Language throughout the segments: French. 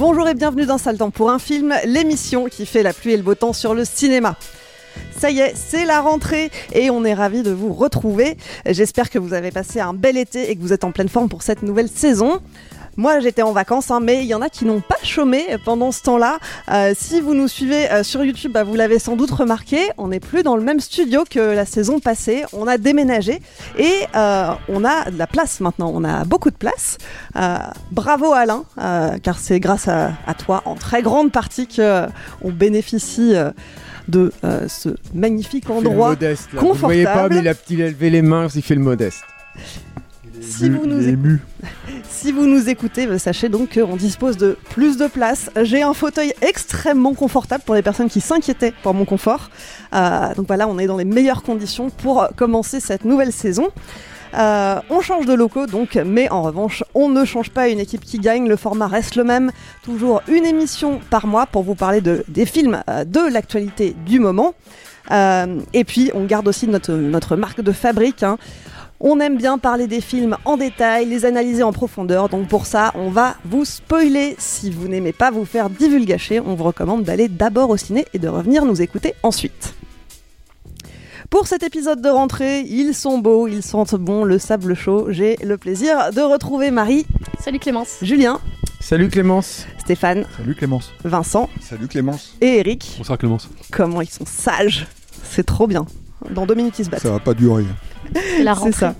Bonjour et bienvenue dans Temps pour un film, l'émission qui fait la pluie et le beau temps sur le cinéma. Ça y est, c'est la rentrée et on est ravis de vous retrouver. J'espère que vous avez passé un bel été et que vous êtes en pleine forme pour cette nouvelle saison. Moi, j'étais en vacances, hein, mais il y en a qui n'ont pas chômé pendant ce temps-là. Euh, si vous nous suivez euh, sur YouTube, bah, vous l'avez sans doute remarqué, on n'est plus dans le même studio que la saison passée. On a déménagé et euh, on a de la place maintenant. On a beaucoup de place. Bravo Alain, car c'est grâce à, à toi en très grande partie qu'on bénéficie euh, de euh, ce magnifique le endroit modeste, là. Vous voyez pas, confortable. mais il a petit levé les mains, il fait le modeste. Si vous, nous si vous écoutez, euh, sachez donc qu'on dispose de plus de place. J'ai un fauteuil extrêmement confortable pour les personnes qui s'inquiétaient pour mon confort. Euh, donc voilà, on est dans les meilleures conditions pour commencer cette nouvelle saison. Euh, on change de locaux donc, mais en revanche, on ne change pas une équipe qui gagne. Le format reste le même. Toujours une émission par mois pour vous parler de, des films euh, de l'actualité du moment. Euh, et puis, on garde aussi notre, notre marque de fabrique. hein. On aime bien parler des films en détail, les analyser en profondeur. Donc pour ça, on va vous spoiler. Si vous n'aimez pas vous faire divulgacher, on vous recommande d'aller d'abord au ciné et de revenir nous écouter ensuite. Pour cet épisode de rentrée, ils sont beaux, ils sentent bon le sable chaud. J'ai le plaisir de retrouver Marie, Salut Clémence. Julien, Salut Clémence. Stéphane, Salut Clémence. Vincent Salut Clémence. et Eric. Bonsoir Clémence. Comment ils sont sages C'est trop bien. Dans deux minutes, ils se battent. Ça va pas durer. C'est ça.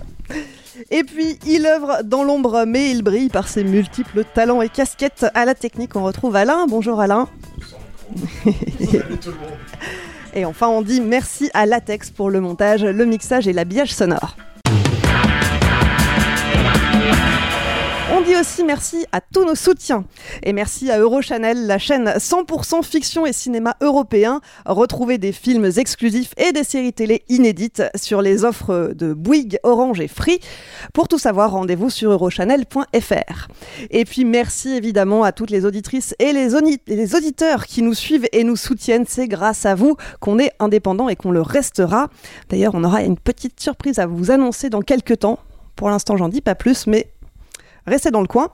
Et puis, il œuvre dans l'ombre, mais il brille par ses multiples talents et casquettes. À la technique, on retrouve Alain. Bonjour Alain. Et enfin, on dit merci à Latex pour le montage, le mixage et l'habillage sonore. On dit aussi merci à tous nos soutiens. Et merci à Eurochannel, la chaîne 100% fiction et cinéma européen. Retrouvez des films exclusifs et des séries télé inédites sur les offres de Bouygues, Orange et Free. Pour tout savoir, rendez-vous sur eurochannel.fr. Et puis merci évidemment à toutes les auditrices et les, et les auditeurs qui nous suivent et nous soutiennent. C'est grâce à vous qu'on est indépendant et qu'on le restera. D'ailleurs, on aura une petite surprise à vous annoncer dans quelques temps. Pour l'instant, j'en dis pas plus, mais restez dans le coin.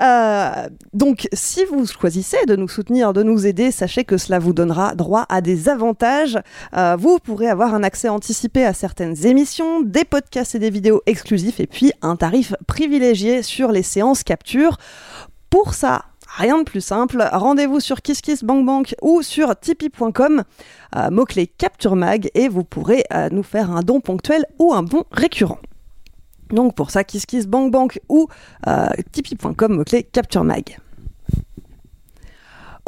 Euh, donc, si vous choisissez de nous soutenir, de nous aider, sachez que cela vous donnera droit à des avantages. Euh, vous pourrez avoir un accès anticipé à certaines émissions, des podcasts et des vidéos exclusifs, et puis un tarif privilégié sur les séances capture. Pour ça, rien de plus simple, rendez-vous sur KissKissBankBank ou sur tipeee.com, euh, mot-clé Capture Mag, et vous pourrez nous faire un don ponctuel ou un don récurrent. Donc pour ça, KissKissBankBank ou euh, tipeee.com, mot-clé Capture Mag.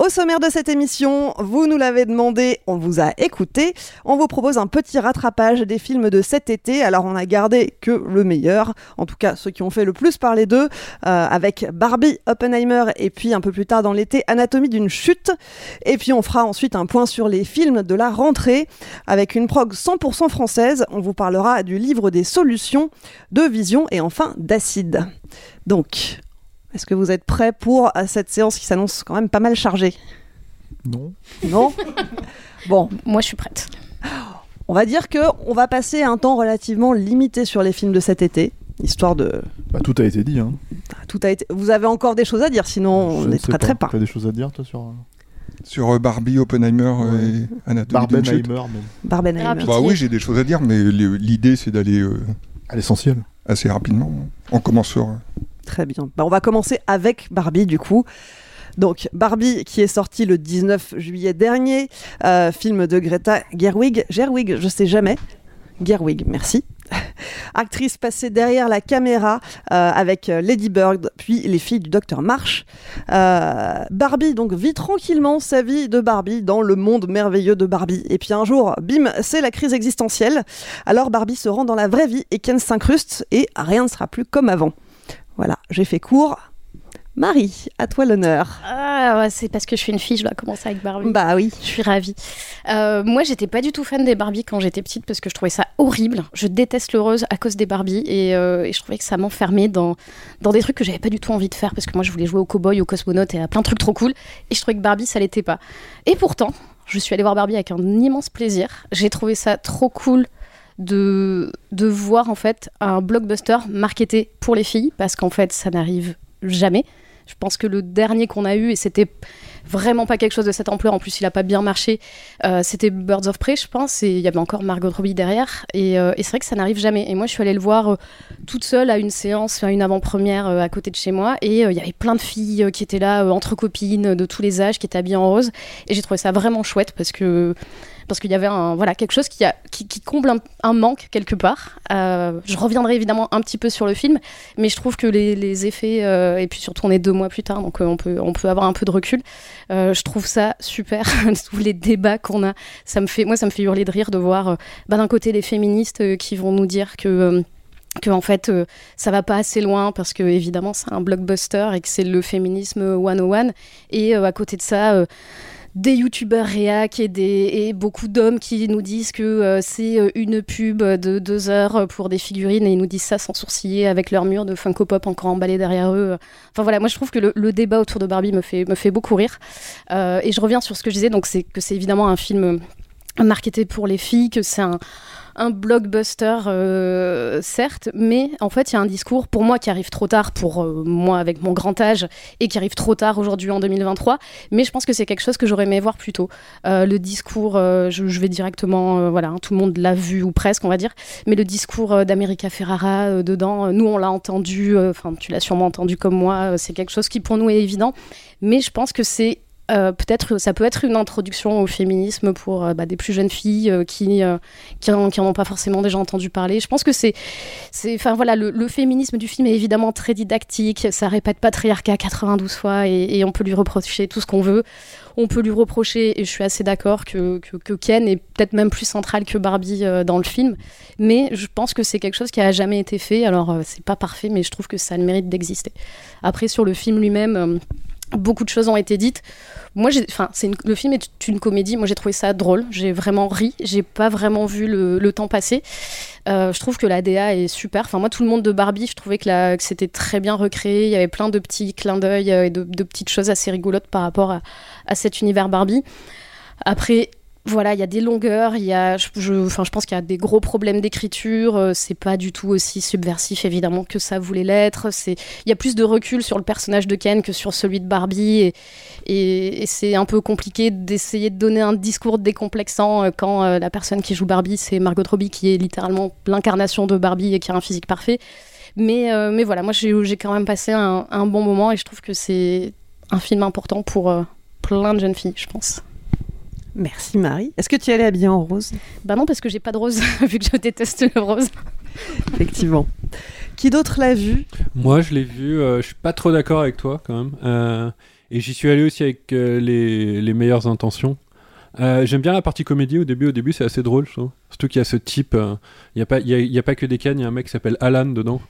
Au sommaire de cette émission, vous nous l'avez demandé, on vous a écouté. On vous propose un petit rattrapage des films de cet été. Alors on a gardé que le meilleur, en tout cas ceux qui ont fait le plus parler d'eux, euh, avec Barbie, Oppenheimer et puis un peu plus tard dans l'été, Anatomie d'une chute. Et puis on fera ensuite un point sur les films de la rentrée avec une prog 100% française. On vous parlera du livre des solutions, de Vision et enfin d'Acide. Donc, est-ce que vous êtes prêts pour cette séance qui s'annonce quand même pas mal chargée? Non. Non? Bon, Moi, je suis prête. on va dire que on va passer un temps relativement limité sur les films de cet été. histoire de. Bah, tout a été dit. Hein. Tout a été. Vous avez encore des choses à dire, sinon on Je ne ne sais traiterait pas. T'as des choses à dire, toi, sur. euh, Sur euh, Barbie, Oppenheimer Ouais. et Anatomy. Barbenheimer, même. Barbenheimer. Rapide. Bah oui, j'ai des choses à dire, mais li- l'idée c'est d'aller euh, À l'essentiel. assez rapidement. On commence sur. euh, Très bien. Bah, on va commencer avec Barbie du coup. Donc Barbie qui est sorti le 19 juillet dernier, euh, film de Greta Gerwig, Gerwig, je sais jamais. Gerwig, merci. Actrice passée derrière la caméra euh, avec euh, Lady Bird, puis les filles du docteur Marsh. Barbie donc vit tranquillement sa vie de Barbie dans le monde merveilleux de Barbie. Et puis un jour, bim, c'est la crise existentielle. Alors Barbie se rend dans la vraie vie et Ken s'incruste et rien ne sera plus comme avant. Voilà, j'ai fait court. Marie, à toi l'honneur. Ah, ouais, c'est parce que je suis une fille, je dois commencer avec Barbie. Bah oui. Je suis ravie. Euh, moi, j'étais pas du tout fan des Barbie quand j'étais petite parce que je trouvais ça horrible. Je déteste le rose à cause des Barbie et, euh, et je trouvais que ça m'enfermait dans, dans des trucs que j'avais pas du tout envie de faire parce que moi, je voulais jouer au cowboy, au cosmonaute et à plein de trucs trop cool. Et je trouvais que Barbie, ça l'était pas. Et pourtant, je suis allée voir Barbie avec un immense plaisir. J'ai trouvé ça trop cool de, voir en fait un blockbuster marketé pour les filles parce qu'en fait, ça n'arrive jamais. Je pense que le dernier qu'on a eu, et c'était vraiment pas quelque chose de cette ampleur, en plus il a pas bien marché, euh, c'était Birds of Prey, je pense, et il y avait encore Margot Robbie derrière, et, euh, c'est vrai que ça n'arrive jamais. Et moi je suis allée le voir euh, toute seule à une séance, à une avant-première à côté de chez moi, et il y avait plein de filles qui étaient là, entre copines, de tous les âges, qui étaient habillées en rose, et j'ai trouvé ça vraiment chouette parce que parce qu'il y avait un, voilà, quelque chose qui, a, qui, comble un, manque quelque part. Euh, je reviendrai évidemment un petit peu sur le film, mais je trouve que les, effets, euh, et puis surtout on est deux mois plus tard, donc euh, on, peut, on peut avoir un peu de recul, je trouve ça super, tous les débats qu'on a. Ça me fait, moi, ça me fait hurler de rire de voir bah, d'un côté les féministes qui vont nous dire que... que en fait ça va pas assez loin parce que évidemment c'est un blockbuster et que c'est le féminisme 101 et à côté de ça des youtubeurs réac et, beaucoup d'hommes qui nous disent que euh, c'est euh, une pub de deux heures pour des figurines et ils nous disent ça sans sourciller avec leur mur de Funko Pop encore emballé derrière eux. Enfin voilà, moi je trouve que le, le débat autour de Barbie me fait, me fait beaucoup rire. Euh, et je reviens sur ce que je disais, donc c'est que c'est évidemment un film marketé pour les filles, que c'est un, un blockbuster, euh, certes, mais en fait, il y a un discours pour moi qui arrive trop tard, pour euh, moi avec mon grand âge, et qui arrive trop tard aujourd'hui en 2023. Mais je pense que c'est quelque chose que j'aurais aimé voir plus tôt. Euh, le discours, je, vais directement, voilà, hein, tout le monde l'a vu ou presque, on va dire, mais le discours d'America Ferrara dedans, nous on l'a entendu, enfin tu l'as sûrement entendu comme moi, c'est quelque chose qui pour nous est évident, mais je pense que c'est euh, peut-être ça peut être une introduction au féminisme pour euh, bah, des plus jeunes filles euh, qui qui en, qui en ont pas forcément déjà entendu parler. Je pense que c'est c'est enfin voilà le, féminisme du film est évidemment très didactique, ça répète patriarcat 92 fois et, on peut lui reprocher tout ce qu'on veut. On peut lui reprocher et je suis assez d'accord que, que, Ken est peut-être même plus central que Barbie dans le film, mais je pense que c'est quelque chose qui a jamais été fait. Alors c'est pas parfait, mais je trouve que ça a le mérite d'exister. Après sur le film lui-même. Beaucoup de choses ont été dites. Moi, enfin, c'est le film est une comédie. Moi, j'ai trouvé ça drôle. J'ai vraiment ri. J'ai pas vraiment vu le, temps passer. Euh, je trouve que la DA est super. Enfin, moi, tout le monde de Barbie, je trouvais que, que c'était très bien recréé. Il y avait plein de petits clins d'œil euh, et de, de petites choses assez rigolotes par rapport à, à cet univers Barbie. Après, voilà, il y a des longueurs, il y a, je, enfin, je pense qu'il y a des gros problèmes d'écriture. euh, c'est pas du tout aussi subversif évidemment que ça voulait l'être. Il y a plus de recul sur le personnage de Ken que sur celui de Barbie, et, c'est un peu compliqué d'essayer de donner un discours décomplexant euh, quand euh, la personne qui joue Barbie, c'est Margot Robbie qui est littéralement l'incarnation de Barbie et qui a un physique parfait. Mais, voilà, moi j'ai, quand même passé un, bon moment et je trouve que c'est un film important pour plein de jeunes filles, je pense. Merci Marie. Est-ce que tu es allée habillée en rose? Bah non, parce que j'ai pas de rose, vu que je déteste le rose. Effectivement. Qui d'autre l'a vu? Moi, je l'ai vu. euh, je suis pas trop d'accord avec toi quand même. Euh, et j'y suis allé aussi avec euh, les, les meilleures intentions. Euh, J'aime bien la partie comédie au début. Au début, c'est assez drôle, je trouve. Surtout qu'il y a ce type. euh, Il n'y a, pas- il y a, y a pas que des cannes. Il y a un mec qui s'appelle Alan dedans.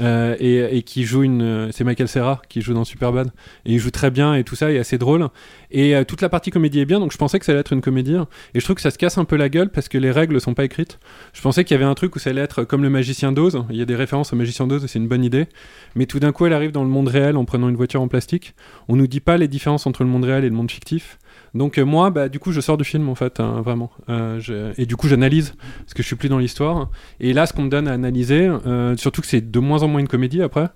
euh, et, et qui joue une. C'est Michael Serra qui joue dans Superbad. Et il joue très bien et tout ça est assez drôle. Et euh, toute la partie comédie est bien. Donc je pensais que ça allait être une comédie. Et je trouve que ça se casse un peu la gueule parce que les règles sont pas écrites. Je pensais qu'il y avait un truc où ça allait être comme le magicien d'Oz. Il y a des références au magicien d'Oz c'est une bonne idée. Mais tout d'un coup, elle arrive dans le monde réel en prenant une voiture en plastique. On nous dit pas les différences entre le monde réel et le monde fictif. Donc euh, moi, bah, du coup, je sors du film en fait, hein, vraiment. Euh, Et du coup, j'analyse parce que je suis plus dans l'histoire. Et là, ce qu'on me donne à analyser, surtout que c'est de moins en moins une comédie après,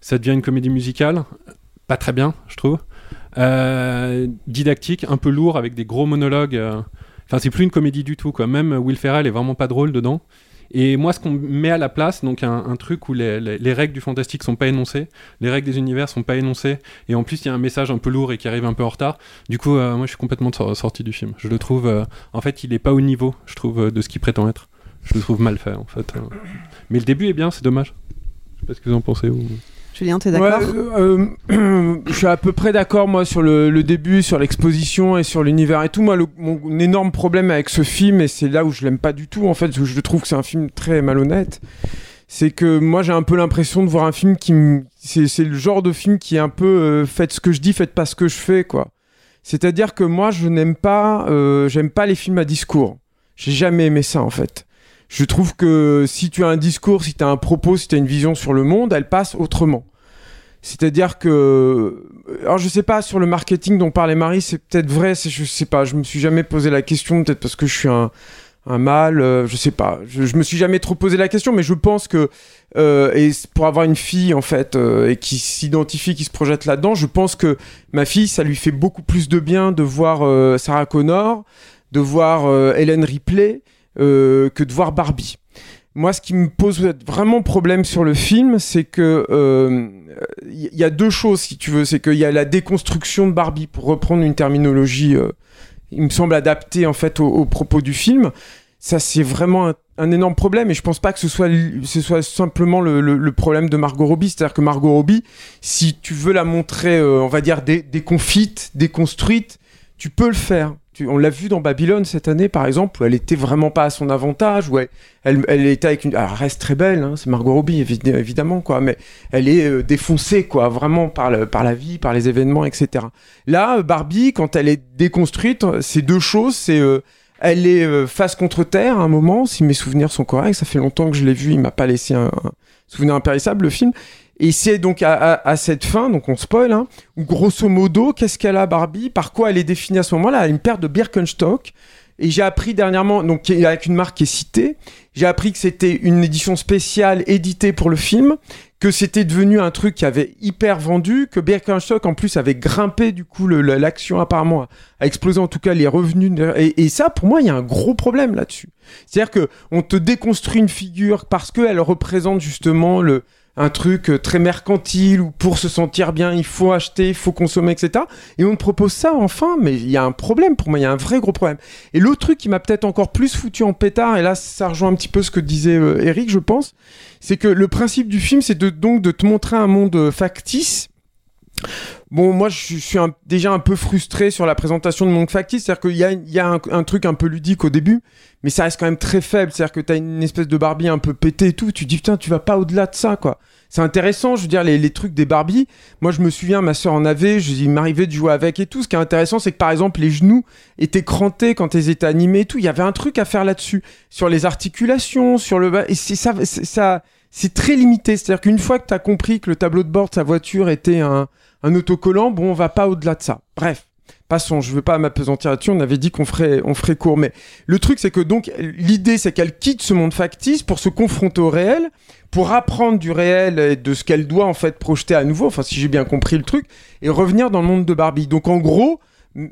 ça devient une comédie musicale, pas très bien, je trouve. Euh, didactique, un peu lourd, avec des gros monologues. euh. Enfin, c'est plus une comédie du tout, quoi. Même Will Ferrell est vraiment pas drôle dedans. Et moi, ce qu'on met à la place, donc un, truc où les, les- les règles du fantastique sont pas énoncées, les règles des univers sont pas énoncées, et en plus il y a un message un peu lourd et qui arrive un peu en retard. Du coup, euh, moi, je suis complètement sor- sorti du film. Je le trouve, en fait, il est pas au niveau, je trouve, de ce qu'il prétend être. Je le trouve mal fait, en fait. Mais le début est bien, c'est dommage. Je sais pas ce que vous en pensez. Julien, t'es d'accord euh, euh, Je suis à peu près d'accord, moi, sur le, début, sur l'exposition et sur l'univers et tout. Moi, mon énorme problème avec ce film, et c'est là où je l'aime pas du tout, en fait, où je trouve que c'est un film très malhonnête, c'est que moi, j'ai un peu l'impression de voir un film qui me. C'est le genre de film qui est un peu. euh, faites ce que je dis, faites pas ce que je fais, quoi. C'est-à-dire que moi, je n'aime pas. J'aime pas les films à discours. J'ai jamais aimé ça, en fait. Je trouve que si tu as un discours, si tu as un propos, si tu as une vision sur le monde, elle passe autrement. C'est-à-dire que, alors je sais pas sur le marketing dont parlait Marie, c'est peut-être vrai, je sais pas, je me suis jamais posé la question, peut-être parce que je suis un, un mâle, euh, je sais pas, je, je me suis jamais trop posé la question, mais je pense que euh, et pour avoir une fille en fait euh, et qui s'identifie, qui se projette là-dedans, je pense que ma fille, ça lui fait beaucoup plus de bien de voir euh, Sarah Connor, de voir euh, Hélène Ripley euh, que de voir Barbie. Moi, ce qui me pose vraiment problème sur le film, c'est que il y, y a deux choses, si tu veux. C'est qu'il y a la déconstruction de Barbie, pour reprendre une terminologie, euh, il me semble adaptée en fait au, au propos du film. Ça, c'est vraiment un, énorme problème, et je pense pas que ce soit, ce soit simplement le, le- le problème de Margot Robbie. C'est-à-dire que Margot Robbie, si tu veux la montrer, euh, on va dire, dé- déconfite, déconstruite, tu peux le faire. On l'a vu dans Babylone cette année, par exemple, où elle était vraiment pas à son avantage, où elle, était avec une. Reste très belle, hein, c'est Margot Robbie, évi- évidemment, quoi, mais elle est euh, défoncée, quoi, vraiment par, la vie, par les événements, etc. Là, euh, Barbie, quand elle est déconstruite, c'est deux choses, c'est. euh, elle est euh, face contre terre à un moment, si mes souvenirs sont corrects, ça fait longtemps que je l'ai vu, il m'a pas laissé un souvenir impérissable, le film. Et c'est donc à, à- à cette fin, donc on spoil, hein, où grosso modo, qu'est-ce qu'elle a Barbie? Par quoi elle est définie à ce moment-là? Une paire de Birkenstock. Et j'ai appris dernièrement, donc avec une marque qui est citée, j'ai appris que c'était une édition spéciale éditée pour le film, que c'était devenu un truc qui avait hyper vendu, que Birkenstock en plus avait grimpé du coup l'action apparemment a, explosé en tout cas les revenus et, et ça pour moi il y a un gros problème là-dessus. C'est-à-dire que on te déconstruit une figure parce qu'elle représente justement le un truc euh, très mercantile où pour se sentir bien il faut acheter, il faut consommer, etc. Et on te propose ça enfin, mais il y a un problème pour moi, il y a un vrai gros problème. Et l'autre truc qui m'a peut-être encore plus foutu en pétard, et là ça rejoint un petit peu ce que disait euh, Eric, je pense, c'est que le principe du film c'est de, donc de te montrer un monde euh, factice. Bon, moi, je suis- déjà un peu frustré sur la présentation de monde factice. C'est-à-dire qu'il y a, un, truc un peu ludique au début, mais ça reste quand même très faible. C'est-à-dire que t'as une espèce de Barbie un peu pété et tout. Tu dis, putain, tu vas pas au-delà de ça, quoi. C'est intéressant, je veux dire, les, trucs des Barbie. Moi, je me souviens, ma soeur en avait, je, il m'arrivait de jouer avec et tout. Ce qui est intéressant, c'est que par exemple, les genoux étaient crantés quand ils étaient animés et tout. Il y avait un truc à faire là-dessus. Sur les articulations, sur le bas. Et c'est ça, c'est c'est très limité. C'est-à-dire qu'une fois que tu as compris que le tableau de bord de sa voiture était un, un autocollant, bon, on va pas au-delà de ça. Bref. Passons, je veux pas m'apesantir là-dessus, on avait dit qu'on ferait, on ferait court. Mais le truc, c'est que donc, l'idée, c'est qu'elle quitte ce monde factice pour se confronter au réel, pour apprendre du réel et de ce qu'elle doit en fait projeter à nouveau, enfin, si j'ai bien compris le truc, et revenir dans le monde de Barbie. Donc, en gros,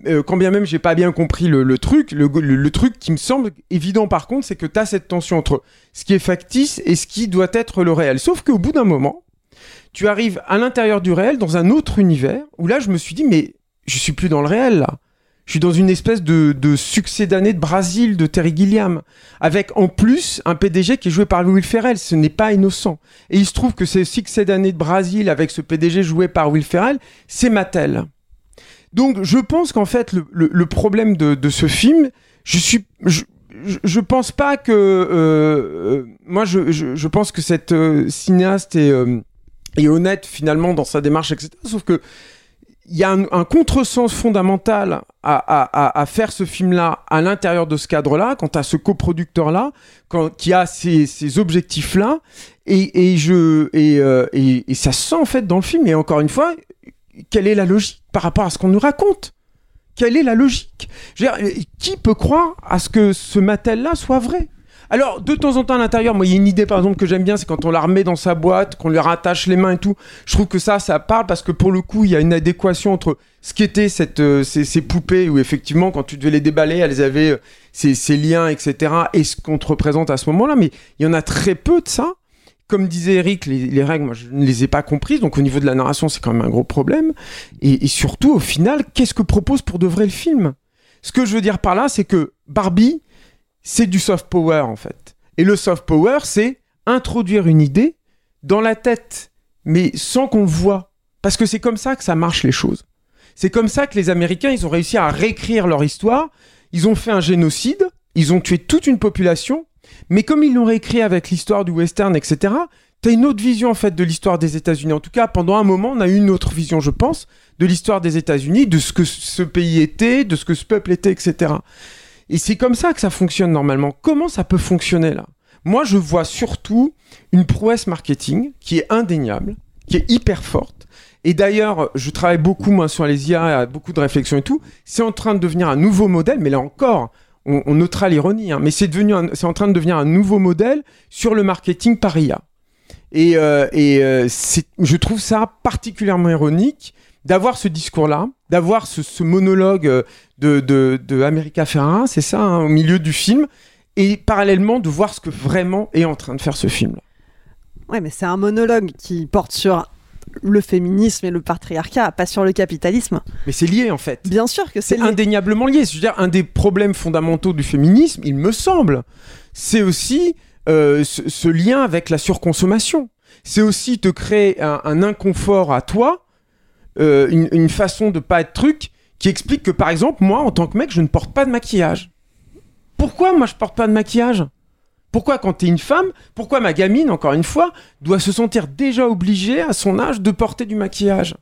euh, quand bien même j'ai pas bien compris le, truc, le, le- le truc qui me semble évident par contre, c'est que tu as cette tension entre ce qui est factice et ce qui doit être le réel. Sauf qu'au bout d'un moment, tu arrives à l'intérieur du réel, dans un autre univers, où là je me suis dit, mais je suis plus dans le réel là. Je suis dans une espèce de, de succès d'année de Brésil de Terry Gilliam, avec en plus un PDG qui est joué par Will Ferrell. Ce n'est pas innocent. Et il se trouve que ce succès d'année de Brésil avec ce PDG joué par Will Ferrell, c'est Mattel. Donc je pense qu'en fait le, le- le problème de, de ce film, je suis, je, je- pense pas que, euh, euh, moi je, je, pense que cette euh, cinéaste est, est honnête finalement dans sa démarche, etc. Sauf que il y a un, un contresens fondamental à, faire ce film-là à l'intérieur de ce cadre-là, quant à ce coproducteur-là, qui a ces, objectifs-là, et, et, et, euh, et, et ça se sent en fait dans le film. Et encore une fois, quelle est la logique par rapport à ce qu'on nous raconte? Quelle est la logique? Qui peut croire à ce que ce Mattel-là soit vrai? Alors, de temps en temps à l'intérieur, moi, il y a une idée, par exemple, que j'aime bien, c'est quand on la remet dans sa boîte, qu'on lui rattache les mains et tout. Je trouve que ça, ça parle parce que pour le coup, il y a une adéquation entre ce qu'étaient cette, euh, ces, poupées où effectivement, quand tu devais les déballer, elles avaient euh, ces, liens, etc. Et ce qu'on te représente à ce moment-là. Mais il y en a très peu de ça. Comme disait Eric, les, les règles, moi, je ne les ai pas comprises. Donc, au niveau de la narration, c'est quand même un gros problème. Et, et surtout, au final, qu'est-ce que propose pour de vrai le film? Ce que je veux dire par là, c'est que Barbie, c'est du soft power en fait. Et le soft power, c'est introduire une idée dans la tête, mais sans qu'on le voit. Parce que c'est comme ça que ça marche les choses. C'est comme ça que les Américains, ils ont réussi à réécrire leur histoire. Ils ont fait un génocide, ils ont tué toute une population, mais comme ils l'ont réécrit avec l'histoire du western, etc., t'as une autre vision en fait de l'histoire des États-Unis. En tout cas, pendant un moment, on a eu une autre vision, je pense, de l'histoire des États-Unis, de ce que ce pays était, de ce que ce peuple était, etc. Et c'est comme ça que ça fonctionne normalement. Comment ça peut fonctionner là? Moi, je vois surtout une prouesse marketing qui est indéniable, qui est hyper forte. Et d'ailleurs, je travaille beaucoup moi sur les IA, beaucoup de réflexions et tout. C'est en train de devenir un nouveau modèle, mais là encore, on, notera l'ironie, hein, mais c'est devenu, c'est en train de devenir un nouveau modèle sur le marketing par IA. Et, euh, et euh, je trouve ça particulièrement ironique d'avoir ce discours-là, d'avoir ce, ce monologue euh, de, de, de America Ferrara, c'est ça, hein, au milieu du film, et parallèlement de voir ce que vraiment est en train de faire ce film-là. Ouais, mais c'est un monologue qui porte sur le féminisme et le patriarcat, pas sur le capitalisme. Mais c'est lié en fait. Bien sûr que c'est indéniablement lié. Je veux dire, un des problèmes fondamentaux du féminisme, il me semble, c'est aussi euh, ce, ce lien avec la surconsommation. C'est aussi te créer un, un inconfort à toi, euh, une, une façon de pas être truc qui explique que par exemple, moi, en tant que mec, je ne porte pas de maquillage. Pourquoi moi je porte pas de maquillage? Pourquoi quand t'es une femme, pourquoi ma gamine, encore une fois, doit se sentir déjà obligée à son âge de porter du maquillage?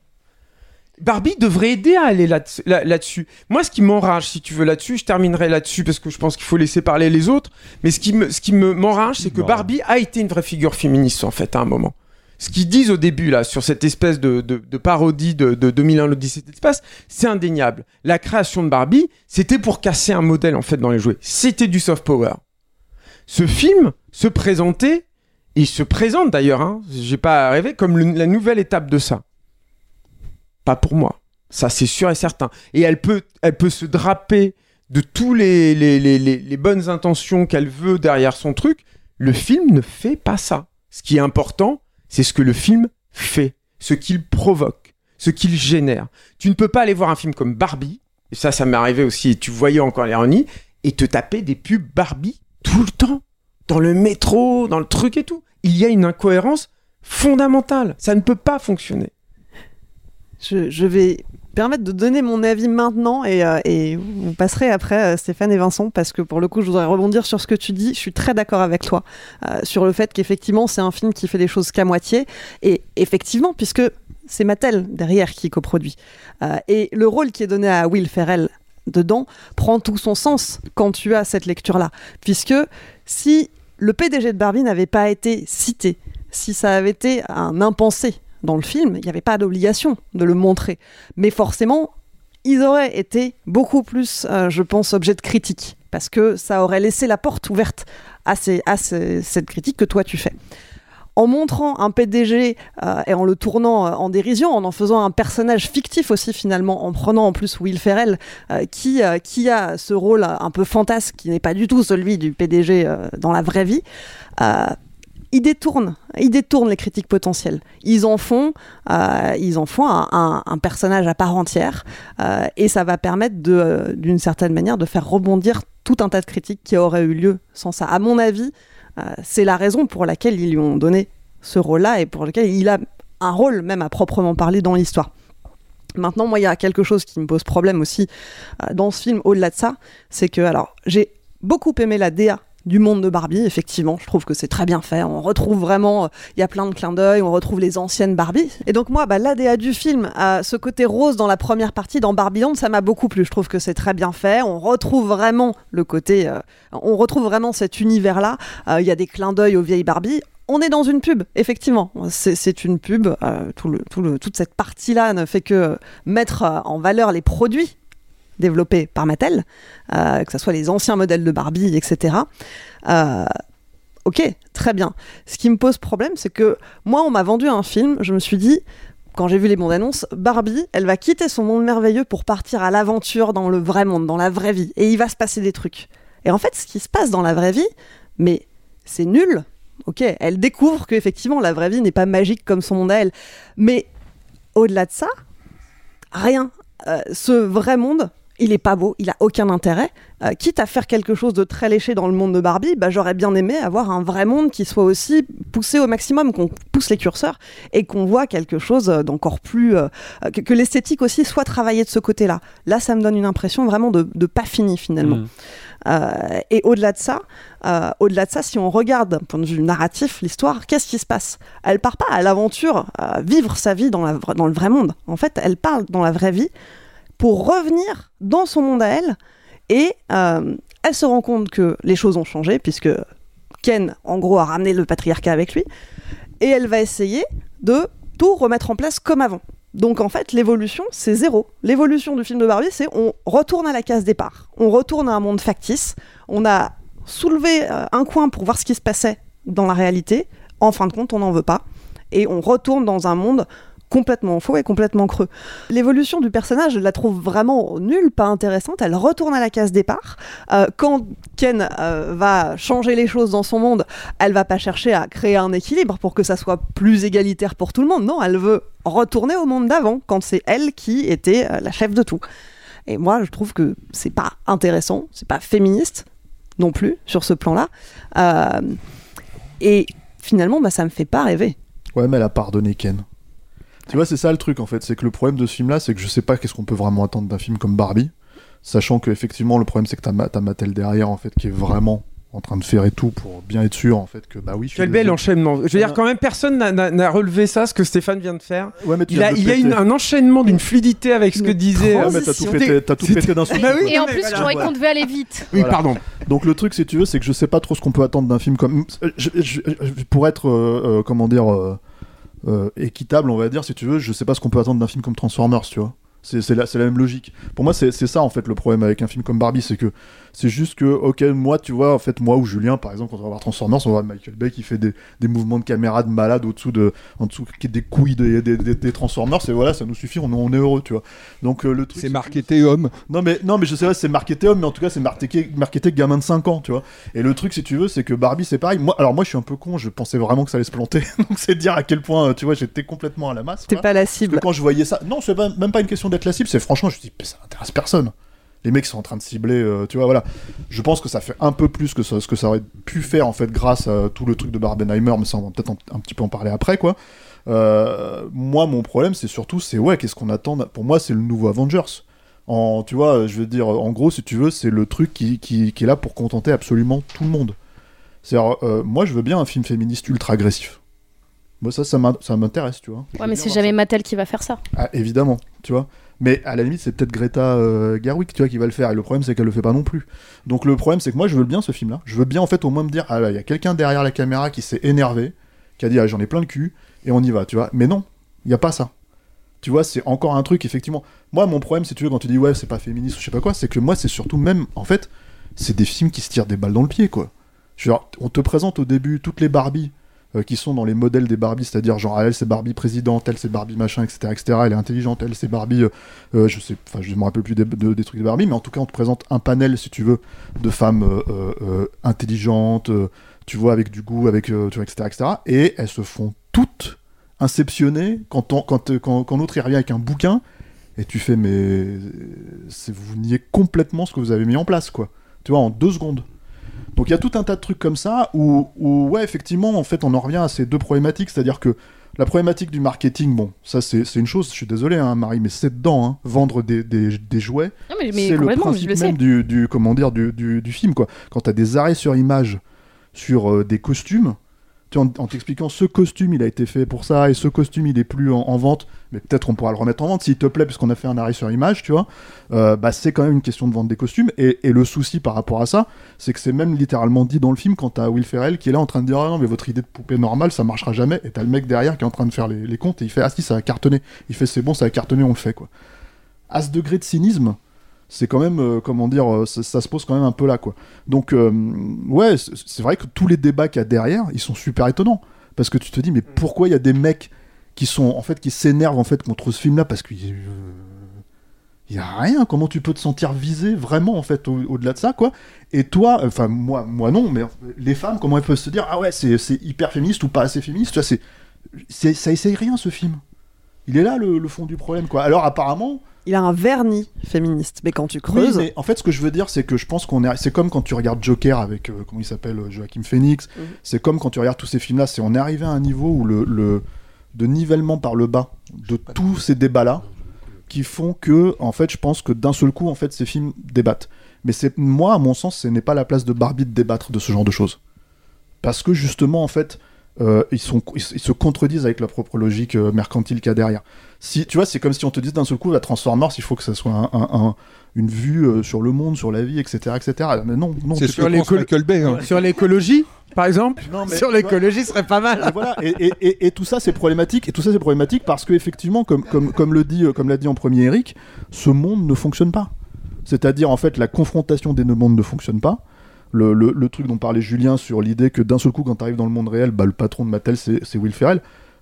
Barbie devrait aider à aller là- là- là-dessus. Moi, ce qui m'enrage, si tu veux, là-dessus, je terminerai là-dessus parce que je pense qu'il faut laisser parler les autres. Mais ce qui me, ce qui me m'enrage, c'est que Barbie a été une vraie figure féministe en fait à un moment. Ce qu'ils disent au début là sur cette espèce de, parodie de, de 2001 l'Odyssée de l'espace, c'est indéniable. La création de Barbie, c'était pour casser un modèle en fait dans les jouets. C'était du soft power. Ce film se présentait, et il se présente d'ailleurs, hein, j'ai pas rêvé, comme la nouvelle étape de ça. Pas pour moi. Ça, c'est sûr et certain. Et elle peut, elle peut se draper de tous les bonnes intentions qu'elle veut derrière son truc. Le film ne fait pas ça. Ce qui est important, c'est ce que le film fait, ce qu'il provoque, ce qu'il génère. Tu ne peux pas aller voir un film comme Barbie, et ça, ça m'est arrivé aussi, tu voyais encore l'ironie, et te taper des pubs Barbie tout le temps, dans le métro, dans le truc et tout. Il y a une incohérence fondamentale. Ça ne peut pas fonctionner. Je vais permettre de donner mon avis maintenant et, euh, vous passerez après euh, Stéphane et Vincent parce que pour le coup je voudrais rebondir sur ce que tu dis. Je suis très d'accord avec toi euh, sur le fait qu'effectivement c'est un film qui fait les choses qu'à moitié et effectivement puisque c'est Mattel derrière qui coproduit et le rôle qui est donné à Will Ferrell dedans prend tout son sens quand tu as cette lecture là puisque si le PDG de Barbie n'avait pas été cité si ça avait été un impensé dans le film, il n'y avait pas d'obligation de le montrer. Mais forcément, ils auraient été beaucoup plus, euh, je pense, objet de critique. Parce que ça aurait laissé la porte ouverte à, cette critique que toi tu fais. En montrant un PDG euh, et en le tournant euh, en dérision, en en faisant un personnage fictif aussi finalement, en prenant en plus Will Ferrell, qui, qui a ce rôle un peu fantasque, qui n'est pas du tout celui du PDG dans la vraie vie, ils détournent, ils détournent les critiques potentielles. Ils en font, euh, ils en font un, personnage à part entière, euh, et ça va permettre euh, d'une certaine manière, de faire rebondir tout un tas de critiques qui auraient eu lieu sans ça. À mon avis, c'est la raison pour laquelle ils lui ont donné ce rôle-là et pour lequel il a un rôle même à proprement parler dans l'histoire. Maintenant, moi, il y a quelque chose qui me pose problème aussi dans ce film, au-delà de ça, c'est que, alors, j'ai beaucoup aimé la DA du monde de Barbie, effectivement, je trouve que c'est très bien fait, on retrouve vraiment, euh, il y a plein de clins d'œil, on retrouve les anciennes Barbie. Et donc moi, bah, l'ADA du film, ce côté rose dans la première partie, dans Barbie Land, ça m'a beaucoup plu, je trouve que c'est très bien fait, on retrouve vraiment le côté, euh, on retrouve vraiment cet univers-là, Euh, il y a des clins d'œil aux vieilles Barbie, on est dans une pub, effectivement. C'est une pub. tout le, tout toute cette partie-là ne fait que mettre en valeur les produits développés par Mattel, euh, que ce soit les anciens modèles de Barbie, etc. Euh, ok, très bien. Ce qui me pose problème, c'est que moi, on m'a vendu un film, je me suis dit, quand j'ai vu les bandes annonces, Barbie, elle va quitter son monde merveilleux pour partir à l'aventure dans le vrai monde, dans la vraie vie, et il va se passer des trucs. Et en fait, ce qui se passe dans la vraie vie, mais c'est nul. Ok, elle découvre qu'effectivement la vraie vie n'est pas magique comme son monde à elle. Mais au-delà de ça, rien. Euh, ce vrai monde, il est pas beau, il a aucun intérêt. Euh, quitte à faire quelque chose de très léché dans le monde de Barbie, bah, j'aurais bien aimé avoir un vrai monde qui soit aussi poussé au maximum, qu'on pousse les curseurs et qu'on voit quelque chose d'encore plus. euh, que, que l'esthétique aussi soit travaillée de ce côté-là. Là, ça me donne une impression vraiment de, de pas fini finalement. Mm. Euh, et au-delà de ça, euh, au-delà de ça, si on regarde d'un point de vue narratif l'histoire, qu'est-ce qui se passe? Elle part pas à l'aventure, à vivre sa vie dans, la, dans le vrai monde. En fait, elle parle dans la vraie vie pour revenir dans son monde à elle. Et euh, elle se rend compte que les choses ont changé puisque Ken, en gros, a ramené le patriarcat avec lui. Et elle va essayer de tout remettre en place comme avant. Donc en fait, l'évolution, c'est zéro. L'évolution du film de Barbie, c'est on retourne à la case départ. On retourne à un monde factice. On a soulevé euh, un coin pour voir ce qui se passait dans la réalité. En fin de compte, on n'en veut pas. Et on retourne dans un monde complètement faux et complètement creux. L'évolution du personnage, je la trouve vraiment nulle, pas intéressante. Elle retourne à la case départ. Euh, quand Ken euh, va changer les choses dans son monde, elle va pas chercher à créer un équilibre pour que ça soit plus égalitaire pour tout le monde. Non, elle veut retourner au monde d'avant, quand c'est elle qui était euh, la chef de tout. Et moi, je trouve que c'est pas intéressant, c'est pas féministe non plus sur ce plan-là. Et finalement, bah, ça me fait pas rêver. Ouais, mais elle a pardonné Ken. Tu vois, c'est ça le truc en fait, c'est que le problème de ce film-là, c'est que je sais pas qu'est-ce qu'on peut vraiment attendre d'un film comme Barbie, sachant que effectivement le problème c'est que t'as Ma- t'as Mattel derrière en fait qui est vraiment en train de faire et tout pour bien être sûr en fait que bah oui. je suis Quel bel désolé. enchaînement. Je veux dire, quand même, personne n'a- n'a n'a relevé ça, ce que Stéphane vient de faire. Ouais, mais tu il, a, il y a une- un enchaînement d'une fluidité avec ce que disait. Ouais, euh, mais t'as tout pété, t'as tout pété d'un seul Bah coup, oui, Et en plus, voilà. je qu'on devait aller vite. Oui, Voilà. pardon. Donc le truc, si tu veux, c'est que je sais pas trop ce qu'on peut attendre d'un film comme. je- je- je- pour être, euh, euh, comment dire, euh, euh, équitable, on va dire, si tu veux, je sais pas ce qu'on peut attendre d'un film comme Transformers, tu vois. C'est la, même logique. Pour moi, c'est ça en fait le problème avec un film comme Barbie, c'est que c'est juste que, ok, moi, tu vois, en fait, moi ou Julien, par exemple, quand on va voir Transformers, on va voir Michael Bay qui fait des, des mouvements de caméra de malade au-dessous de, en dessous qui- des couilles des, des, des- des Transformers, et voilà, ça nous suffit, on, on est heureux, tu vois. Donc euh, le truc. C'est marketé homme. Non mais non mais je sais pas, c'est marketé homme, mais en tout cas c'est marketé, marketé gamin de 5 ans, tu vois. Et le truc, si tu veux, c'est que Barbie, c'est pareil. Moi, alors moi, je suis un peu con, je pensais vraiment que ça allait se planter. Donc c'est dire à quel point, euh, tu vois, j'étais complètement à la masse. T'es pas la Parce cible. que quand je voyais ça, non, c'est même pas une question d'être la cible, c'est franchement, je me dis, ça n'intéresse personne. Les mecs sont en train de cibler, euh, tu vois, voilà. Je pense que ça fait un peu plus que ça- ce que ça aurait pu faire, en fait, grâce à tout le truc de Barbenheimer, mais ça, on va peut-être en- un petit peu en parler après, quoi. Euh, moi, mon problème, c'est surtout, c'est ouais, qu'est-ce qu'on attend Pour moi, c'est le nouveau Avengers. En, tu vois, je veux dire, en gros, si tu veux, c'est le truc qui, qui, qui est là pour contenter absolument tout le monde. C'est moi, je veux bien un film féministe ultra agressif. Moi, ça, ça m'in- ça m'intéresse, tu vois. Ouais, mais c'est jamais Mattel qui va faire ça. ah, évidemment, tu vois. Mais à la limite, c'est peut-être Greta euh, Gerwig, tu vois, qui va le faire. Et le problème, c'est qu'elle le fait pas non plus. Donc le problème, c'est que moi, je veux bien ce film-là. Je veux bien, en fait, au moins me dire, ah là, il y a quelqu'un derrière la caméra qui s'est énervé, qui a dit, ah, j'en ai plein le cul, et on y va, tu vois. Mais non, il y a pas ça. Tu vois, c'est encore un truc, effectivement. Moi, mon problème, si tu veux, quand tu dis, ouais, c'est pas féministe ou je sais pas quoi, c'est que moi, c'est surtout même, en fait, c'est des films qui se tirent des balles dans le pied, quoi. Je veux dire, on te présente au début toutes les Barbies euh, qui sont dans les modèles des Barbies, c'est-à-dire genre elle c'est Barbie présidente, elle c'est Barbie machin, etc., etc. Elle est intelligente, elle c'est Barbie, euh, euh, je sais, enfin je me rappelle plus des, de- des trucs de Barbie, mais en tout cas on te présente un panel si tu veux de femmes euh, intelligentes, tu vois avec du goût, avec tu vois, etc.. Et elles se font toutes inceptionner quand on, quand quand, quand l'autre il revient avec un bouquin et tu fais mais vous niez complètement ce que vous avez mis en place quoi. Tu vois en deux secondes. Donc il y a tout un tas de trucs comme ça où, où, ouais, effectivement, en fait, on en revient à ces deux problématiques, c'est-à-dire que la problématique du marketing, bon, ça c'est une chose, je suis désolé, hein, Marie, mais c'est dedans, hein, vendre des, des, des jouets, Non, mais- mais c'est le principe le même du, du, comment dire, du, du, du film, quoi. Quand t'as des arrêts sur image sur euh, des costumes, tu en, t'expliquant ce costume il a été fait pour ça et ce costume il est plus en, en vente, mais peut-être on pourra le remettre en vente s'il te plaît, puisqu'on a fait un arrêt sur image, tu vois. Euh, bah, c'est quand même une question de vendre des costumes. Et, et le souci par rapport à ça, c'est que c'est même littéralement dit dans le film quand t'as Will Ferrell qui est là en train de dire Ah non, mais votre idée de poupée normale ça marchera jamais. Et t'as le mec derrière qui est en train de faire les, les comptes et il fait Ah si, ça a cartonné. Il fait C'est bon, ça a cartonné, on le fait quoi. À ce degré de cynisme, c'est quand même, euh, comment dire, euh, ça, ça se pose quand même un peu là, quoi. Donc, euh, ouais, c'est vrai que tous les débats qu'il y a derrière, ils sont super étonnants. Parce que tu te dis, mais pourquoi il y a des mecs qui sont, en fait, qui s'énervent, en fait, contre ce film-là? Parce qu'il y a rien. Comment tu peux te sentir visé, vraiment, en fait, au- au-delà de ça, quoi? Et toi, enfin, moi, moi non, mais les femmes, comment elles peuvent se dire, ah ouais, c'est c'est hyper féministe ou pas assez féministe? Tu vois, c'est- ça essaye rien, ce film. Il est là, le, le fond du problème, quoi. Alors, apparemment, Il a un vernis féministe, mais quand tu oui, creuses, mais en fait, ce que je veux dire, c'est que je pense qu'on est. C'est comme quand tu regardes Joker avec. euh, comment il s'appelle euh, Joaquin Phoenix. Mhm. C'est comme quand tu regardes tous ces films-là. C'est on est arrivé à un niveau où le, le- de nivellement par le bas de tous ces débats-là qui font que, en fait, je pense que d'un seul coup, en fait, ces films débattent. Mais c'est moi, à mon sens, ce n'est pas la place de Barbie de débattre de ce genre de choses. Parce que justement, en fait, euh, ils, sont, ils, ils se contredisent avec la propre logique mercantile qu'il y a derrière. Si, tu vois, c'est comme si on te dise d'un seul coup, la Transformers, il faut que ça soit un- un- un- une vue euh, sur le monde, sur la vie, etc. etc. Mais non, non. C'est sur hein. Sur l'écologie, par exemple Non, mais Sur l'écologie, ce serait pas mal. Et voilà, et, et- et- et tout ça c'est problématique, et tout ça c'est problématique parce que effectivement, comme, comme, comme le dit, euh, comme l'a dit en premier Eric, ce monde ne fonctionne pas. C'est-à-dire en fait la confrontation des deux mondes ne fonctionne pas. Le, le- le truc dont parlait Julien sur l'idée que d'un seul coup quand tu arrives dans le monde réel, bah, le patron de Mattel c'est c'est Will Ferrell.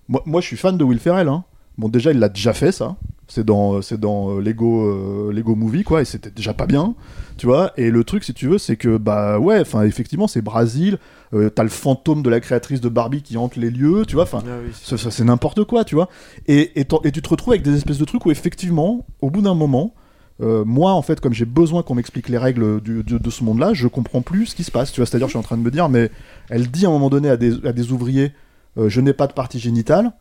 Moi, moi je suis fan de Will Ferrell. Hein. Bon déjà il l'a déjà fait ça. C'est dans, c'est dans euh, Lego, euh, Lego Movie quoi, et c'était déjà pas bien, tu vois. Et le truc si tu veux c'est que bah ouais, enfin effectivement c'est Brésil. Euh, t'as le fantôme de la créatrice de Barbie qui hante les lieux, tu vois. Enfin, ça, ça, c'est n'importe quoi, tu vois. Et, et, tu te retrouves avec des espèces de trucs où effectivement, au bout d'un moment, euh, moi en fait, comme j'ai besoin qu'on m'explique les règles du- du- de ce monde-là, je comprends plus ce qui se passe, tu vois. C'est-à-dire, je suis en train de me dire, mais elle dit à un moment donné à des, à des ouvriers, je n'ai pas de partie génitale.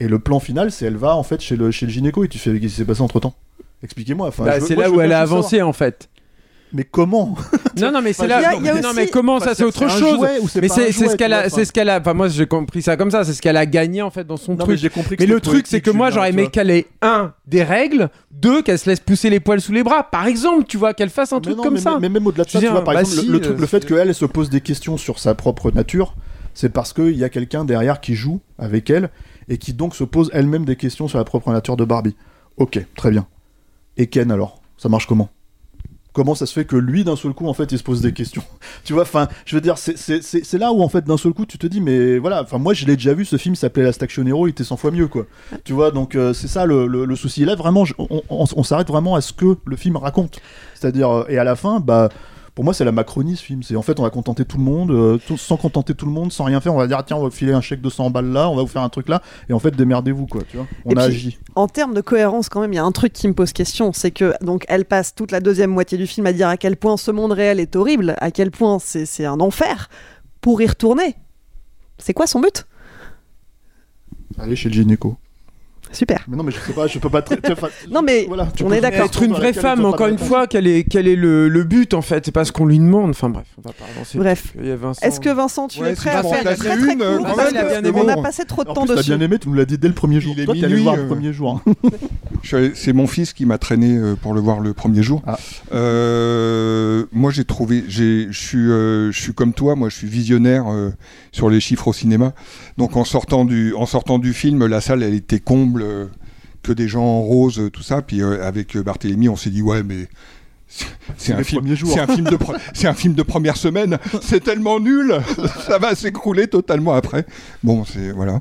Et le plan final, c'est elle va en fait chez le, chez le gynéco et tu fais, qu'est-ce qui s'est passé entre temps Expliquez-moi. Enfin, Bah, c'est là où elle a avancé en fait. Mais comment? Non, non, mais c'est là. y a- il y a non, aussi- mais comment? Enfin, ça, c'est autre chose. mais c'est ce qu'elle a, c'est ce qu'elle a. Enfin, moi, j'ai compris ça comme ça. C'est ce qu'elle a gagné en fait dans son Non, truc. compris Mais le truc, c'est que moi, j'aurais aimé qu'elle ait un des règles, deux qu'elle se laisse pousser les poils sous les bras, par exemple. Tu vois, qu'elle fasse un Mais truc non, comme mais, ça. mais même au-delà de ça, tu vois, par bah exemple, le, euh, fait qu'elle elle se pose des questions sur sa propre nature, c'est parce qu'il y a quelqu'un derrière qui joue avec elle et qui donc se pose elle-même des questions sur la propre nature de Barbie. Ok, très bien. Et Ken alors Ça marche comment? Comment ça se fait que lui, d'un seul coup, en fait, il se pose des questions? Tu vois, enfin, je veux dire, c'est- là où, en fait, d'un seul coup, tu te dis, mais voilà, enfin, moi, je l'ai déjà vu, ce film s'appelait Last Action Hero, il était 100 fois mieux, quoi. Tu vois, donc, euh, c'est ça le, le- le souci. Là, vraiment, je- on, on- on s'arrête vraiment à ce que le film raconte. C'est-à-dire, euh, et à la fin, bah. Pour moi, c'est la Macronie ce film. C'est en fait, on va contenter tout le monde, euh, tout- sans contenter tout le monde, sans rien faire. On va dire, tiens, on va vous filer un chèque de 100 balles là, on va vous faire un truc là, et en fait, démerdez-vous, quoi. Tu vois, on Et a puis, agi. En termes de cohérence, quand même, il y a un truc qui me pose question, c'est que donc elle passe toute la deuxième moitié du film à dire à quel point ce monde réel est horrible, à quel point c'est un enfer, pour y retourner. C'est quoi son but? Allez chez le gynéco. Super. Mais non, mais je sais pas, je peux pas. tu enfin, Non mais voilà, tu on est d'accord. Être une vraie femme, tu encore une fois, quel est, quel est le, le but en fait? C'est pas ce qu'on lui demande. Enfin bref, on va pas avancer. Bref. Est-ce que Vincent, tu Ouais, es prêt à faire placer très très une, euh, court parce bien aimé. on a passé trop de temps dessus. bien aimé, tu nous l'as dit dès le premier jour. Il est Toi, t'es allé le minuit, voir le euh, premier jour. Allé- C'est mon fils qui m'a traîné euh, pour le voir le premier jour. Ah. Euh, moi, j'ai trouvé, je suis, euh, je suis comme toi. Moi, je suis visionnaire euh, sur les chiffres au cinéma. Donc, en sortant du, en sortant du film, la salle, elle était comble, euh, que des gens en rose, tout ça. Puis euh, avec euh, Barthélemy, on s'est dit ouais, mais c'est- un film, premiers jours. c'est un film de, pre- c'est un film de première semaine. C'est tellement nul, ça va s'écrouler totalement après. Bon, c'est voilà.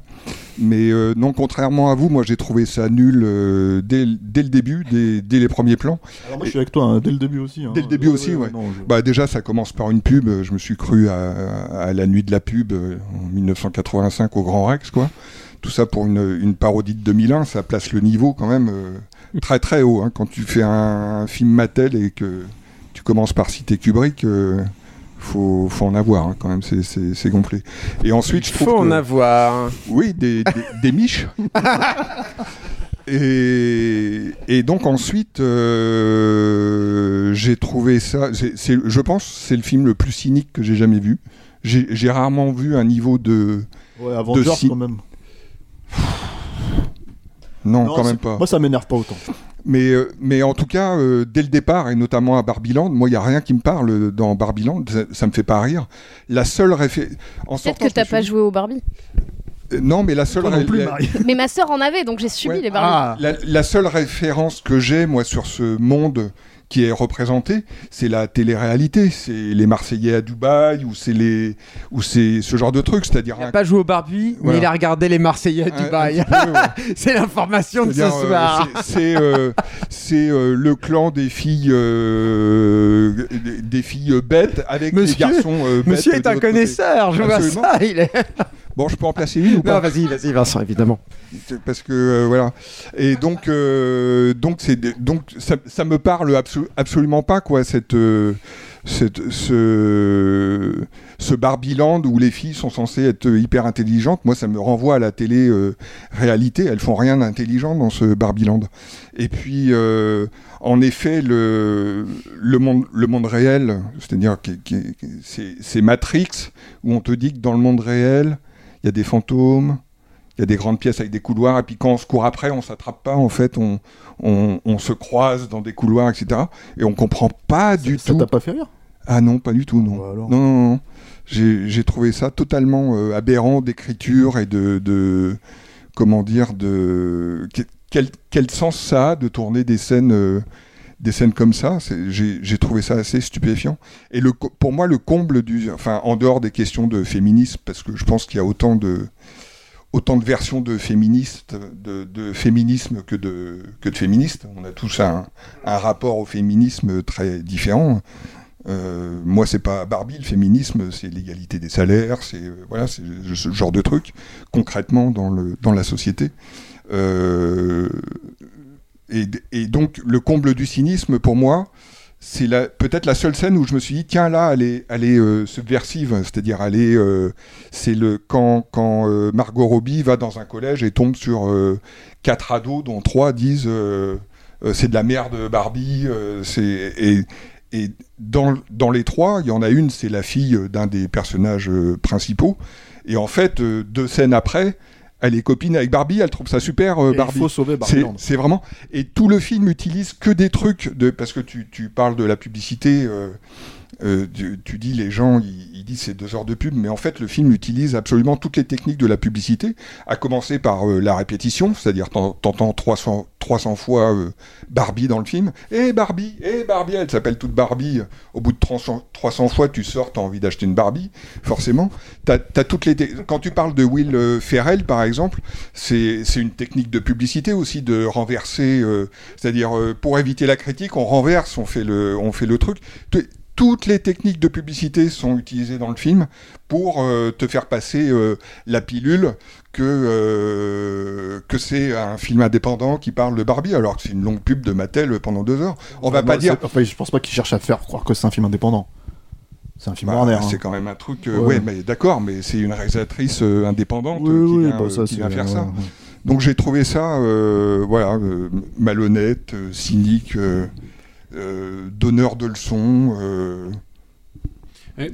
Mais euh, non, contrairement à vous, moi j'ai trouvé ça nul euh, dès, dès le début, dès, dès les premiers plans. Alors moi, je suis avec toi hein, dès le début aussi. hein. Dès le début aussi, ouais. non, je- Bah déjà, ça commence par une pub. Je me suis cru à, à la nuit de la pub euh, en 1985 au Grand Rex, quoi. Tout ça pour une, une parodie de 2001, ça place le niveau quand même euh, très très haut. hein. Quand tu fais un, un film Mattel et que tu commences par citer Kubrick, euh, faut, faut en avoir hein, quand même, c'est- c'est c'est gonflé. Et ensuite, je trouve Faut en avoir. oui, des, des, des miches. Et, et donc ensuite, euh, j'ai trouvé ça. c'est- c'est- je pense que c'est le film le plus cynique que j'ai jamais vu. J'ai j'ai rarement vu un niveau de. Ouais, Avengers si- quand même. Non, Non, quand même pas. Moi, ça m'énerve pas autant. Mais, euh, mais en tout cas, euh, dès le départ, et notamment à Barbiland, moi, il n'y a rien qui me parle dans Barbiland, ça, ça me fait pas rire. La seule référence. Peut-être que t'as pas joué au Barbie. Euh, Non, mais la seule. Toi non plus, la-. Mais ma sœur en avait, donc j'ai subi les Barbies. Ah. La, la seule référence que j'ai, moi, sur ce monde qui est représenté, c'est la télé-réalité. C'est les Marseillais à Dubaï, ou c'est les, ou c'est ce genre de truc. C'est-à-dire Il un n'a pas joué au Barbie, Voilà. mais il a regardé les Marseillais à Un- Dubaï. un ouais. C'est l'information de ce euh, soir. c'est- euh, c'est, euh, le clan des filles, euh, des, des filles bêtes avec Monsieur- des garçons bêtes. Monsieur est un connaisseur, côté. je vois Absolument. ça. Il est... Bon, je peux en placer une ou pas vas-y, vas-y, Vincent, évidemment. Parce que euh, voilà. Et donc, euh, donc c'est donc ça, ça me parle abso- absolument pas quoi cette, euh, cette ce ce Barbieland où les filles sont censées être hyper intelligentes. Moi, ça me renvoie à la télé euh, réalité. Elles font rien d'intelligent dans ce Barbieland. Et puis, euh, en effet, le le monde le monde réel, c'est-à-dire c'est Matrix où on te dit que dans le monde réel, il y a des fantômes, il y a des grandes pièces avec des couloirs, et puis quand on se court après, on s'attrape pas, en fait, on, on, on se croise dans des couloirs, etc. Et on comprend pas du Ça tout. t'a pas fait rire? Ah non, pas du tout, non. Bah alors. non, non, non. J'ai trouvé ça totalement euh, aberrant d'écriture et de, de. Comment dire de. que- Quel, quel sens ça a de tourner des scènes. euh, des scènes comme ça, j'ai trouvé ça assez stupéfiant. Et pour moi, le comble du, enfin, en dehors des questions de féminisme, parce que je pense qu'il y a autant de, versions de féministes, de, féminisme que de, féministes. On a tous un, rapport au féminisme très différent. Euh, moi, c'est pas Barbie, le féminisme, c'est l'égalité des salaires, c'est euh, voilà, ce genre de truc concrètement dans dans la société. Euh, et, donc le comble du cynisme pour moi, c'est peut-être la seule scène où je me suis dit tiens là elle est, euh, subversive, c'est-à-dire elle est, euh, c'est le quand quand euh, Margot Robbie va dans un collège et tombe sur quatre ados dont trois disent c'est de la merde Barbie, et et dans, dans les trois, il y en a une, c'est la fille d'un des personnages principaux. Et en fait, deux scènes après, elle est copine avec Barbie, elle trouve ça super, euh, Et il Barbie. faut sauver Barbieland. C'est vraiment. Et tout le film utilise que des trucs de. Parce que tu, tu parles de la publicité. euh, euh, tu, dis les gens, ils, ils disent c'est deux heures de pub, mais en fait le film utilise absolument toutes les techniques de la publicité, à commencer par euh, la répétition, c'est-à-dire t'en- t'entends 300, 300 fois euh, Barbie dans le film, et Barbie, et Barbie, elle s'appelle toute Barbie, au bout de 300, 300 fois tu sors, t'as envie d'acheter une Barbie, forcément. T'as toutes les Quand tu parles de Will Ferrell par exemple, c'est, une technique de publicité aussi de renverser, c'est-à-dire pour éviter la critique, on renverse, on fait le, on fait le truc. T- toutes les techniques de publicité sont utilisées dans le film pour euh, te faire passer euh, la pilule que, euh, que c'est un film indépendant qui parle de Barbie, alors que c'est une longue pub de Mattel pendant deux heures. On va Enfin, pas dire. Enfin, je pense pas qu'ils cherchent à faire croire que c'est un film indépendant. C'est un film Bah, Warner. hein. c'est quand même un truc. Ouais. ouais, mais d'accord, mais c'est une réalisatrice indépendante Oui, qui oui, vient, bah, ça, qui c'est- vient faire ça. ouais. Donc j'ai trouvé ça, voilà, malhonnête, cynique, donneur de leçons. euh,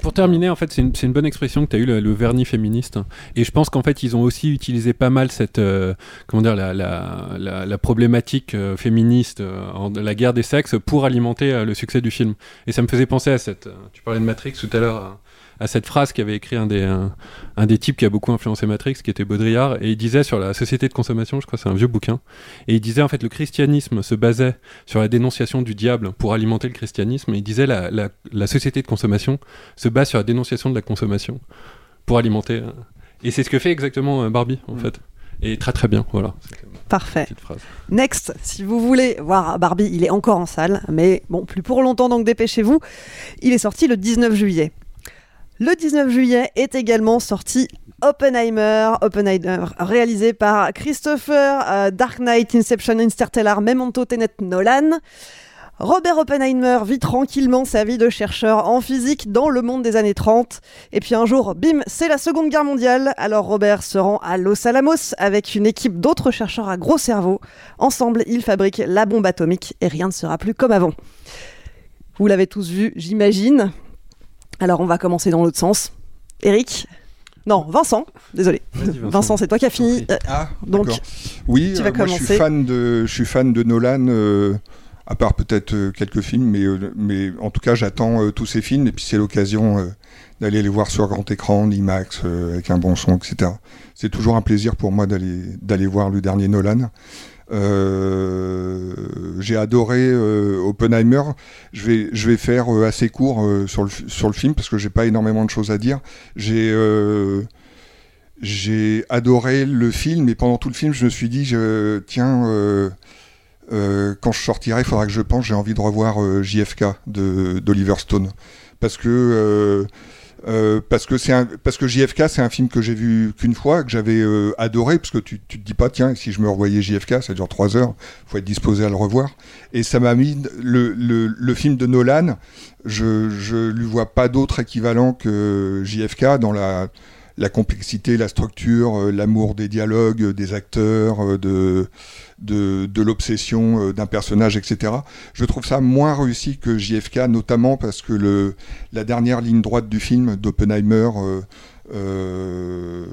pour terminer, en fait, c'est une, bonne expression que tu as eu, le, vernis féministe. Et je pense qu'en fait, ils ont aussi utilisé pas mal cette, euh, comment dire, la, problématique euh, féministe, euh, la guerre des sexes, pour alimenter euh, le succès du film. Et ça me faisait penser à cette. euh, tu parlais de Matrix tout à l'heure. À- cette phrase qu'avait écrit un des, un, un des types qui a beaucoup influencé Matrix, qui était Baudrillard, et il disait sur la société de consommation, je crois que c'est un vieux bouquin, et il disait en fait le christianisme se basait sur la dénonciation du diable pour alimenter le christianisme, et il disait la, la, la société de consommation se base sur la dénonciation de la consommation pour alimenter. euh, Et c'est ce que fait exactement euh, Barbie en fait. Et très très bien, voilà. Parfait. petite phrase. Next, si vous voulez voir Barbie, il est encore en salle, mais bon, plus pour longtemps, donc dépêchez-vous. Il est sorti le 19 juillet. Le 19 juillet est également sorti Oppenheimer, Oppenheimer réalisé par Christopher, euh, Dark Knight, Inception, Interstellar, Memento, Tenet, Nolan. Robert Oppenheimer vit tranquillement sa vie de chercheur en physique dans le monde des années 30. Et puis un jour, bim, c'est la Seconde Guerre mondiale. Alors Robert se rend à Los Alamos avec une équipe d'autres chercheurs à gros cerveau. Ensemble, ils fabriquent la bombe atomique et rien ne sera plus comme avant. Vous l'avez tous vu, j'imagine. Alors on va commencer dans l'autre sens. Eric Non, Vincent, désolé. Vincent. Vincent, c'est toi qui as fini. Euh, Ah, donc, d'accord. oui, tu vas euh, moi, je suis commencer. fan de, je suis fan de Nolan. euh, à part peut-être quelques films, mais, euh, mais en tout cas, j'attends euh, tous ces films, et puis c'est l'occasion euh, d'aller les voir sur grand écran, l'IMAX, euh, avec un bon son, etc. C'est toujours un plaisir pour moi d'aller d'aller voir le dernier Nolan. Euh, j'ai adoré euh, Oppenheimer. Je vais, je vais faire euh, assez court sur, le, sur le film parce que j'ai pas énormément de choses à dire. J'ai j'ai adoré le film et pendant tout le film, je me suis dit, je, tiens, quand je sortirai, il faudra que je pense, j'ai envie de revoir euh, JFK d'Oliver Stone. Parce que, euh, parce, que c'est parce que JFK, c'est un film que j'ai vu qu'une fois, que j'avais euh, adoré, parce que tu, tu te dis pas, tiens, si je me revoyais JFK, ça dure trois heures, faut être disposé à le revoir. Et ça m'a mis le, le, le film de Nolan, je, je lui vois pas d'autre équivalent que JFK dans la la complexité, la structure, euh, l'amour des dialogues, euh, des acteurs, euh, de, de, de l'obsession d'un personnage, etc. Je trouve ça moins réussi que JFK, notamment parce que le, la dernière ligne droite du film d'Oppenheimer euh, euh,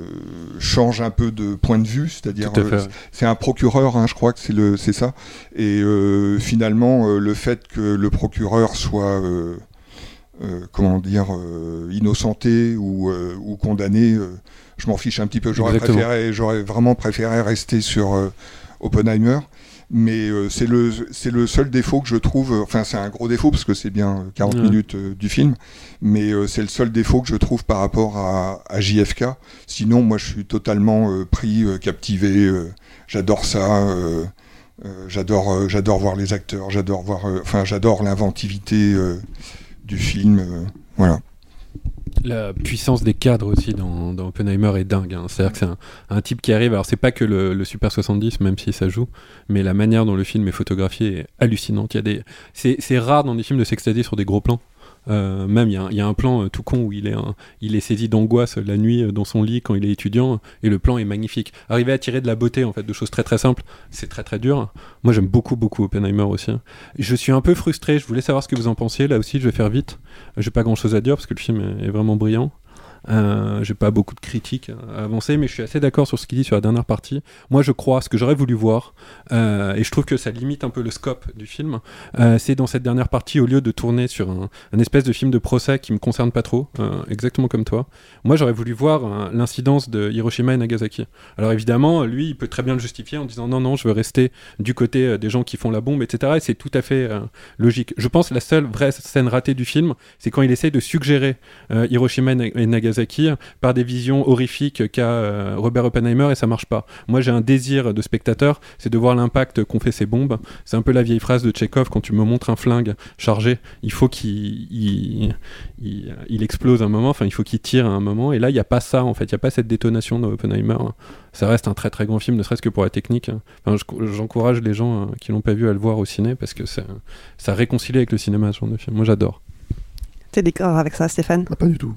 change un peu de point de vue, c'est-à-dire euh, c'est un procureur, hein, je crois que c'est le c'est ça, et euh, finalement le fait que le procureur soit euh, comment dire, euh, innocenté ou, euh, ou condamné, je m'en fiche un petit peu. J'aurais préféré, j'aurais vraiment préféré rester sur Oppenheimer. Mais c'est le c'est le seul défaut que je trouve. Enfin, c'est un gros défaut parce que c'est bien euh, 40 Ouais. minutes du film, mais c'est le seul défaut que je trouve par rapport à, à JFK. Sinon, moi, je suis totalement pris, captivé. j'adore ça. j'adore j'adore voir les acteurs. J'adore voir. Enfin, j'adore l'inventivité du film. euh. La puissance des cadres aussi dans, Oppenheimer est dingue. hein. C'est-à-dire que c'est un, type qui arrive. Alors, c'est pas que le, Super 70, même si ça joue, mais la manière dont le film est photographié est hallucinante. C'est rare dans des films de s'extasier sur des gros plans. Euh, même, il y, a un- plan euh, tout con où il est, il est saisi d'angoisse la nuit euh, dans son lit quand il est étudiant, et le plan est magnifique. Arriver à tirer de la beauté, en fait, de choses très très simples, c'est très très dur. Moi, j'aime beaucoup beaucoup Oppenheimer aussi. Je suis un peu frustré. Je voulais savoir ce que vous en pensiez. Là aussi, je vais faire vite. J'ai pas grand chose à dire parce que le film est vraiment brillant. Euh, j'ai pas beaucoup de critiques à avancer, mais je suis assez d'accord sur ce qu'il dit sur la dernière partie. Moi, je crois, ce que j'aurais voulu voir, euh, et je trouve que ça limite un peu le scope du film, euh, c'est dans cette dernière partie, au lieu de tourner sur un, espèce de film de procès qui me concerne pas trop, euh, exactement comme toi, moi j'aurais voulu voir euh, l'incidence de Hiroshima et Nagasaki. Alors évidemment, lui, il peut très bien le justifier en disant non, non, je veux rester du côté euh, des gens qui font la bombe, etc. Et c'est tout à fait euh, logique. Je pense que la seule vraie scène ratée du film, c'est quand il essaye de suggérer euh, Hiroshima et Na- par des visions horrifiques qu'a euh, Robert Oppenheimer et ça marche pas. Moi j'ai un désir de spectateur, c'est de voir l'impact qu'ont fait ces bombes. C'est un peu la vieille phrase de Tchekhov quand tu me montres un flingue chargé, il faut qu'il il, il- il explose un moment, enfin il faut qu'il tire à un moment et là il n'y a pas ça en fait, il n'y a pas cette détonation dans Oppenheimer. Ça reste un très très grand film, ne serait-ce que pour la technique. Enfin, je- j'encourage les gens euh, qui l'ont pas vu à le voir au ciné parce que ça, ça réconcilie avec le cinéma ce genre de film. Moi j'adore. T'es d'accord avec ça, Stéphane? Pas du tout.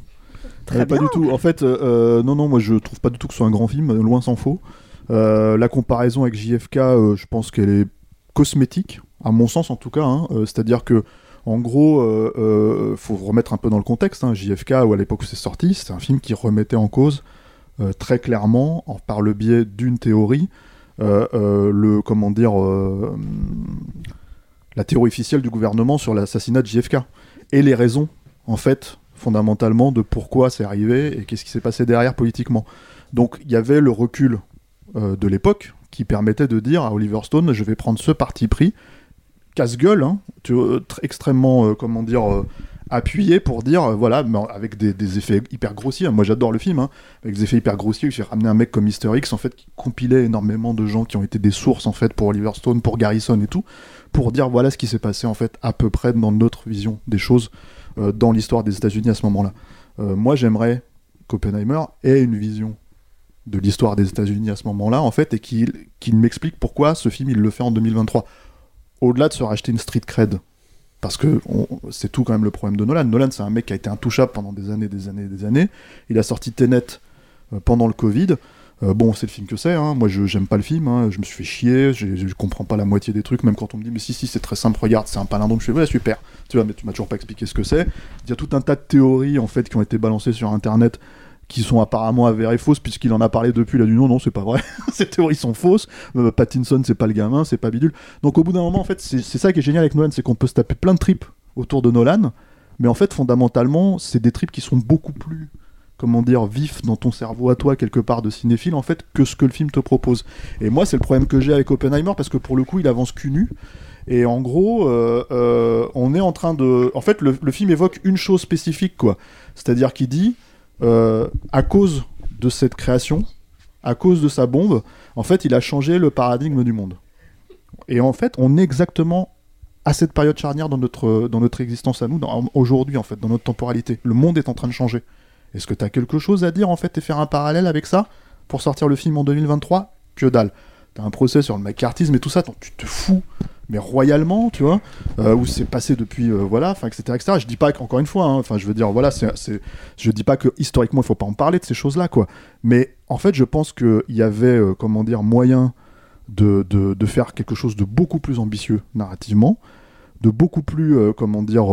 Très pas du tout. En fait, euh, euh, non, non, moi je trouve pas du tout que ce soit un grand film, loin s'en faut. Euh, la comparaison avec JFK, euh, je pense qu'elle est cosmétique, à mon sens en tout cas. hein. C'est-à-dire que, en gros, faut remettre un peu dans le contexte. hein. JFK, ou à l'époque où c'est sorti, c'était un film qui remettait en cause très clairement, en- par le biais d'une théorie, le comment dire, la théorie officielle du gouvernement sur l'assassinat de JFK et les raisons, en fait, fondamentalement, de pourquoi c'est arrivé et qu'est-ce qui s'est passé derrière politiquement. Donc il y avait le recul euh, de l'époque qui permettait de dire à Oliver Stone, je vais prendre ce parti pris, casse-gueule, hein, extrêmement, euh, comment dire, euh, appuyé pour dire, voilà, mais avec des, effets hyper grossiers. Moi j'adore le film, hein, avec des effets hyper grossiers. J'ai ramené un mec comme Mister X, en fait, qui compilait énormément de gens qui ont été des sources, en fait, pour Oliver Stone, pour Garrison et tout, pour dire, voilà ce qui s'est passé, en fait, à peu près dans notre vision des choses dans l'histoire des États-Unis à ce moment-là. Euh, moi j'aimerais qu'Oppenheimer ait une vision de l'histoire des États-Unis à ce moment-là, en fait, et qu'il qu'il m'explique pourquoi ce film il le fait en 2023. Au-delà de se racheter une street cred, parce que c'est tout quand même le problème de Nolan. Nolan, c'est un mec qui a été intouchable pendant des années, des années, des années. Il a sorti Tenet euh, pendant le Covid. Euh, bon, c'est le film que c'est. hein. Moi, je j'aime pas le film. hein. Je me suis fait chier. Je, je comprends pas la moitié des trucs. Même quand on me dit, mais si, si, c'est très simple. Regarde, c'est un palindrome. Je fais, ouais, super. Tu vois, mais tu m'as toujours pas expliqué ce que c'est. Il y a tout un tas de théories en fait qui ont été balancées sur Internet qui sont apparemment avérées fausses puisqu'il en a parlé depuis. Il a dit non, non, c'est pas vrai. Ces théories sont fausses. Euh, Pattinson, c'est pas le gamin, c'est pas bidule. Donc au bout d'un moment, en fait, c'est c'est ça qui est génial avec Nolan, c'est qu'on peut se taper plein de tripes autour de Nolan, mais en fait, fondamentalement, c'est des tripes qui sont beaucoup plus comment dire, vifs dans ton cerveau à toi, quelque part de cinéphile, en fait, que ce que le film te propose. Et moi, c'est le problème que j'ai avec Oppenheimer, parce que pour le coup, il avance cul nu. Et en gros, euh, euh, on est en train de. En fait, le, film évoque une chose spécifique, quoi. C'est-à-dire qu'il dit, euh, à cause de cette création, à cause de sa bombe, en fait, il a changé le paradigme du monde. Et en fait, on est exactement à cette période charnière dans notre, dans notre existence à nous, aujourd'hui, en fait, dans notre temporalité. Le monde est en train de changer. Est-ce que tu as quelque chose à dire, en fait, et faire un parallèle avec ça pour sortir le film en 2023 Que dalle. T'as un procès sur le macartisme et tout ça, tu te fous, mais royalement, tu vois, euh, où c'est passé depuis, euh, voilà, etc., etc. Je dis pas qu'encore une fois, hein, enfin, je veux dire, voilà, c'est, je dis pas que historiquement il faut pas en parler de ces choses-là, quoi. Mais en fait, je pense qu'il y avait, euh, comment dire, moyen de, de, faire quelque chose de beaucoup plus ambitieux narrativement, de beaucoup plus, comment dire,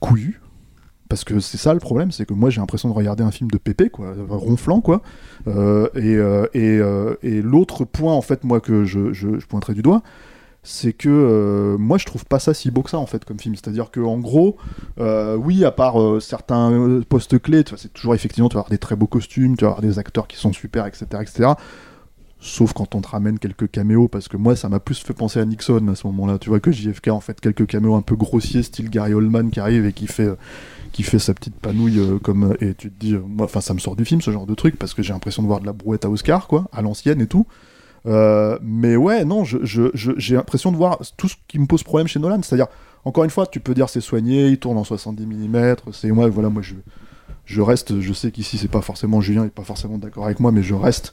couillu. Parce que c'est ça le problème, c'est que moi j'ai l'impression de regarder un film de pépé, quoi, ronflant, quoi. Euh, et euh, euh, et l'autre point, en fait, moi, que je, je, pointerai du doigt, c'est que moi je trouve pas ça si beau que ça en fait comme film. C'est-à-dire que en gros, oui, à part certains postes clés, c'est toujours effectivement tu vas avoir des très beaux costumes, tu vas avoir des acteurs qui sont super, etc., etc. Sauf quand on te ramène quelques caméos, parce que moi ça m'a plus fait penser à Nixon à ce moment-là. Tu vois que JFK en fait quelques caméos un peu grossiers, style Gary Oldman qui arrive et qui fait qui fait sa petite panouille euh, comme et tu te dis, euh, moi, enfin ça me sort du film ce genre de truc parce que j'ai l'impression de voir de la brouette à Oscar quoi, à l'ancienne et tout. Euh, mais ouais, non, je- je- je- j'ai l'impression de voir tout ce qui me pose problème chez Nolan. C'est-à-dire, encore une fois, tu peux dire c'est soigné, il tourne en 70 mm, c'est moi, voilà, moi je, je reste, je sais qu'ici c'est pas forcément Julien, il est pas forcément d'accord avec moi, mais je reste,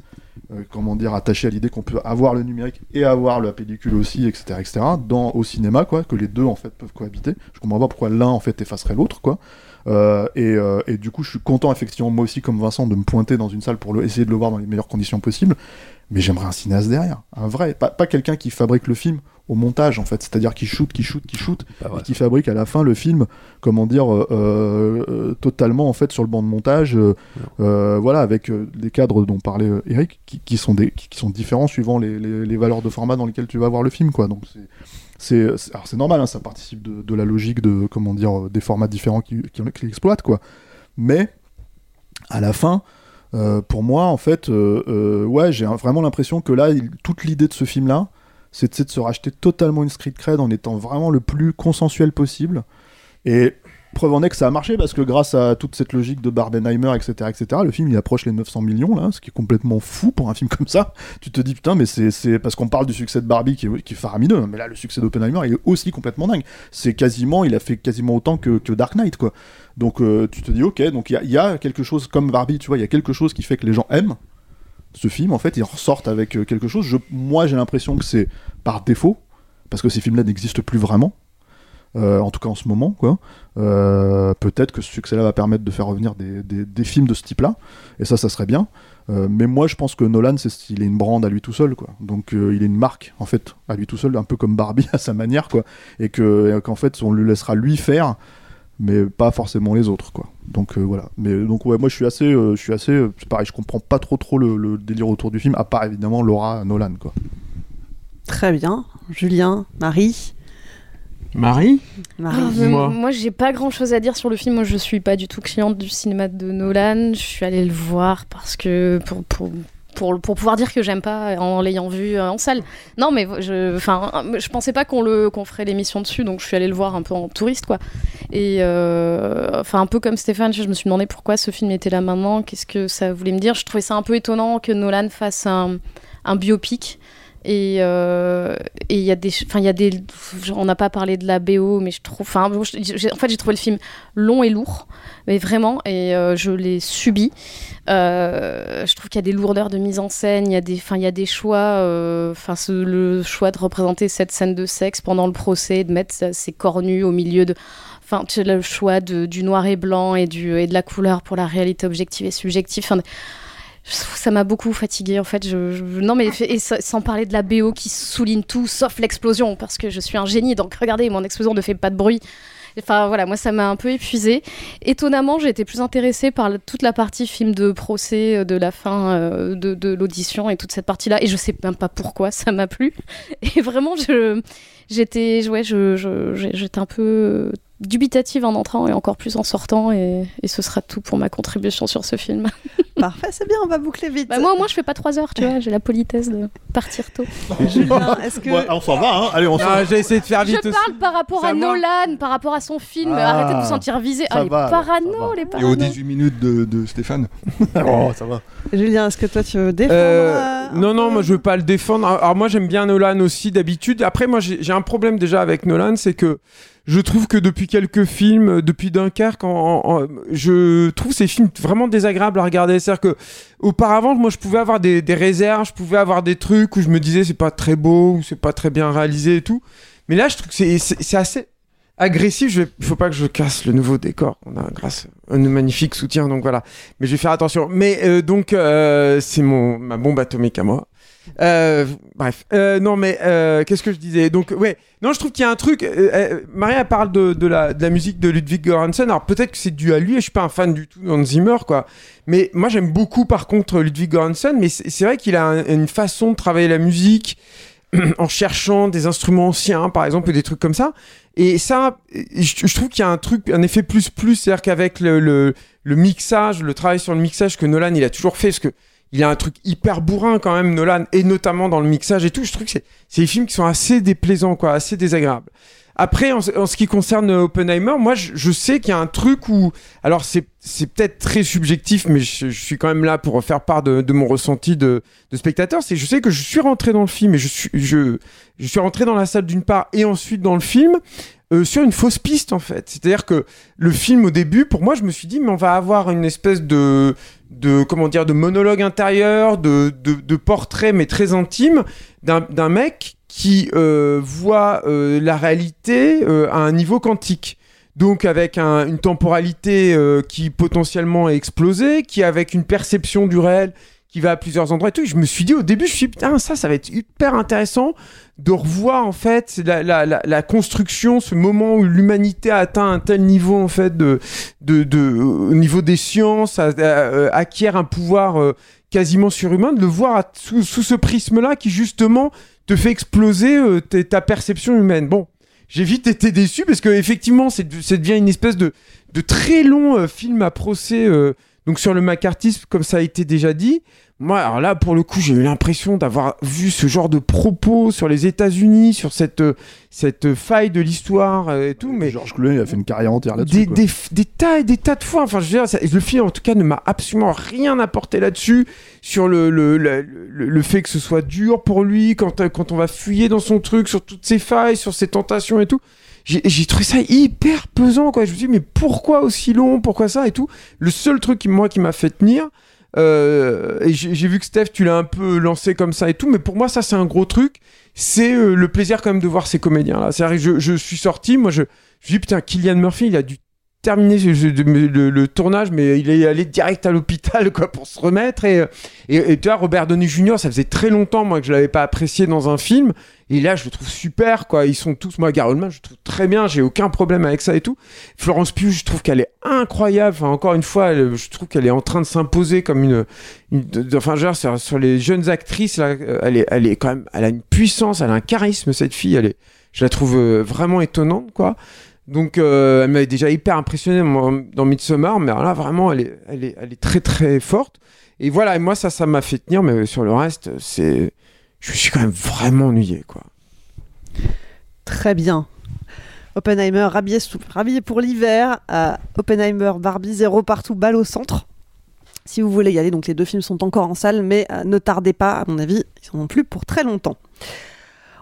euh, comment dire, attaché à l'idée qu'on peut avoir le numérique et avoir la pellicule aussi, etc., etc., dans, au cinéma, quoi, que les deux en fait peuvent cohabiter. Je comprends pas pourquoi l'un en fait effacerait l'autre, quoi. Euh, et, euh, et du coup, je suis content effectivement moi aussi comme Vincent de me pointer dans une salle pour essayer de le voir dans les meilleures conditions possibles. Mais j'aimerais un cinéaste derrière, un vrai, pas, pas quelqu'un qui fabrique le film au montage en fait, c'est-à-dire qui shoot, qui shoot, qui shoot, et qui fabrique à la fin le film, comment dire, euh, euh, totalement en fait sur le banc de montage, euh, voilà, avec les cadres dont parlait Eric, qui, qui sont des, qui, qui sont différents suivant les, les, les valeurs de format dans lesquelles tu vas voir le film, quoi. Donc c'est c'est c'est- alors c'est normal hein, ça participe de, de la logique de comment dire des formats différents qui, qui, qui exploitent quoi. Mais à la fin euh, pour moi en fait euh, euh, ouais j'ai vraiment l'impression que là toute l'idée de ce film là c'est de se racheter totalement une street cred en étant vraiment le plus consensuel possible et preuve en est que ça a marché parce que grâce à toute cette logique de Barbenheimer, etc., etc., le film il approche les 900 millions là, ce qui est complètement fou pour un film comme ça. Tu te dis putain, mais c'est parce qu'on parle du succès de Barbie qui est, qui faramineux, mais là le succès d'Oppenheimer il est aussi complètement dingue. C'est quasiment, il a fait quasiment autant que, que Dark Knight quoi. Donc euh, tu te dis ok, donc il y y a quelque chose comme Barbie, tu vois, il y a quelque chose qui fait que les gens aiment ce film. En fait, ils ressortent avec euh, quelque chose. Je, moi j'ai l'impression que c'est par défaut parce que ces films-là n'existent plus vraiment. Euh, en tout cas en ce moment, quoi. Peut-être que ce succès-là va permettre de faire revenir des, des- films de ce type-là, et ça, ça serait bien. Mais moi, je pense que Nolan, c'est il est une brand à lui tout seul, quoi. Donc, il est une marque, en fait, à lui tout seul, un peu comme Barbie à sa manière, quoi. Et que, et qu'en fait, on lui laissera lui faire, mais pas forcément les autres, quoi. Donc euh, voilà. Mais donc ouais, moi, je suis assez, euh, je suis assez, euh, c'est pareil, je comprends pas trop trop le, le délire autour du film, à part évidemment Laura Nolan, quoi. Très bien. Julien, Marie. Marie Marie. Ah, mais moi, j'ai pas grand chose à dire sur le film. Moi, je suis pas du tout cliente du cinéma de Nolan. Je suis allée le voir parce que pour, pour, pour, pour pouvoir dire que j'aime pas en l'ayant vu euh, en salle. Non, mais je, enfin, je pensais pas qu'on le qu'on ferait l'émission dessus, donc je suis allée le voir un peu en touriste, quoi. Et euh, enfin, un peu comme Stéphane, je me suis demandé pourquoi ce film était là maintenant. Qu'est-ce que ça voulait me dire Je trouvais ça un peu étonnant que Nolan fasse un, un biopic. Et euh, et il y a des, enfin il y a des, on n'a pas parlé de la BO, mais je trouve, enfin en fait j'ai trouvé le film long et lourd, mais vraiment, et euh, je l'ai subi. Euh, je trouve qu'il y a des lourdeurs de mise en scène, il y a des, il y a des choix, enfin le choix de représenter cette scène de sexe pendant le procès, de mettre ses corps nus au milieu de, enfin le choix du noir et blanc et du et de la couleur pour la réalité objective et subjective. Ça m'a beaucoup fatigué en fait. Non mais et sans parler de la BO qui souligne tout sauf l'explosion parce que je suis un génie donc regardez mon explosion ne fait pas de bruit. Enfin voilà, moi ça m'a un peu épuisé. Étonnamment, j'ai été plus intéressée par toute la partie film de procès euh, de la fin euh, de, l'audition et toute cette partie-là. Et je sais même pas pourquoi ça m'a plu. Et vraiment, j'étais ouais, j'étais un peu dubitative en entrant et encore plus en sortant. Et, et ce sera tout pour ma contribution sur ce film. Parfait, c'est bien, on va boucler vite. Bah, moi au moins je fais pas trois heures, tu vois. J'ai la politesse de partir tôt. Julien, est-ce que. Ouais, on s'en va, hein Allez, on s'en Ah, va. J'ai essayé de faire Je vite aussi. parle par rapport à Nolan, par rapport à son film. Ah, Arrêtez de vous sentir visé. ça Ah, les va, parano, les Et parano. aux 18 minutes de, de Stéphane. Oh, ça va. Julien, est-ce que toi tu veux défendre Euh, non, non, moi je veux pas le défendre. Alors moi j'aime bien Nolan aussi d'habitude. Après moi j'ai un problème déjà avec Nolan, c'est que je trouve que depuis quelques films, euh, depuis Dunkerque, je trouve ces films vraiment désagréables à regarder. C'est-à-dire que auparavant, moi je pouvais avoir des, réserves, je pouvais avoir des trucs où je me disais c'est pas très beau ou c'est pas très bien réalisé et tout. Mais là je trouve que c'est- assez agressif. Je faut pas que je casse le nouveau décor. On a grâce un magnifique soutien, donc voilà. Mais je vais faire attention. Mais euh, donc euh, c'est mon ma bombe atomique à moi. Euh, bref, Euh, non mais euh, qu'est-ce que je disais? Donc ouais, non je trouve qu'il y a un truc. Maria parle de, la, musique de Ludwig Göransson. Alors peut-être que c'est dû à lui. Je suis pas un fan du tout d'Hans Zimmer quoi. Mais moi j'aime beaucoup par contre Ludwig Göransson. Mais c'est vrai qu'il a un- une façon de travailler la musique en cherchant des instruments anciens par exemple ou des trucs comme ça. Et ça, je, trouve qu'il y a un truc, un effet plus plus, c'est-à-dire qu'avec le, le, le mixage, le travail sur le mixage que Nolan il a toujours fait, parce que il a un truc hyper bourrin quand même Nolan, et notamment dans le mixage et tout. Je trouve que c'est des films qui sont assez déplaisants, quoi, assez désagréables. Après, en, ce- qui concerne Oppenheimer, moi, je, sais qu'il y a un truc où, alors c'est peut-être très subjectif, mais je, suis quand même là pour faire part de, mon ressenti de, spectateur. C'est je sais que je suis rentré dans le film et je suis je rentré dans la salle d'une part et ensuite dans le film euh, sur une fausse piste en fait. C'est-à-dire que le film au début, pour moi, je me suis dit mais on va avoir une espèce de de comment dire de monologue intérieur, de de, portrait mais très intime d'un mec qui euh, voit euh, la réalité euh, à un niveau quantique. Donc avec un- une temporalité qui potentiellement est explosée, qui avec une perception du réel qui va à plusieurs endroits et tout. Je me suis dit au début, je me suis dit, putain, ça, ça va être hyper intéressant de revoir en fait la, la, construction, ce moment où l'humanité a atteint un tel niveau en fait de, de, de au niveau des sciences, euh, acquiert un pouvoir euh, quasiment surhumain, de le voir sous, sous ce prisme-là qui justement te fait exploser euh, ta- perception humaine. Bon, j'ai vite été déçu parce que effectivement, c'est devient une espèce de, de très long film à procès donc sur le macartisme, comme ça a été déjà dit. Moi, alors là, pour le coup, j'ai eu l'impression d'avoir vu ce genre de propos sur les États-Unis, sur cette, euh, cette faille de l'histoire euh, et tout, mais Georges Clooney il a fait une carrière entière là-dessus. des, quoi. des, des tas et des tas de fois. Enfin, je veux dire, ça- le film, en tout cas, ne m'a absolument rien apporté là-dessus, sur le, le, le, le- le fait que ce soit dur pour lui, quand, euh, quand on va fuyer dans son truc, sur toutes ses failles, sur ses tentations et tout. J'ai j'ai trouvé ça hyper pesant, quoi. Je me suis dit, mais pourquoi aussi long? Pourquoi ça? Et tout Le seul truc, qui, moi, qui m'a fait tenir, euh, et j'ai vu que Steph, tu l'as un peu lancé comme ça et tout, mais pour moi, ça, c'est un gros truc. C'est euh, le plaisir quand même de voir ces comédiens-là. C'est-à-dire je, suis sorti, moi, je, je dis, putain, Kylian Murphy, il a dû terminer le, le- tournage, mais il est allé direct à l'hôpital quoi pour se remettre. Et, et, et tu vois, Robert Downey Jr., ça faisait très longtemps moi que je l'avais pas apprécié dans un film. Et là, je le trouve super, quoi. Ils sont tous, moi, Gary je le trouve très bien, j'ai aucun problème avec ça et tout. Florence Pugh, je trouve qu'elle est incroyable. Enfin, encore une fois, je trouve qu'elle est en train de s'imposer comme une, enfin, genre, sur, les jeunes actrices, là, euh, elle est, elle est quand même, elle a une puissance, elle a un charisme, cette fille. Elle est, je la trouve euh, vraiment étonnante, quoi. Donc, euh, elle m'avait déjà hyper impressionné dans Midsommar, mais là, vraiment, elle est, elle est, elle est très, très forte. Et voilà, et moi, ça, ça m'a fait tenir, mais sur le reste, c'est, je me suis quand même vraiment ennuyé, quoi. Très bien. Oppenheimer, rhabillé, pour l'hiver. Oppenheimer, Barbie, zéro partout, balle au centre. Si vous voulez y aller, donc les deux films sont encore en salle, mais euh, ne tardez pas, à mon avis, ils n'en ont plus pour très longtemps.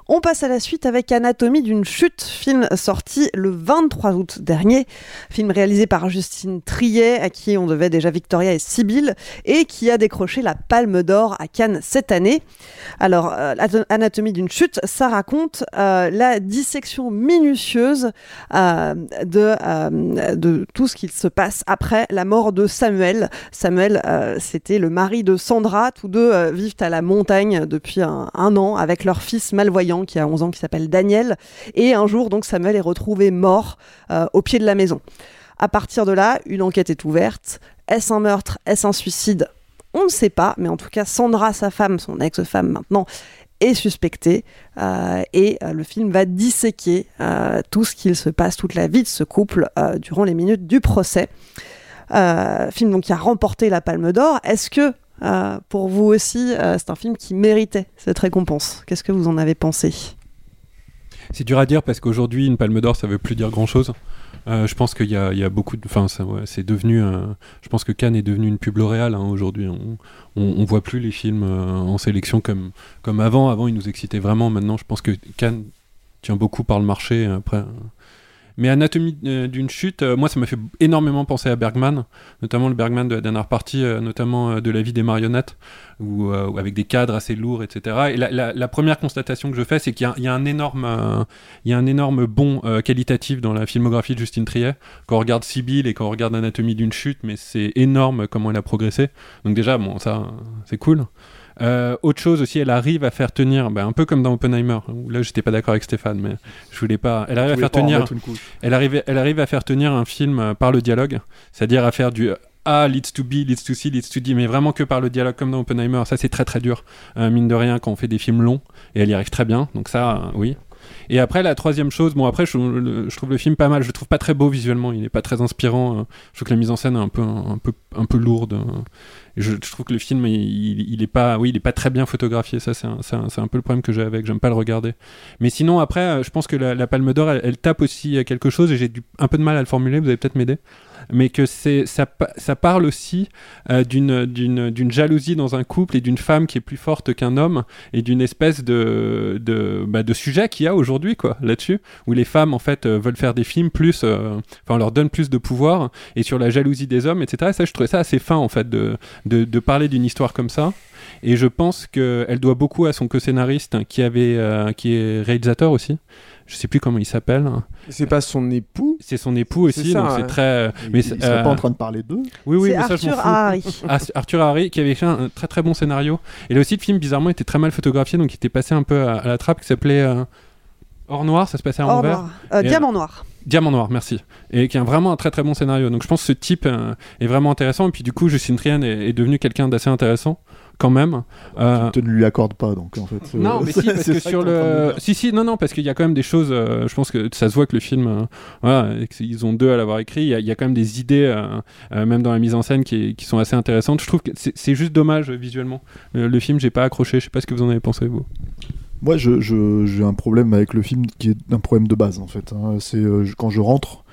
On passe à la suite avec Anatomie d'une chute, film sorti le 23 août dernier, film réalisé par Justine Triet, à qui on devait déjà Victoria et Sibylle, et qui a décroché la Palme d'Or à Cannes cette année. Alors, euh, Ato- Anatomie d'une chute, ça raconte euh, la dissection minutieuse euh, de, tout ce qui se passe après la mort de Samuel. Samuel, c'était le mari de Sandra. Tous deux vivent à la montagne depuis un an avec leur fils malvoyant qui a 11 ans qui s'appelle Daniel. Et un jour, donc, Samuel est retrouvé mort euh, au pied de la maison. À partir de là, une enquête est ouverte. Est-ce un meurtre? Est-ce un suicide? On ne sait pas, mais en tout cas, Sandra, sa femme, son ex-femme maintenant, est suspectée. euh, et euh, le film va disséquer tout ce qu'il se passe, toute la vie de ce couple durant les minutes du procès. Film donc qui a remporté la Palme d'Or. Est-ce que euh, pour vous aussi, euh, c'est un film qui méritait cette récompense Qu'est-ce que vous en avez pensé? C'est dur à dire parce qu'aujourd'hui, une palme d'or, ça veut plus dire grand-chose. Euh, je pense qu'il y, a- beaucoup de. Enfin, c'est devenu. je pense que Cannes est devenu une pub L'Oréal hein, aujourd'hui. On, on, on voit plus les films en sélection comme, comme avant. Avant, ils nous excitaient vraiment. Maintenant, je pense que Cannes tient beaucoup par le marché. Après. Mais Anatomie euh, d'une chute, euh, moi, ça m'a fait énormément penser à Bergman, notamment le Bergman de la dernière partie, euh, notamment de la vie des marionnettes, où avec des cadres assez lourds, etc. Et la, première constatation que je fais, c'est qu'il y a- un énorme, euh, il y a un énorme bond qualitatif dans la filmographie de Justine Triet. Quand on regarde Sibyl et quand on regarde Anatomie d'une chute, mais c'est énorme comment elle a progressé. Donc déjà, bon, ça, c'est cool. Euh, autre chose aussi, elle arrive à faire tenir, bah, un peu comme dans Oppenheimer, où là j'étais pas d'accord avec Stéphane, mais je voulais pas. Elle arrive à voulais faire tenir. Elle arrive, elle arrive à faire tenir un film euh, par le dialogue, c'est-à-dire à faire du A leads to B, leads to C, leads to D, mais vraiment que par le dialogue comme dans Oppenheimer. Ça c'est très très dur, euh, mine de rien, quand on fait des films longs, et elle y arrive très bien. Donc ça, euh, oui. Et après la troisième chose, bon après je, trouve le film pas mal. Je le trouve pas très beau visuellement, il est pas très inspirant. euh, je trouve que la mise en scène est un peu un peu un peu lourde. et je, trouve que le film il, il- est pas oui il est pas très bien photographié. Ça c'est un, un- peu le problème que j'ai avec. J'aime pas le regarder. Mais sinon après euh, je pense que la, Palme d'Or elle, elle tape aussi à quelque chose et j'ai un peu de mal à le formuler. Vous allez peut-être m'aider. Mais que c'est ça, pa- ça parle aussi euh, d'une jalousie dans un couple et d'une femme qui est plus forte qu'un homme et d'une espèce de de, bah, de sujet qu'il y a aujourd'hui quoi là-dessus où les femmes en fait euh, veulent faire des films plus euh, enfin on leur donne plus de pouvoir et sur la jalousie des hommes etc et ça je trouvais ça assez fin en fait de de, de parler d'une histoire comme ça. Et je pense qu'elle doit beaucoup à son co-scénariste hein, qui avait euh, qui est réalisateur aussi je sais plus comment il s'appelle c'est pas son époux c'est son époux aussi ça, donc ouais. c'est très Il- mais il serait pas euh, en train de parler d'eux oui, oui, C'est mais ça, je m'en Arthur. Harry. Arthur Harry, qui avait écrit un, un très très bon scénario. Et là aussi, le film, bizarrement, était très mal photographié, donc il était passé un peu à, à la trappe, qui s'appelait euh, Or Noir, ça se passait à Or l'envers. noir. Euh, Diamant noir. Diamant Noir, merci. Et qui a vraiment un très très bon scénario. Donc je pense que ce type euh, est vraiment intéressant. Et puis du coup, Justine Trian est, est devenu quelqu'un d'assez intéressant, quand même. Euh, Tu ne lui accordes pas, donc en fait. non, mais si, parce que sur le. Si, si, non, non, parce qu'il y a quand même des choses. euh, je pense que ça se voit que le film. euh, voilà, ils ont deux à l'avoir écrit. Il y, a- il y a quand même des idées, euh, euh, même dans la mise en scène, qui, sont assez intéressantes. Je trouve que c'est juste dommage visuellement. Le, le film, j'ai pas accroché. Je sais pas ce que vous en avez pensé, vous. Moi, je- je- j'ai un problème avec le film qui est un problème de base, en fait. hein. C'est je- quand je rentre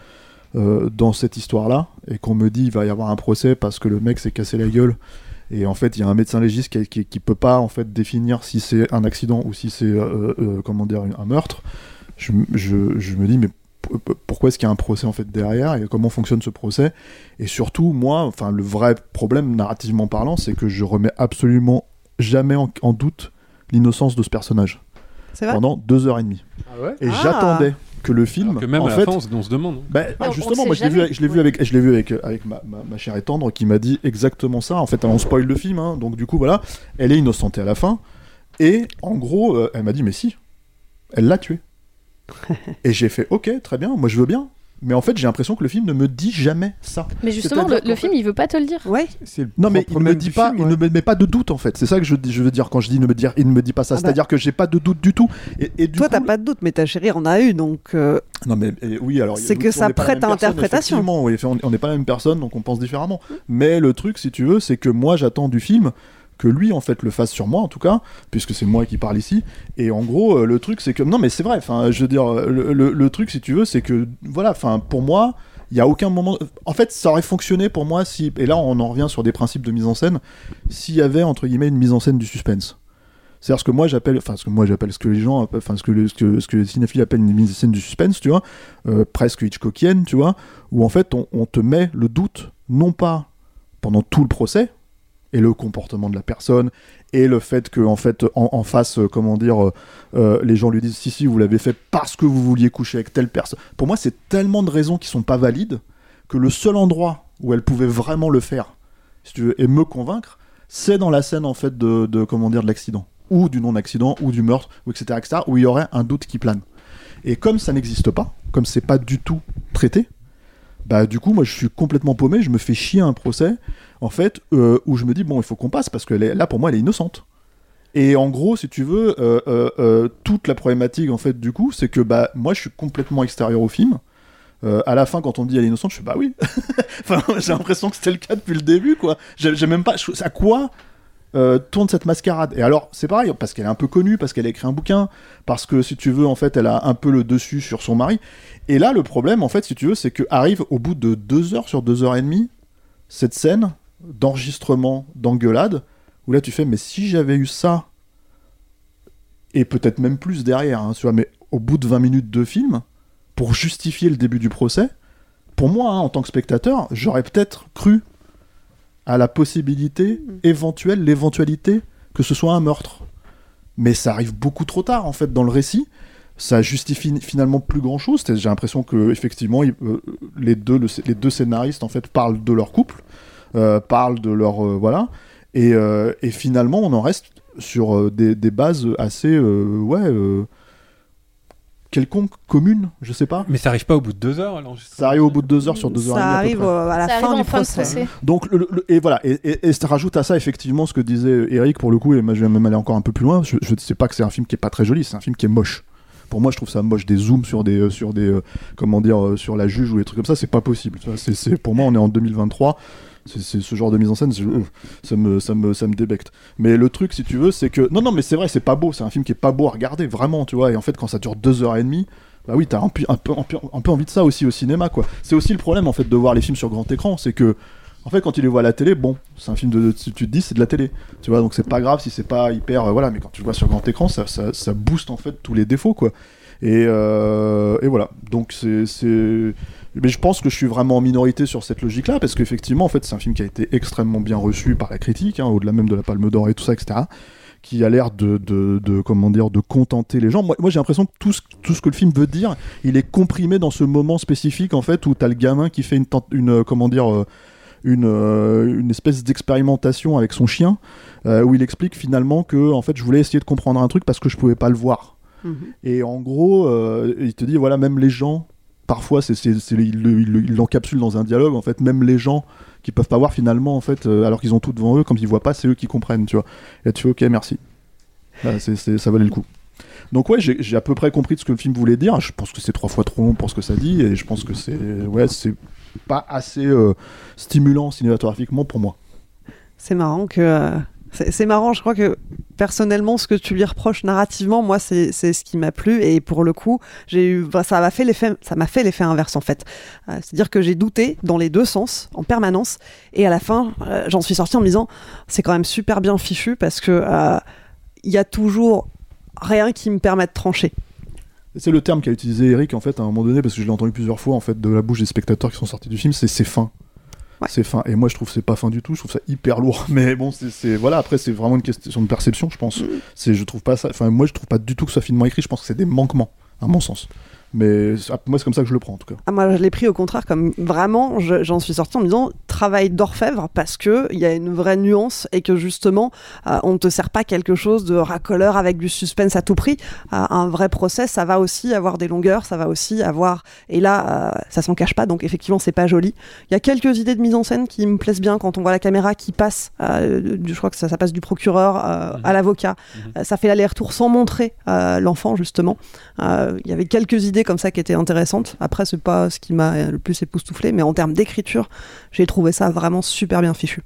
dans cette histoire-là et qu'on me dit il va y avoir un procès parce que le mec s'est cassé la gueule et en fait il y a un médecin légiste qui, qui, qui peut pas en fait définir si c'est un accident ou si c'est euh, euh, comment dire un meurtre. Je, je- je me dis mais pourquoi est-ce qu'il y a un procès en fait derrière et comment fonctionne ce procès? Et surtout moi enfin le vrai problème narrativement parlant c'est que je remets absolument jamais en, en doute l'innocence de ce personnage pendant deux heures et demie Ah ouais? Et Ah. j'attendais que le film Que même en à la fait fin, on se, on se demande. hein. bah, justement, moi je l'ai vu, jamais. avec, je l'ai vu avec, je l'ai vu avec, avec ma, ma, ma chère et tendre qui m'a dit exactement ça. En fait, on spoil le film, hein, donc du coup voilà, elle est innocentée à la fin. Et en gros, euh, elle m'a dit mais si, elle l'a tué. et j'ai fait ok, très bien, moi je veux bien. Mais en fait, j'ai l'impression que le film ne me dit jamais ça. Mais justement, le, film, il veut pas te le dire. Ouais. C'est le Non mais il ne me dit pas, film, il ne me met pas de doute en fait. C'est ça que je, veux dire quand je dis il ne me dire, il ne me dit pas ça. Ah bah. C'est-à-dire que j'ai pas de doute du tout. Et, et du Toi, coup, t'as pas de doute, mais ta chérie en a eu, donc. euh, Non mais et oui alors il y a C'est doute, que ça prête à interprétation. effectivement, oui, on on n'est pas la même personne donc on pense différemment. Mais le truc si tu veux c'est que moi j'attends du film que lui en fait le fasse sur moi en tout cas puisque c'est moi qui parle ici. Et en gros euh, le truc c'est que non mais c'est vrai enfin je veux dire le, le- le truc si tu veux c'est que voilà enfin pour moi il y a aucun moment en fait ça aurait fonctionné pour moi si et là on en revient sur des principes de mise en scène s'il y avait entre guillemets une mise en scène du suspense. C'est-à-dire ce que moi j'appelle, enfin ce que moi j'appelle, ce que les gens, enfin ce que, les- ce que, ce que les cinéphiles appellent une mise en scène du suspense, tu vois, euh, presque Hitchcockienne, tu vois, où en fait on te met le doute, non pas pendant tout le procès, et le comportement de la personne, et le fait que en fait en, face, euh, comment dire, euh, euh, les gens lui disent si si vous l'avez fait parce que vous vouliez coucher avec telle personne. Pour moi, c'est tellement de raisons qui sont pas valides que le seul endroit où elle pouvait vraiment le faire, et me convaincre, c'est dans la scène en fait de, de l'accident. ou du non-accident, ou du meurtre, ou etc., etc., où il y aurait un doute qui plane. Et comme ça n'existe pas, comme c'est pas du tout traité, bah du coup moi je suis complètement paumé, je me fais chier un procès, en fait, euh, où je me dis bon il faut qu'on passe parce que là pour moi elle est innocente. Et en gros, si tu veux, euh, euh, toute la problématique en fait du coup, c'est que bah moi je suis complètement extérieur au film. À la fin, quand on dit elle est innocente, je fais bah oui. enfin, j'ai l'impression que c'était le cas depuis le début, quoi. J'ai même pas. je- À quoi tourne cette mascarade? Et alors, c'est pareil, parce qu'elle est un peu connue, parce qu'elle a écrit un bouquin, parce que si tu veux, en fait, elle a un peu le dessus sur son mari. Et là, le problème, en fait, si tu veux, c'est que arrive au bout de deux heures sur deux heures et demie, cette scène d'enregistrement, d'engueulade, où là tu fais, mais si j'avais eu ça, et peut-être même plus derrière, hein, tu vois, mais au bout de 20 minutes de film, pour justifier le début du procès, pour moi, hein, en tant que spectateur, j'aurais peut-être cru à la possibilité éventuelle, l'éventualité que ce soit un meurtre. Mais ça arrive beaucoup trop tard, en fait, dans le récit. Ça justifie finalement plus grand chose. J'ai l'impression que effectivement, ils- euh, les, deux, le- les deux scénaristes en fait parlent de leur couple, parlent de leur euh, voilà, et, euh, et finalement, on en reste sur euh, des, des bases assez euh, ouais euh, quelconques communes, je sais pas. Mais ça arrive pas au bout de deux heures alors Ça arrive au bout de deux heures sur deux heures et Ça demie, à peu arrive euh, à la Ça fin du procès. procès. Donc, le- le- et voilà, et, et, et ça rajoute à ça effectivement ce que disait Eric pour le coup, et moi je vais même aller encore un peu plus loin. Je, je sais pas que c'est un film qui est pas très joli, c'est un film qui est moche. Pour moi, je trouve ça moche des zooms sur des, euh, sur des, euh, comment dire, euh, sur la juge ou des trucs comme ça, c'est pas possible. C'est- pour moi, on est en 2023. C'est, ce genre de mise en scène, ça me, ça me, ça me débecte. Mais le truc, si tu veux, c'est que non, non, mais c'est vrai, c'est pas beau. C'est un film qui est pas beau à regarder, vraiment, tu vois. Et en fait, quand ça dure deux heures et demie, bah oui, t'as un, peu- un, peu, envie de ça aussi au cinéma, quoi. C'est aussi le problème, en fait, de voir les films sur grand écran, c'est que en fait, quand tu les vois à la télé, bon, c'est un film de. Tu te dis, c'est de la télé. Tu vois, donc c'est pas grave si c'est pas hyper. euh, voilà, mais quand tu le vois sur grand écran, ça, ça, ça booste en fait tous les défauts, quoi. Et, euh, et voilà. Donc c'est. Mais je pense que je suis vraiment en minorité sur cette logique-là, parce qu'effectivement, en fait, c'est un film qui a été extrêmement bien reçu par la critique, hein, au-delà même de la Palme d'Or et tout ça, etc. Qui a l'air de, de, de- comment dire, de contenter les gens. Moi, moi j'ai l'impression que tout ce, tout ce que le film veut dire, il est comprimé dans ce moment spécifique, en fait, où t'as le gamin qui fait une, euh, comment dire, euh, une, euh, une espèce d'expérimentation avec son chien, euh, où il explique finalement que en fait je voulais essayer de comprendre un truc parce que je pouvais pas le voir. Et en gros, euh, il te dit voilà même les gens, parfois c'est, c'est, c'est- il, le- il le- il l'encapsule dans un dialogue en fait même les gens qui peuvent pas voir finalement en fait euh, alors qu'ils ont tout devant eux, comme ils voient pas, c'est eux qui comprennent, tu vois. Et tu fais ok merci, c'est, ça valait le coup. Donc ouais, j'ai, à peu près compris de ce que le film voulait dire. Je pense que c'est trois fois trop long pour ce que ça dit, et je pense que c'est ouais c'est pas assez euh, stimulant cinématographiquement pour moi. C'est marrant que. C'est marrant, je crois que personnellement, ce que tu lui reproches narrativement, moi, c'est c'est ce qui m'a plu. Et pour le coup, j'ai eu, bah, ça m'a fait l'effet, ça m'a fait l'effet inverse en fait. Euh, C'est-à-dire que j'ai douté dans les deux sens en permanence. Et à la fin, euh, j'en suis sorti en me disant, c'est quand même super bien fichu parce que euh, il y a toujours rien qui me permet de trancher. C'est le terme qu'a utilisé Eric en fait à un moment donné parce que je l'ai entendu plusieurs fois en fait de la bouche des spectateurs qui sont sortis du film, c'est c'est fin. C'est fin. Et moi je trouve que c'est pas fin du tout, je trouve ça hyper lourd. Mais bon, c'est- voilà, après c'est vraiment une question de perception, je pense. C'est je trouve pas ça enfin moi je trouve pas du tout que ce soit finement écrit, je pense que c'est des manquements à mon sens. Mais moi c'est comme ça que je le prends en tout cas. Ah, moi, je l'ai pris au contraire comme vraiment, je- j'en suis sorti en me disant travail d'orfèvre parce que il y a une vraie nuance et que justement, euh, on ne te sert pas quelque chose de racoleur avec du suspense à tout prix. Euh, un vrai procès, ça va aussi avoir des longueurs, ça va aussi avoir. Et là, euh, ça s'en cache pas, donc effectivement, c'est pas joli. Il y a quelques idées de mise en scène qui me plaisent bien quand on voit la caméra qui passe. euh, du, je crois que ça, ça passe du procureur euh, à l'avocat. Euh, ça fait l'aller-retour sans montrer euh, l'enfant justement. Euh, Il y avait quelques idées comme ça qui étaient intéressantes. Après, c'est pas ce qui m'a le plus époustouflé, mais en termes d'écriture, j'ai trouvé ça vraiment super bien fichu.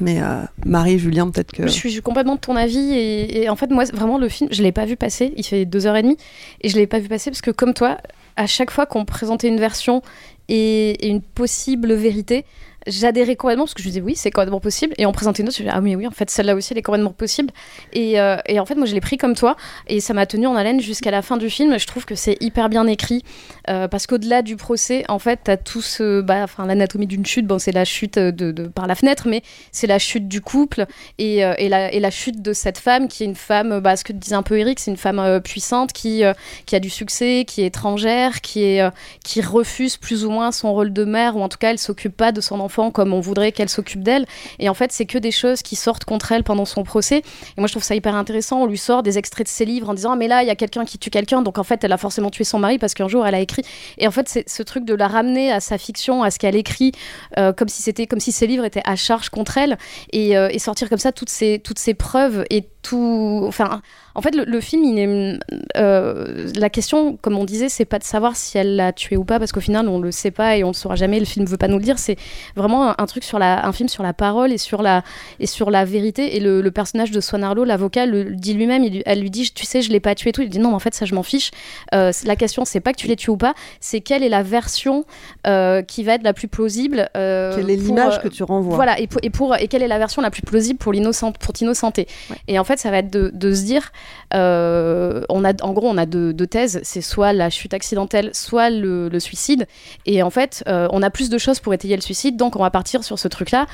Mais euh, Marie, Julien, peut-être que. Je suis, complètement de ton avis et, en fait moi vraiment le film je l'ai pas vu passer il fait deux heures et demie et je l'ai pas vu passer parce que comme toi à chaque fois qu'on présentait une version et, et une possible vérité j'adhérais complètement parce que je disais oui c'est complètement possible. Et on présentait une autre je disais ah mais oui en fait celle-là aussi elle est complètement possible. Et, euh, et en fait moi je l'ai pris comme toi. Et ça m'a tenu en haleine jusqu'à la fin du film. Je trouve que c'est hyper bien écrit. Euh, parce qu'au-delà du procès en fait t'as tout ce bah enfin l'anatomie d'une chute. Bon c'est la chute de, par la fenêtre mais c'est la chute du couple et, euh, et, la, et la chute de cette femme qui est une femme, bah, ce que disait un peu Eric, c'est une femme puissante qui, qui a du succès, qui est étrangère, qui, est, qui refuse plus ou moins son rôle de mère, ou en tout cas elle s'occupe pas de son enfant comme on voudrait qu'elle s'occupe d'elle. Et en fait, c'est que des choses qui sortent contre elle pendant son procès. Et moi, je trouve ça hyper intéressant. On lui sort des extraits de ses livres en disant ah, mais là, il y a quelqu'un qui tue quelqu'un, donc en fait, elle a forcément tué son mari parce qu'un jour, elle a écrit. Et en fait, c'est ce truc de la ramener à sa fiction, à ce qu'elle écrit, euh, comme si c'était comme si ses livres étaient à charge contre elle, et, euh, et sortir comme ça toutes ces toutes ces preuves et tout. Enfin, en fait, le, le film, il est, euh, la question, comme on disait, c'est pas de savoir si elle l'a tué ou pas, parce qu'au final, on le sait pas et on le saura jamais. Le film veut pas nous le dire. C'est vraiment un, un truc sur la, un film sur la parole et sur la et sur la vérité. Et le, le personnage de Swan Arlo, l'avocat, le, le dit lui-même. Elle lui dit, tu sais, je l'ai pas tué et tout. Il dit non, mais en fait, ça, je m'en fiche. Euh, la question, c'est pas que tu l'aies tué ou pas, c'est quelle est la version euh, qui va être la plus plausible. Quelle est l'image que tu renvoies Voilà, et pour, et pour et quelle est la version la plus plausible pour l'innocente, pour t'innocenter. Et en fait, ça va être de, de se dire, euh, on a, en gros, on a deux, deux thèses, c'est soit la chute accidentelle, soit le, le suicide. Et en fait, euh, on a plus de choses pour étayer le suicide, donc on va partir sur ce truc-là.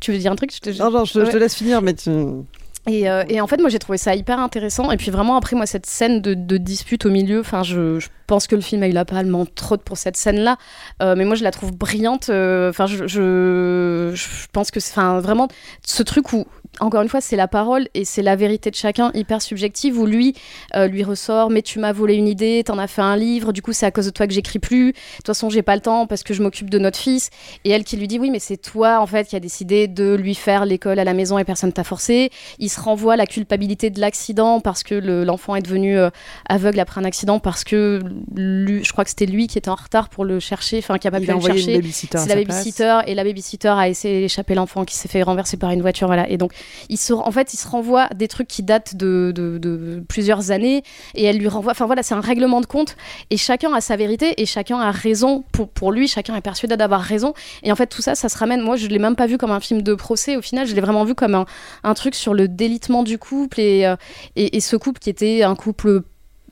Tu veux dire un truc? Je te... Non, non, je, je te laisse finir, mais tu... Et, euh, et en fait, moi, j'ai trouvé ça hyper intéressant. Et puis vraiment, après, moi, cette scène de, de dispute au milieu, enfin, je, je pense que le film a eu la palme entre autres pour cette scène-là. Euh, mais moi, je la trouve brillante. Euh, Enfin, je, je, je pense que c'est enfin, vraiment ce truc où, encore une fois, c'est la parole et c'est la vérité de chacun, hyper subjective, où lui, euh, lui ressort, mais tu m'as volé une idée, t'en as fait un livre, du coup, c'est à cause de toi que j'écris plus. De toute façon, j'ai pas le temps parce que je m'occupe de notre fils. Et elle qui lui dit, oui, mais c'est toi, en fait, qui a décidé de lui faire l'école à la maison et personne t'a forcé. Il se renvoie la culpabilité de l'accident parce que le- l'enfant est devenu euh, aveugle après un accident parce que lui, je crois que c'était lui qui était en retard pour le chercher, enfin qui a pas Il pu a le chercher. C'est la babysitter et la babysitter a essayé d'échapper l'enfant qui s'est fait renverser par une voiture, voilà. Et donc il se, en fait, il se renvoie des trucs qui datent de, de- de plusieurs années et elle lui renvoie. Enfin voilà, c'est un règlement de compte et chacun a sa vérité et chacun a raison pour pour lui. Chacun est persuadé d'avoir raison. Et en fait tout ça, ça se ramène. Moi, je l'ai même pas vu comme un film de procès. Au final, je l'ai vraiment vu comme un, un truc sur le délitement du couple et, euh, et, et ce couple qui était un couple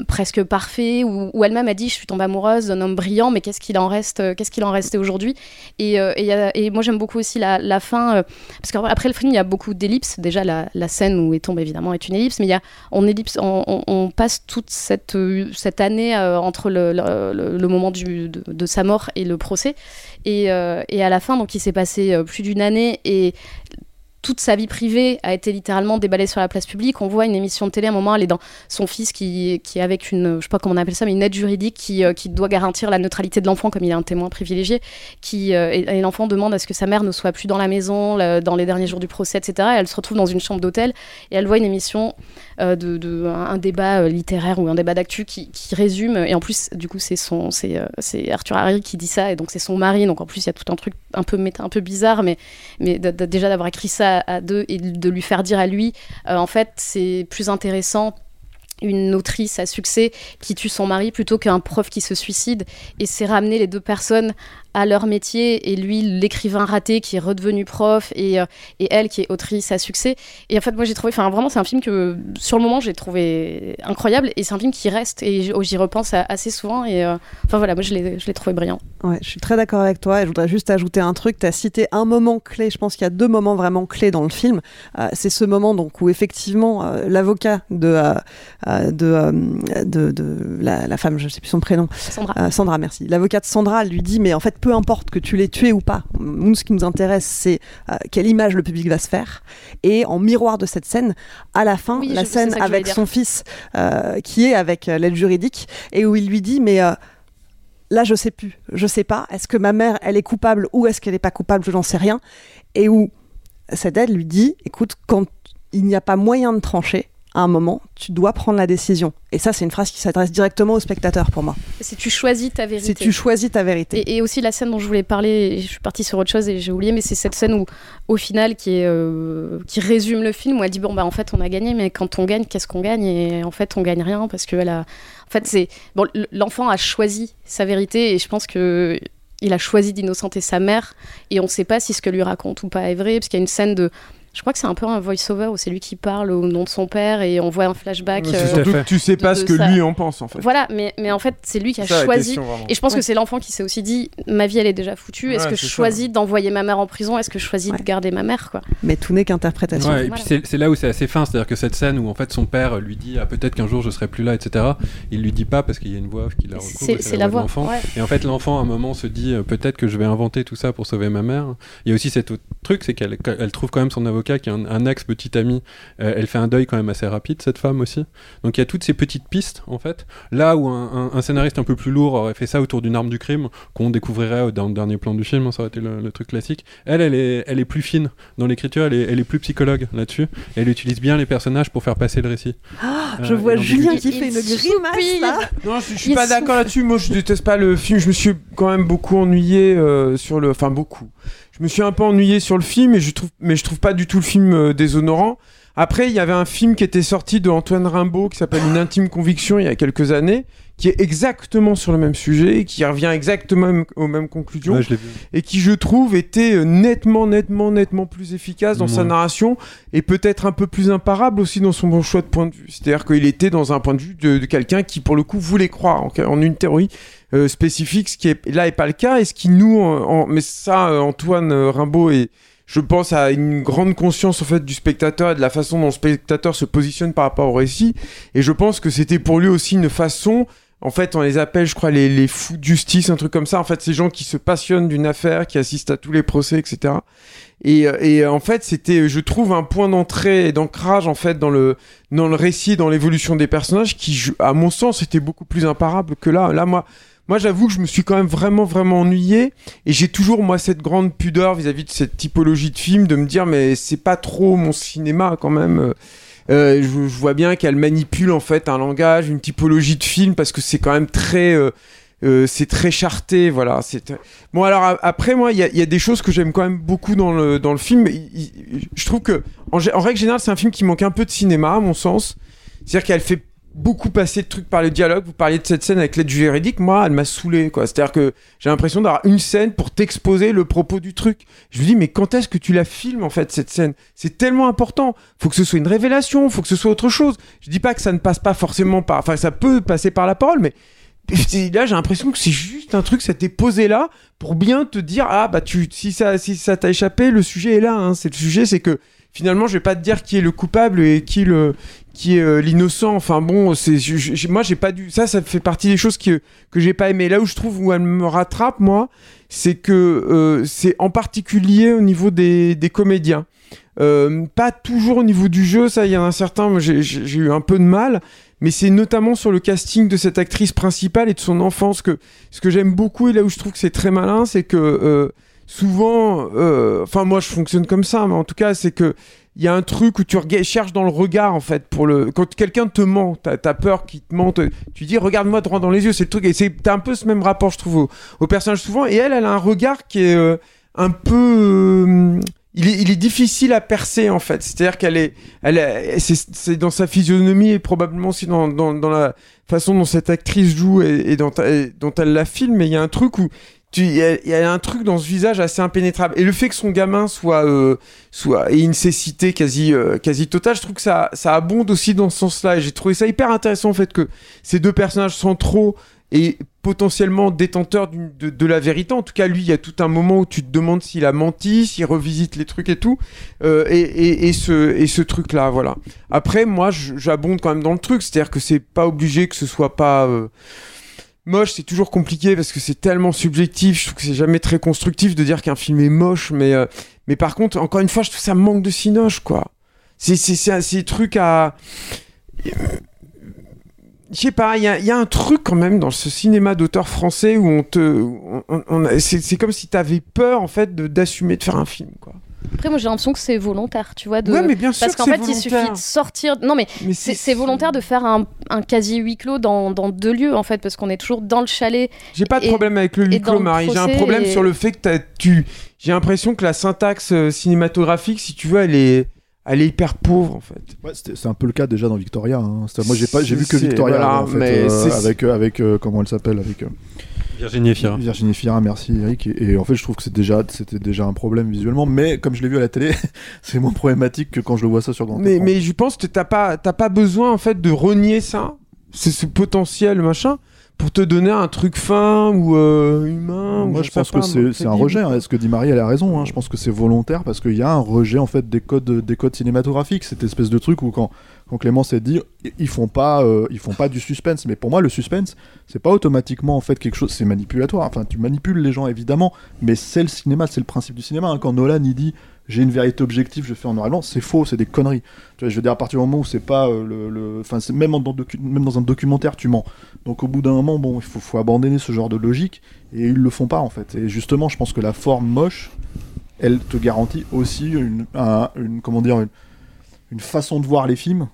presque parfait où, elle-même a dit je suis tombée amoureuse d'un homme brillant mais qu'est-ce qu'il en reste euh, qu'est-ce qu'il en restait aujourd'hui? Et, euh, et, moi j'aime beaucoup aussi la, fin parce qu'après le film il y a beaucoup d'ellipses. Déjà la, scène où il tombe évidemment est une ellipse mais il y a on ellipse on, passe toute cette cette année entre le, moment de, sa mort et le procès. Et, et à la fin donc il s'est passé plus d'une année et toute sa vie privée a été littéralement déballée sur la place publique. On voit une émission de télé, à un moment, elle est dans son fils qui, est avec une, je sais pas comment on appelle ça, mais une aide juridique qui, euh, qui doit garantir la neutralité de l'enfant comme il est un témoin privilégié. Qui, euh, et, l'enfant demande à ce que sa mère ne soit plus dans la maison dans les derniers jours du procès, etc. Et elle se retrouve dans une chambre d'hôtel et elle voit une émission de, de- un, débat euh, littéraire ou un débat d'actu qui, qui résume. Et en plus, du coup, c'est son, c'est, euh, c'est Arthur Harry qui dit ça et donc c'est son mari. Donc en plus, il y a tout un truc un peu un peu bizarre, mais mais déjà d'avoir écrit ça à deux et de lui faire dire à lui, euh, en fait, c'est plus intéressant une autrice à succès qui tue son mari plutôt qu'un prof qui se suicide. Et c'est ramener les deux personnes à leur métier et lui, l'écrivain raté qui est redevenu prof et, euh, et elle qui est autrice à succès. Et en fait, moi j'ai trouvé, enfin vraiment, c'est un film que sur le moment j'ai trouvé incroyable et c'est un film qui reste et j'y repense assez souvent. Et euh, enfin voilà, moi je l'ai trouvé brillant. Ouais, je suis très d'accord avec toi et je voudrais juste ajouter un truc. Tu as cité un moment clé, je pense qu'il y a deux moments vraiment clés dans le film. Euh, c'est ce moment donc où effectivement l'avocat de, de, euh, de, de la, la femme, je sais plus son prénom, Sandra. Euh, Sandra, merci. L'avocate Sandra lui dit mais en fait peu importe que tu l'aies tué ou pas, nous ce qui nous intéresse c'est euh, quelle image le public va se faire. Et en miroir de cette scène, à la fin, Oui, la scène avec son fils euh, qui est avec euh, l'aide juridique et où il lui dit mais euh, là je sais plus, je sais pas, est-ce que ma mère elle est coupable ou est-ce qu'elle est pas coupable, je n'en sais rien, et où cette aide lui dit, écoute, quand il n'y a pas moyen de trancher, à un moment, tu dois prendre la décision. Et ça, c'est une phrase qui s'adresse directement au spectateur pour moi. Si tu choisis ta vérité. Si tu choisis ta vérité. Et, et aussi la scène dont je voulais parler, je suis partie sur autre chose et j'ai oublié, mais c'est cette scène où, au final, qui, est, euh, qui résume le film, où elle dit bon bah en fait on a gagné, mais quand on gagne, qu'est-ce qu'on gagne? Et en fait on gagne rien parce que elle a, en fait c'est bon, l'enfant a choisi sa vérité et je pense que il a choisi d'innocenter sa mère et on ne sait pas si ce que lui raconte ou pas est vrai parce qu'il y a une scène de Je crois que c'est un peu un voice-over où c'est lui qui parle au nom de son père et on voit un flashback. Euh, surtout que tu sais pas de- ce que lui en pense en fait. Voilà, mais, mais en fait, c'est lui qui a ça, choisi. question. Et je pense Ouais. que c'est l'enfant qui s'est aussi dit ma vie, elle est déjà foutue. Est-ce que je choisis d'envoyer ma mère en prison? Est-ce que je choisis de garder ma mère quoi? Mais tout n'est qu'interprétation. Ouais, et Voilà. puis c'est là où c'est assez fin, c'est-à-dire que cette scène où en fait son père lui dit ah, peut-être qu'un jour je serai plus là, etc. Il lui dit pas parce qu'il y a une voix qui la recouvre, C'est- la de voix, l'enfant. Et en fait l'enfant à un moment se dit euh, peut-être que je vais inventer tout ça pour sauver ma mère. Il y a aussi cet autre truc, c'est qu'elle elle trouve quand même son avocat qui est un, un ex petit ami. Euh, elle fait un deuil quand même assez rapide cette femme aussi. Donc il y a toutes ces petites pistes en fait. Là où un, un- un scénariste un peu plus lourd aurait fait ça autour d'une arme du crime qu'on découvrirait au- dans le dernier plan du film, hein, ça aurait été le, le truc classique. Elle, elle est, elle est plus fine dans l'écriture, elle est, elle est plus psychologue là-dessus. Elle utilise bien les personnages pour faire passer le récit. Ah, Euh, je vois. Julien qui fait une grimace là. Non, je, je suis Il pas d'accord là-dessus. Moi, je déteste pas le film. Je me suis quand même beaucoup ennuyé euh, sur le. Enfin, beaucoup. Je me suis un peu ennuyé sur le film, et je trouve, mais je trouve pas du tout le film euh, déshonorant. Après, il y avait un film qui était sorti de Antoine Rimbaud qui s'appelle Une intime conviction il y a quelques années, qui est exactement sur le même sujet, qui revient exactement aux mêmes conclusions Ouais, et qui je trouve était euh, nettement, nettement, nettement plus efficace dans sa narration et peut-être un peu plus imparable aussi dans son bon choix de point de vue. C'est-à-dire qu'il était dans un point de vue de, de quelqu'un qui pour le coup voulait croire en, en une théorie euh, spécifique, ce qui est là est pas le cas et ce qui nous, en- mais ça euh, Antoine euh, Rimbaud et je pense à une grande conscience en fait du spectateur et de la façon dont le spectateur se positionne par rapport au récit et je pense que c'était pour lui aussi une façon en fait, on les appelle, je crois, les, les fous de justice, un truc comme ça. En fait, ces gens qui se passionnent d'une affaire, qui assistent à tous les procès, etc. Et, et euh, en fait, c'était, je trouve, un point d'entrée et d'ancrage, en fait, dans le, dans le récit, dans l'évolution des personnages, qui, à mon sens, était beaucoup plus imparable que là. Là, moi, moi, j'avoue que je me suis quand même vraiment, vraiment ennuyé. Et j'ai toujours, moi, cette grande pudeur vis-à-vis de cette typologie de film, de me dire, mais c'est pas trop mon cinéma, quand même. Euh, je, vois bien qu'elle manipule en fait un langage, une typologie de film parce que c'est quand même très, euh, euh, c'est très charté, voilà. C'est bon. Alors après moi, il y, a- des choses que j'aime quand même beaucoup dans le film. Il- il- je trouve que en règle générale, c'est un film qui manque un peu de cinéma à mon sens. C'est-à-dire qu'elle fait beaucoup passer de trucs par le dialogue. Vous parliez de cette scène avec l'aide du véridique. Moi, elle m'a saoulé. C'est-à-dire que j'ai l'impression d'avoir une scène pour t'exposer le propos du truc. Je me dis, mais quand est-ce que tu la filmes, en fait, cette scène? C'est tellement important. Faut que ce soit une révélation, faut que ce soit autre chose. Je dis pas que ça ne passe pas forcément par. Enfin, ça peut passer par la parole, mais. Là, j'ai l'impression que c'est juste un truc, ça t'est posé là pour bien te dire ah bah tu si ça si ça t'a échappé, le sujet est là. Hein. C'est le sujet, c'est que finalement, je vais pas te dire qui est le coupable et qui le qui est euh, l'innocent. Enfin bon, c'est moi j'ai pas dû ça ça fait partie des choses que que j'ai pas aimé. Là où je trouve où elle me rattrape moi, c'est que euh, c'est en particulier au niveau des des comédiens. Euh, pas toujours au niveau du jeu, ça il y en a certains, moi, j'ai eu un peu de mal, mais c'est notamment sur le casting de cette actrice principale et de son enfance que ce que j'aime beaucoup et là où je trouve que c'est très malin, c'est que souvent, enfin moi je fonctionne comme ça, mais en tout cas c'est que il y a un truc où tu cherches dans le regard en fait pour le quand quelqu'un te ment, t'as as peur qu'il te mente, tu dis regarde-moi droit dans les yeux, c'est le truc et c'est t'as un peu ce même rapport je trouve au, personnage souvent et elle elle a un regard qui est euh, un peu euh, il est, il est difficile à percer en fait. C'est-à-dire qu'elle est, elle est- c'est, dans sa physionomie et probablement aussi dans, dans, dans la façon dont cette actrice joue et, dont, et dont elle la filme. Mais il y a un truc où il y, y a un truc dans ce visage assez impénétrable. Et le fait que son gamin soit, euh, soit ait une cécité quasi, euh, quasi totale, je trouve que ça, ça abonde aussi dans ce sens-là. Et j'ai trouvé ça hyper intéressant en fait que ces deux personnages centraux et potentiellement détenteur d'une- de, de la vérité. En tout cas, lui, il y a tout un moment où tu te demandes s'il a menti, s'il revisite les trucs et tout. Euh, et, et, et ce, et ce truc-là, voilà. Après, moi, j'abonde quand même dans le truc. C'est-à-dire que c'est pas obligé que ce soit pas... Moche, c'est toujours compliqué parce que c'est tellement subjectif. Je trouve que c'est jamais très constructif de dire qu'un film est moche, mais euh, mais par contre, encore une fois, je trouve que ça manque de cinoche, quoi. C'est des trucs à je sais pas, il y a, y a un truc quand même dans ce cinéma d'auteur français où on te, on, c'est comme si t'avais peur en fait d'assumer de faire un film, quoi. Après, moi j'ai l'impression que c'est volontaire, tu vois. De... Ouais, mais bien sûr Parce que qu'en fait, il suffit de sortir. Non, mais, Mais c'est volontaire de faire un, un quasi huis clos dans, dans deux lieux, en fait, parce qu'on est toujours dans le chalet. J'ai pas de Et- problème avec le huis clos, Marie. J'ai un problème et- sur le fait que t'as- tu. J'ai l'impression que la syntaxe euh, cinématographique, si tu veux, elle est elle est hyper pauvre en fait. Ouais, c'est un peu le cas déjà dans Victoria. hein. C'est- Moi, j'ai pas, j'ai vu que Victoria voilà, en fait, mais euh, avec euh, avec euh, comment elle s'appelle avec euh, Virginie Fira. Virginie Fira, merci Eric. Et, et en fait, je trouve que c'est déjà c'était déjà un problème visuellement, mais comme je l'ai vu à la télé, c'est moins problématique que quand je le vois ça sur grand Mais, écran. mais je pense que t'as pas, t'as pas besoin en fait de renier ça, c'est ce potentiel machin, pour te donner un truc fin ou euh, humain. ou Moi, je pense pas, que c'est un rejet. hein. Ce que dit Marie, elle a raison. hein? Je pense que c'est volontaire parce qu'il y a un rejet en fait des codes, des codes cinématographiques. Cette espèce de truc où quand, quand Clément s'est dit, ils font pas, euh, ils font pas du suspense. Mais pour moi, le suspense, c'est pas automatiquement en fait quelque chose. C'est manipulatoire. Enfin, tu manipules les gens évidemment, mais c'est le cinéma, c'est le principe du cinéma. hein. Quand Nolan il dit j'ai une vérité objective, je fais en noir et c'est faux, c'est des conneries. Tu vois, je veux dire, à partir du moment où c'est pas euh, le. le- Enfin, même, dans, même dans un documentaire, tu mens. Donc au bout d'un moment, bon, il faut, abandonner ce genre de logique, et ils le font pas en fait. Et justement, je pense que la forme moche, elle te garantit aussi une, un- une comment dire, une, une façon de voir les films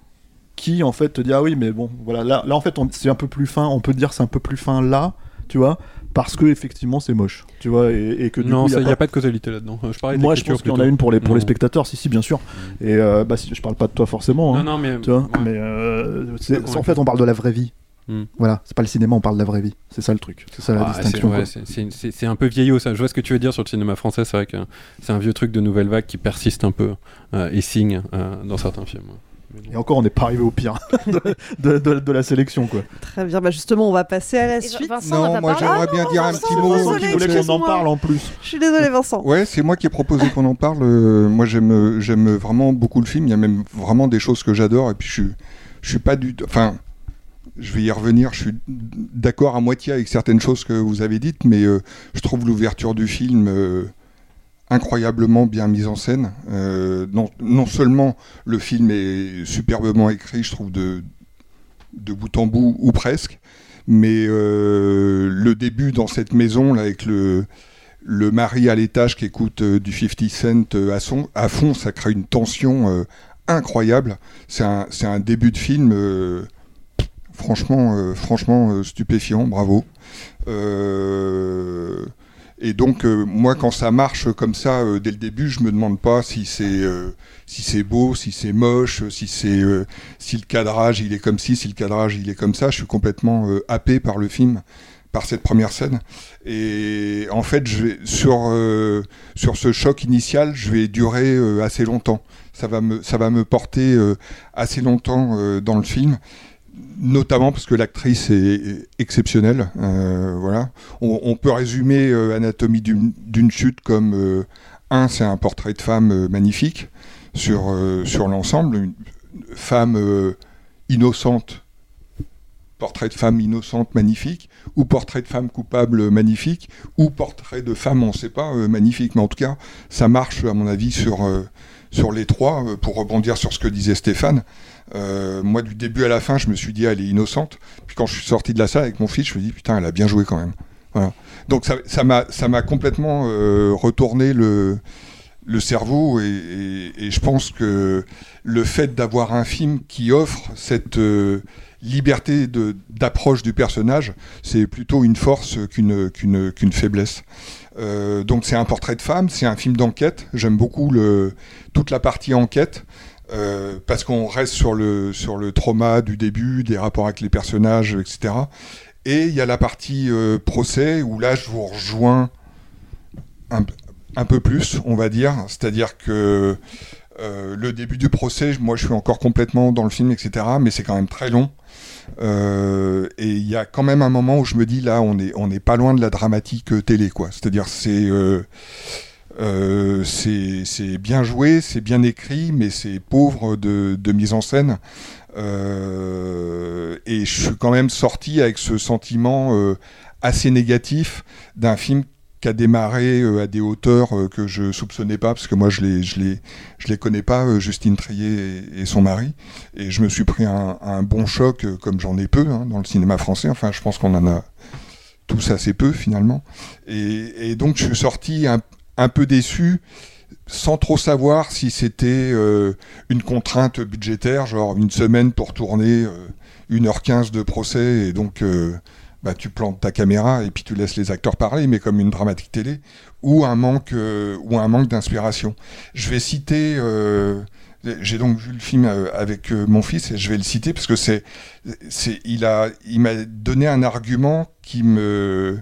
qui en fait te dit ah oui mais bon voilà là, là en fait c'est un peu plus fin on peut dire c'est un peu plus fin là tu vois parce que effectivement c'est moche tu vois et, et que du non, il n'y a, pas de causalité là-dedans. Je moi je pense qu'il y en a une pour les pour les spectateurs si si bien sûr et euh, bah si, je parle pas de toi forcément hein, Non, non, mais- tu vois ouais. mais euh, en fait on parle de la vraie vie Hmm. voilà c'est pas le cinéma on parle de la vraie vie c'est ça le truc c'est ça la Ah, distinction ouais, c'est- c'est un peu vieillot ça. Je vois ce que tu veux dire sur le cinéma français. C'est vrai que c'est un vieux truc de nouvelle vague qui persiste un peu euh, et signe euh, dans certains films. ouais. Et encore on n'est pas arrivé au pire de, de- de- de la sélection quoi Très bien, bah justement, on va passer à la suite. Vincent Non, moi, j'aimerais bien dire un petit mot. Vincent qui voulait qu'on en parle en plus Je suis désolé, Vincent. Ouais, c'est moi qui ai proposé qu'on en parle. Euh, moi, j'aime, j'aime vraiment beaucoup le film. Il y a même vraiment des choses que j'adore. Et puis, je suis, je suis pas du, enfin, je vais y revenir. Je suis d'accord à moitié avec certaines choses que vous avez dites, mais euh, je trouve l'ouverture du film euh, incroyablement bien mise en scène. Euh, non, seulement le film est superbement écrit, je trouve de bout en bout ou presque, mais euh, le début dans cette maison avec le mari à l'étage qui écoute euh, du 50 Cent à, fond, ça crée une tension incroyable. C'est un, début de film franchement, franchement stupéfiant, bravo. Et donc, euh, moi, quand ça marche comme ça euh, dès le début, je me demande pas si c'est euh, si c'est beau, si c'est moche, si c'est euh, si le cadrage il est comme ci, si le cadrage il est comme ça. Je suis complètement euh, happé par le film, par cette première scène. Et en fait, je vais sur euh, sur ce choc initial, je vais durer assez longtemps. Ça va me ça va me porter assez longtemps dans le film notamment parce que l'actrice est exceptionnelle. euh, voilà. On, peut résumer euh, Anatomie d'une chute comme euh, un, c'est un portrait de femme magnifique sur sur l'ensemble, une femme innocente, portrait de femme innocente magnifique, ou portrait de femme coupable magnifique, ou portrait de femme, on ne sait pas, magnifique. Mais en tout cas, ça marche à mon avis sur sur les trois. euh, pour rebondir sur ce que disait Stéphane. Euh, moi, du début à la fin, je me suis dit, elle est innocente. Puis quand je suis sorti de la salle avec mon fils, je me suis dit, putain, elle a bien joué quand même. Voilà. Donc ça m'a ça complètement euh, retourné le le cerveau et, je pense que le fait d'avoir un film qui offre cette liberté d'approche du personnage, c'est plutôt une force qu'une faiblesse. Euh, donc c'est un portrait de femme, c'est un film d'enquête. J'aime beaucoup toute la partie enquête. euh, parce qu'on reste sur le, sur le trauma du début, des rapports avec les personnages, etc. Et il y a la partie euh, procès où là je vous rejoins un, peu plus, on va dire. C'est-à-dire que le début du procès, moi je suis encore complètement dans le film, etc. Mais c'est quand même très long. Euh, et il y a quand même un moment où je me dis là, on est, on est pas loin de la dramatique euh, télé, quoi. C'est-à-dire c'est euh, c'est c'est bien joué, c'est bien écrit, mais c'est pauvre de, de mise en scène. Et je suis quand même sorti avec ce sentiment assez négatif d'un film qui a démarré euh, à des hauteurs euh, que je soupçonnais pas, parce que moi je les, je les, je les connais pas, euh, Justine Trier et, son mari, et je me suis pris un, un bon choc, comme j'en ai peu hein, dans le cinéma français. Enfin, je pense qu'on en a tous assez peu finalement. Et, donc je suis sorti un, un peu déçu, sans trop savoir si c'était une contrainte budgétaire, genre une semaine pour tourner euh, 1h15 de procès, et donc bah, tu plantes ta caméra et puis tu laisses les acteurs parler, mais comme une dramatique télé, ou un manque, euh, ou un manque d'inspiration. Je vais citer euh, J'ai donc vu le film euh, avec mon fils et je vais le citer parce que c'est, il a, il m'a donné un argument qui me,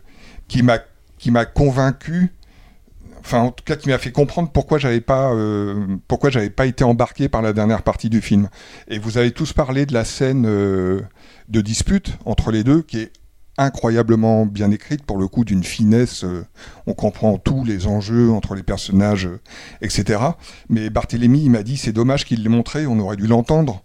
qui m'a, qui m'a convaincu. Enfin, en tout cas, qui m'a fait comprendre pourquoi j'avais pas, pourquoi j'avais pas été embarqué par la dernière partie du film. Et vous avez tous parlé de la scène de dispute entre les deux, qui est incroyablement bien écrite pour le coup d'une finesse euh, on comprend tous les enjeux entre les personnages euh, etc mais Barthélemy il m'a dit c'est dommage qu'il l'ait montré on aurait dû l'entendre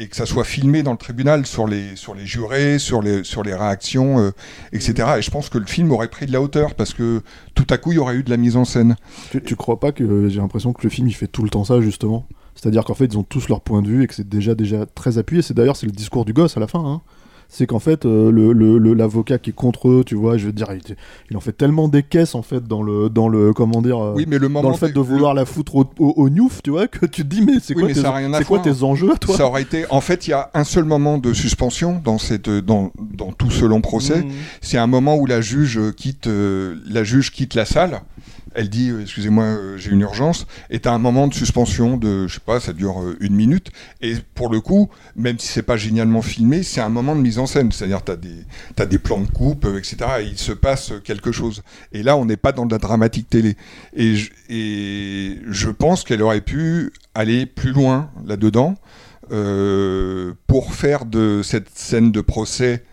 et que ça soit filmé dans le tribunal sur les sur les jurés sur les sur les réactions euh, etc et je pense que le film aurait pris de la hauteur parce que tout à coup il y aurait eu de la mise en scène Tu, tu crois pas que j'ai l'impression que le film il fait tout le temps ça justement? C'est-à-dire qu'en fait ils ont tous leur point de vue et que c'est déjà déjà très appuyé. C'est d'ailleurs c'est le discours du gosse à la fin. hein. C'est qu'en fait euh, le- l'avocat qui est contre eux, tu vois, je veux dire, il, il en fait tellement des caisses en fait dans le dans le comment dire euh, Oui, mais le dans le fait de- vouloir la foutre au, au, au newf, tu vois, que tu te dis mais c'est Oui, quoi, mais tes, c'est quoi tes enjeux à toi? Ça aurait été. En fait, il y a un seul moment de suspension dans cette dans, dans tout ce long procès. Mhm. C'est un moment où la juge quitte euh, la juge quitte la salle. Elle dit euh, excusez-moi euh, j'ai une urgence. Et t'as un moment de suspension de je sais pas ça dure euh, une minute. Et pour le coup même si c'est pas génialement filmé c'est un moment de mise en scène. C'est-à-dire des t'as des plans de coupe etc. Et il se passe quelque chose. Et là on n'est pas dans de la dramatique télé. Et je, pense qu'elle aurait pu aller plus loin là-dedans pour faire de cette scène de procès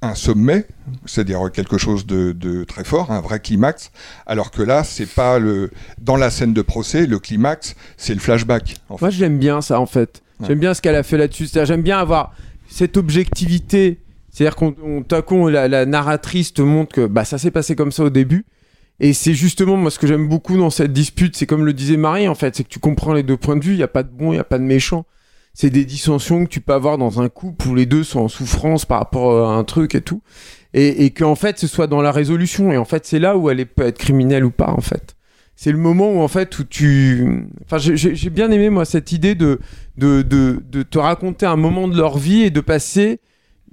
un sommet, c'est-à-dire quelque chose de, de très fort, un vrai climax, alors que là, c'est pas le dans la scène de procès, le climax, c'est le flashback. en. Moi, j'aime bien ça, en fait. J'aime bien ce qu'elle a fait là-dessus. J'aime bien avoir cette objectivité. C'est-à-dire qu'on on- tout à coup, la, la narratrice te montre que bah, ça s'est passé comme ça au début. Et c'est justement, moi, ce que j'aime beaucoup dans cette dispute, c'est comme le disait Marie, en fait, c'est que tu comprends les deux points de vue. Il n'y a pas de bon, il n'y a pas de méchant. C'est des dissensions que tu peux avoir dans un couple où les deux sont en souffrance par rapport à un truc et tout. Et, et qu'en fait, ce soit dans la résolution. Et en fait, c'est là où elle est- peut être criminelle ou pas, en fait c'est le moment où en fait où tu enfin j'ai bien aimé moi cette idée de, de de de te raconter un moment de leur vie et de passer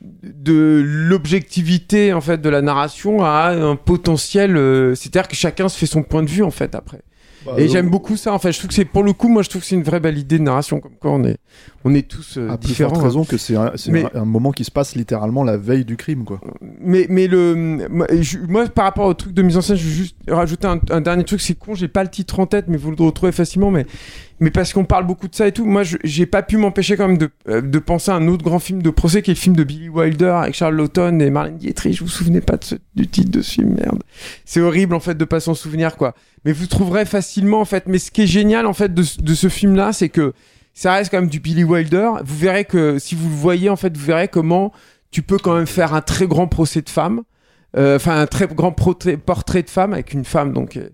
de l'objectivité en fait de la narration à un potentiel euh, c'est-à-dire que chacun se fait son point de vue en fait après Bah, et donc- j'aime beaucoup ça en fait. Je trouve que c'est pour le coup moi je trouve que c'est une vraie belle idée de narration. Comme quoi on est on est tous euh, À plus différents. forte raison que c'est un, Mais- un- moment qui se passe littéralement la veille du crime quoi. mais, mais le moi, par rapport au truc de mise en scène je vais juste rajouter un, un dernier truc c'est con j'ai pas le titre en tête mais vous le retrouvez facilement mais mais parce qu'on parle beaucoup de ça et tout moi je- j'ai pas pu m'empêcher quand même de, euh, de penser à un autre grand film de procès qui est le film de Billy Wilder avec Charles Lawton et Marlène Dietrich. Vous vous souvenez pas de ce- du titre de ce film merde. C'est horrible en fait de pas s'en souvenir quoi. Mais vous trouverez facilement en fait. Mais ce qui est génial en fait de, de ce film là c'est que ça reste quand même du Billy Wilder. Vous verrez que si vous le voyez en fait vous verrez comment tu peux quand même faire un très grand procès de femme. Euh, enfin un très grand portrait, de femme avec une femme donc euh,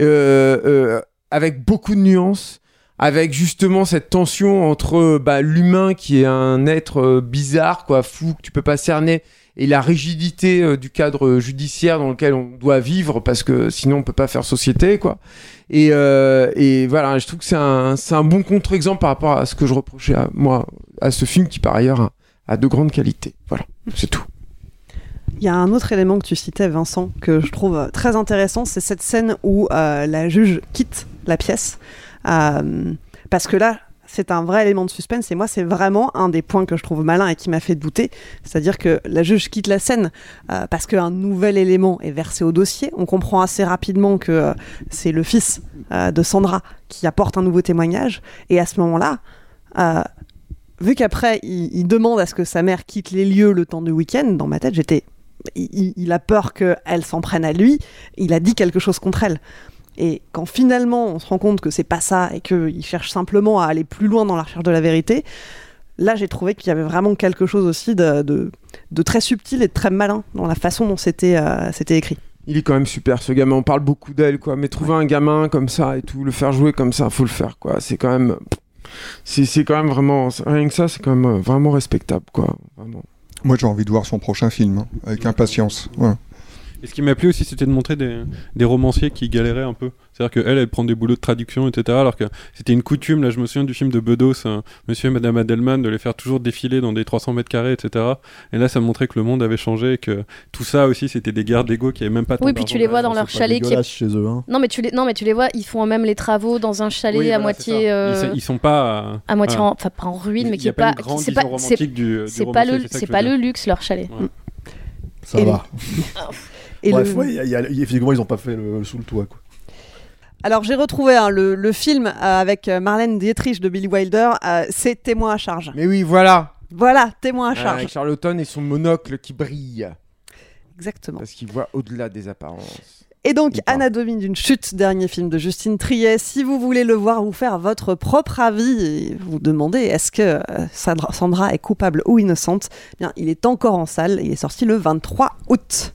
euh, avec beaucoup de nuances avec justement cette tension entre bah, l'humain qui est un être euh, bizarre quoi fou que tu peux pas cerner et la rigidité euh, du cadre judiciaire dans lequel on doit vivre parce que sinon on peut pas faire société quoi et, euh, voilà je trouve que c'est un, bon contre-exemple par rapport à ce que je reprochais à moi à ce film qui par ailleurs a, de grandes qualités voilà c'est tout Il y a un autre élément que tu citais, Vincent, que je trouve très intéressant, c'est cette scène où la juge quitte la pièce. Euh, parce que là, c'est un vrai élément de suspense et moi, c'est vraiment un des points que je trouve malin et qui m'a fait douter. C'est-à-dire que la juge quitte la scène euh, parce qu'un nouvel élément est versé au dossier. On comprend assez rapidement que euh, c'est le fils de Sandra qui apporte un nouveau témoignage. Et à ce moment-là, vu qu'après, il, demande à ce que sa mère quitte les lieux le temps du week-end, dans ma tête, j'étais. Il a peur qu'elle s'en prenne à lui. Il a dit quelque chose contre elle. Et quand finalement on se rend compte que c'est pas ça et qu'il cherche simplement à aller plus loin dans la recherche de la vérité, là j'ai trouvé qu'il y avait vraiment quelque chose aussi de, de, de très subtil et de très malin dans la façon dont c'était euh, c'était écrit. Il est quand même super ce gamin, on parle beaucoup d'elle quoi, mais trouver un gamin comme ça et tout, le faire jouer comme ça, faut le faire quoi, c'est quand même c'est c'est quand même vraiment rien que ça, c'est quand même euh, vraiment respectable quoi, vraiment. Moi, j'ai envie de voir son prochain film, hein, avec impatience. Ouais. Et ce qui m'a plu aussi, c'était de montrer des, des romanciers qui galéraient un peu. C'est-à-dire qu'elle, elle prend des boulots de traduction, etc. Alors que c'était une coutume, là, je me souviens du film de Bedos, euh, Monsieur et Madame Adelman, de les faire toujours défiler dans des 300 mètres carrés, etc. Et là, ça montrait que le monde avait changé et que tout ça aussi, c'était des guerres d'ego qui avaient même pas Oui, puis tu les vois dans leur chalet qui est- chez eux. Hein. Non mais tu les non mais tu les vois, ils font même les travaux dans un chalet Oui, à voilà, moitié euh, Ils, sont- ils sont pas. à moitié voilà. en, enfin pas en ruine mais qui est pas c'est pas romantique c'est du- du c'est pas le c'est pas le luxe leur chalet. Ça va. Et Bref, le- ouais, il y a- il y a- effectivement, ils ont pas fait le sous le toit. Quoi. Alors j'ai retrouvé hein, le, le film euh, avec euh, Marlène Dietrich de Billy Wilder, euh, c'est Témoin à charge. Mais oui, voilà. Voilà, Témoin à charge. Avec Charlottone et son monocle qui brille. Exactement. Parce qu'il voit au-delà des apparences. Et donc, Anatomie d'une chute, dernier film de Justine Triet. Si vous voulez le voir, vous faire votre propre avis et vous demander est-ce que Sandra, Sandra est coupable ou innocente, eh bien, il est encore en salle. Il est sorti le 23 août.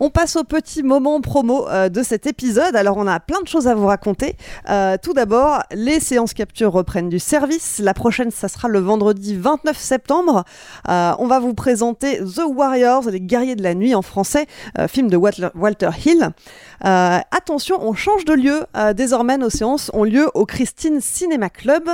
On passe au petit moment promo euh, de cet épisode. Alors, on a plein de choses à vous raconter. Euh, tout d'abord, les séances capture reprennent du service. La prochaine, ça sera le vendredi 29 septembre. Euh, on va vous présenter The Warriors, les guerriers de la nuit en français, film de Walter, Hill. Attention, on change de lieu. Désormais, nos séances ont lieu au Christine Cinéma Club.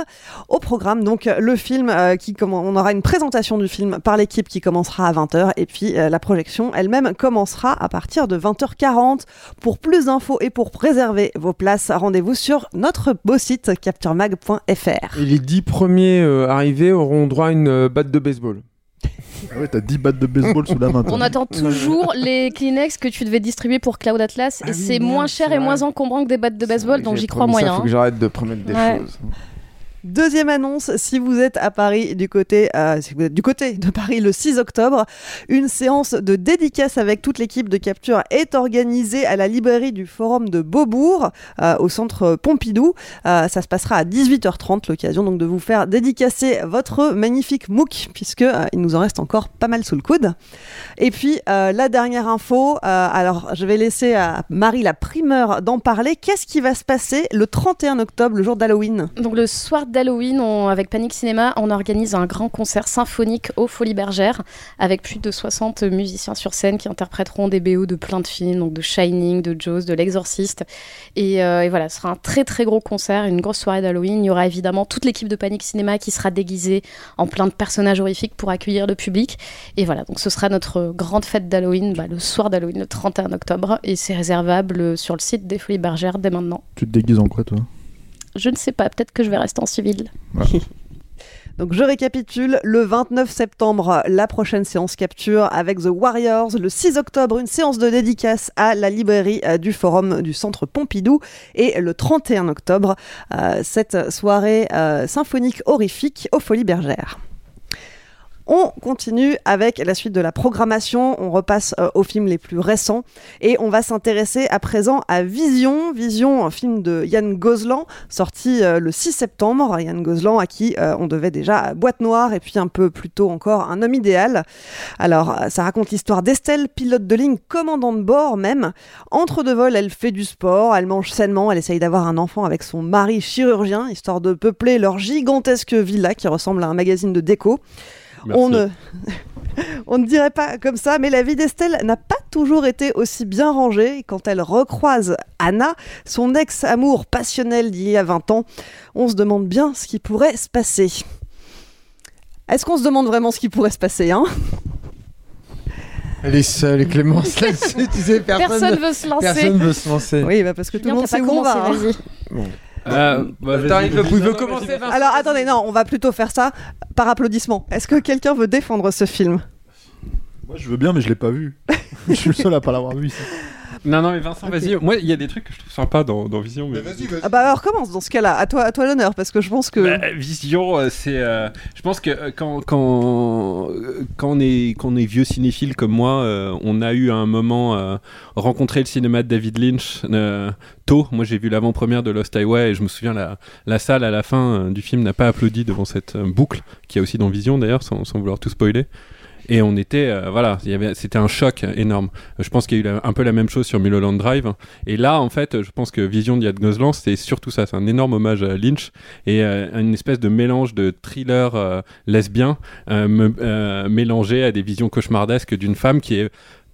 Au programme, donc, le film qui commen- on aura une présentation du film par l'équipe qui commencera à 20h et puis la projection elle-même commencera à partir de 20h40. Pour plus d'infos et pour réserver vos places, rendez-vous sur notre beau site capturemag.fr. Et les dix premiers euh, arrivés auront droit à une euh, batte de baseball. Ah ouais, t'as 10 battes de baseball sous la main. On attend toujours les Kleenex que tu devais distribuer pour Cloud Atlas et oui, c'est moins cher et moins encombrant que des battes de baseball donc j'y crois moyen. faut que j'arrête de promettre des Ouais. choses. Deuxième annonce, si vous êtes à Paris du côté, euh, du côté de Paris le 6 octobre, une séance de dédicace avec toute l'équipe de capture est organisée à la librairie du Forum de Beaubourg, euh, au centre Pompidou. Euh, ça se passera à 18h30, l'occasion donc de vous faire dédicacer votre magnifique MOOC, puisque il nous en reste encore pas mal sous le coude. Et puis la dernière info, alors je vais laisser à Marie la primeur d'en parler. Qu'est-ce qui va se passer le 31 octobre, le jour d'Halloween? Donc le soir d'Halloween, avec Panic Cinéma, on organise un grand concert symphonique aux Folies Bergères avec plus de 60 musiciens sur scène qui interpréteront des BO de plein de films, donc de Shining, de Jaws, de L'Exorciste. Et, euh, et voilà, ce sera un très très gros concert, une grosse soirée d'Halloween. Il y aura évidemment toute l'équipe de Panic Cinéma qui sera déguisée en plein de personnages horrifiques pour accueillir le public. Et voilà, donc ce sera notre grande fête d'Halloween, bah, le soir d'Halloween, le 31 octobre. Et c'est réservable sur le site des Folies Bergères dès maintenant. Tu te déguises en quoi, toi? Je ne sais pas, peut-être que je vais rester en civil. Donc je récapitule, le 29 septembre, la prochaine séance capture avec The Warriors. Le 6 octobre, une séance de dédicace à la librairie euh, du Forum du Centre Pompidou. Et le 31 octobre, euh, cette soirée euh, symphonique horrifique aux Folies Bergères. On continue avec la suite de la programmation. On repasse euh, aux films les plus récents et on va s'intéresser à présent à Vision. Vision, un film de Yann Gozlan, sorti euh, le 6 septembre. Yann Gozlan, à qui euh, on devait déjà Boîte Noire et puis un peu plus tôt encore Un homme idéal. Alors, ça raconte l'histoire d'Estelle, pilote de ligne, commandant de bord même. Entre deux vols, elle fait du sport, elle mange sainement, elle essaye d'avoir un enfant avec son mari chirurgien, histoire de peupler leur gigantesque villa qui ressemble à un magazine de déco. On ne... On ne dirait pas comme ça, mais la vie d'Estelle n'a pas toujours été aussi bien rangée. Quand elle recroise Anna, son ex-amour passionnel d'il y a 20 ans, on se demande bien ce qui pourrait se passer. Est-ce qu'on se demande vraiment ce qui pourrait se passer hein? Elle est seule, Clémence, là-dessus, tu sais, personne, Personne veut se lancer. Personne veut se lancer. Oui, bah parce que tout le monde sait où on va. hein. Vas-y. Bon. Euh, bah, Attends, il veut, il commencer, Vincent. Alors attendez, non, on va plutôt faire ça par applaudissement. Est-ce que quelqu'un veut défendre ce film? Moi, je veux bien, mais je l'ai pas vu. je suis le seul à pas l'avoir vu. ici. Non, non, mais Vincent, vas-y. Moi, il y a des trucs que je trouve sympas dans, dans Vision. Mais, vas-y, vas-y. Ah bah alors commence dans ce cas-là, à toi, à toi l'honneur, parce que je pense que... Bah, Vision, euh, c'est. euh, je pense que euh, quand, quand, quand, on est, quand on est vieux cinéphile comme moi, euh, on a eu à un moment euh, rencontré le cinéma de David Lynch euh, tôt. Moi, j'ai vu l'avant-première de Lost Highway et je me souviens, la, la salle à la fin euh, du film n'a pas applaudi devant cette euh, boucle, qui est aussi dans Vision d'ailleurs, sans, sans vouloir tout spoiler. Et on était, euh, voilà, c'était un choc énorme. Je pense qu'il y a eu un peu la même chose sur Mulholland Drive. Et là, en fait, je pense que Vision d'Yad Goslan, c'est surtout ça. C'est un énorme hommage à Lynch et euh, une espèce de mélange de thriller euh, lesbien mélangé à des visions cauchemardesques d'une femme qui est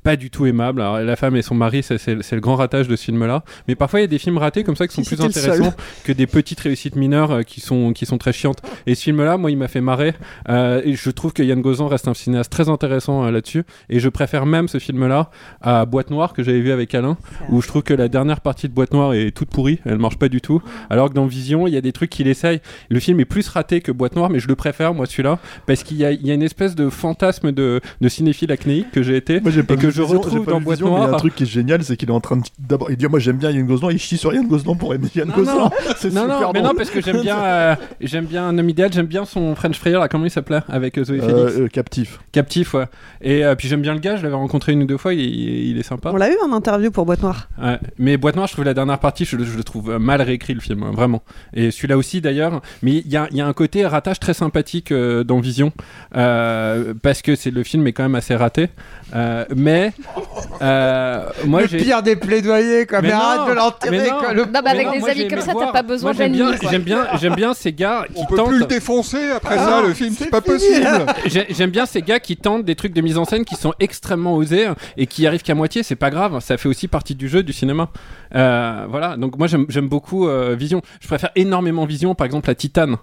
pas du tout aimable. Alors, la femme et son mari, c'est le grand ratage de ce film-là. Mais parfois, il y a des films ratés comme ça qui sont Si plus intéressants que des petites réussites mineures euh, qui sont, qui sont très chiantes. Et ce film-là, moi, il m'a fait marrer. Euh, et je trouve que Yann Gozan reste un cinéaste très intéressant euh, là-dessus. Et je préfère même ce film-là à Boîte Noire que j'avais vu avec Alain, où je trouve que la dernière partie de Boîte Noire est toute pourrie. Elle marche pas du tout. Alors que dans Vision, il y a des trucs qu'il essaye. Le film est plus raté que Boîte Noire, mais je le préfère, moi, celui-là, parce qu'il y y a une espèce de fantasme de, de cinéphile acnéique que j'ai été Moi j'ai pas et que je retrouve dans Boîte mais Il y a un Noire. truc qui est génial, c'est qu'il est en train de d'abord il dit moi j'aime bien Yann Goslan, il chie sur Yann Goslan pour aimer Yann non. C'est Non, super non, mais non, parce que j'aime bien, euh, j'aime bien un homme idéal, j'aime bien son French Fryer, là, comment il s'appelait, avec euh, Zoé Félix. Euh, captif. Captif, ouais. Et puis j'aime bien le gars, je l'avais rencontré une ou deux fois, il, est sympa. On l'a eu en interview pour Boîte Noire. Mais Boîte Noire, je trouve la dernière partie, je, le- trouve mal réécrit le film, hein, vraiment. Et celui-là aussi d'ailleurs. Mais il y a, il y a un côté ratage très sympathique dans Vision, parce que c'est le film est quand même assez raté. Euh, mais euh, moi le j'ai. pire des plaidoyers, quoi. Mais, Mais non, arrête de l'enterrer, mais non. quoi. Le- Non, bah, avec non, des moi, j'ai avis comme aimé ça, le t'as voir. pas besoin Moi, j'aime de la bien, quoi. j'aime bien, j'aime bien ces gars qui On peut plus le défoncer après Ah, ça, le film, c'est pas fini, possible. J'ai- J'aime bien ces gars qui tentent des trucs de mise en scène qui sont extrêmement osés et qui arrivent qu'à moitié, c'est pas grave, ça fait aussi partie du jeu du cinéma. Euh, voilà, donc moi j'aime j'aime beaucoup euh, Vision. Je préfère énormément Vision, par exemple la Titane.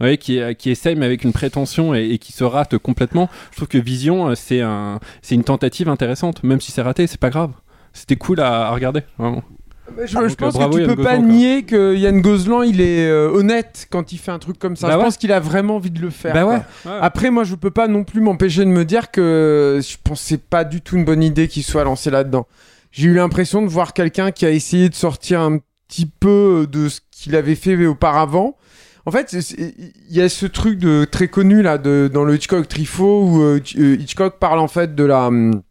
Voyez, qui, qui essaye mais avec une prétention et, et qui se rate complètement. Je trouve que Vision, euh, c'est un, c'est une tentative intéressante, même si c'est raté, c'est pas grave. C'était cool à, à regarder, vraiment. Je, je euh, pense bravo, que tu Yann peux pas quoi. nier que Yann Gozlan il est euh, honnête quand il fait un truc comme ça. Bah je ouais. pense qu'il a vraiment envie de le faire. Bah ouais, ouais. Après moi je peux pas non plus m'empêcher de me dire que je c'est pas du tout une bonne idée qu'il soit lancé là-dedans. J'ai eu l'impression de voir quelqu'un qui a essayé de sortir un petit peu de ce qu'il avait fait auparavant. En fait, il y a ce truc de très connu là de, dans le Hitchcock Trifo où euh, euh, Hitchcock parle en fait de la hum,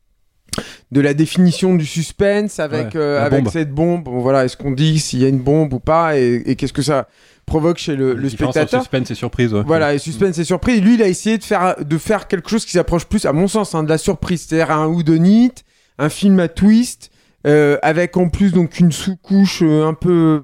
de la définition du suspense avec Ouais, euh, avec bombe. cette bombe. Bon, voilà, est-ce qu'on dit s'il y a une bombe ou pas et, et qu'est-ce que ça provoque chez le, le spectateur suspense et surprise. ouais. voilà, et suspense et surprise. Lui, il a essayé de faire, de faire quelque chose qui s'approche plus, à mon sens, hein, de la surprise. C'est-à-dire un houdonite, un film à twist, euh, avec en plus donc une sous-couche euh, un peu.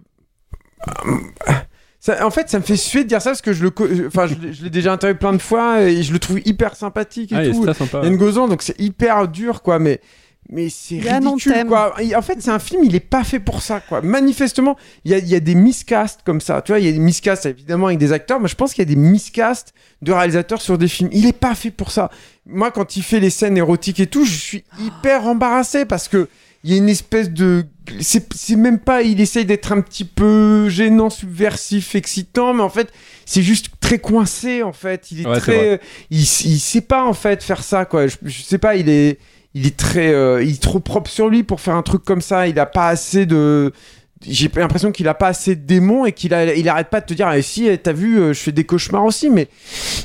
Ça- en fait, ça me fait suer de dire ça parce que je le, co- enfin, je, l'ai- je l'ai déjà interviewé plein de fois et je le trouve hyper sympathique et Ah, il est tout. très sympa. Yann Gozan, donc c'est hyper dur, quoi, mais. Mais c'est ridicule, quoi. Et En fait, c'est un film, il est pas fait pour ça, quoi. Manifestement, il y a, il y a des miscasts comme ça. Tu vois, il y a des miscasts, évidemment, avec des acteurs, mais je pense qu'il y a des miscasts de réalisateurs sur des films. Il est pas fait pour ça. Moi, quand il fait les scènes érotiques et tout, je suis hyper embarrassé parce que il y a une espèce de. C'est c'est même pas. Il essaye d'être un petit peu gênant, subversif, excitant, mais en fait, c'est juste très coincé, en fait. Il est Ouais, très. Il, il sait pas, en fait, faire ça, quoi. Je, je sais pas, il est. Il est très. euh, il est trop propre sur lui pour faire un truc comme ça. Il a pas assez de. J'ai l'impression qu'il a pas assez de démons et qu'il a, arrête pas de te dire, ah, si, eh, t'as vu, euh, je fais des cauchemars aussi, mais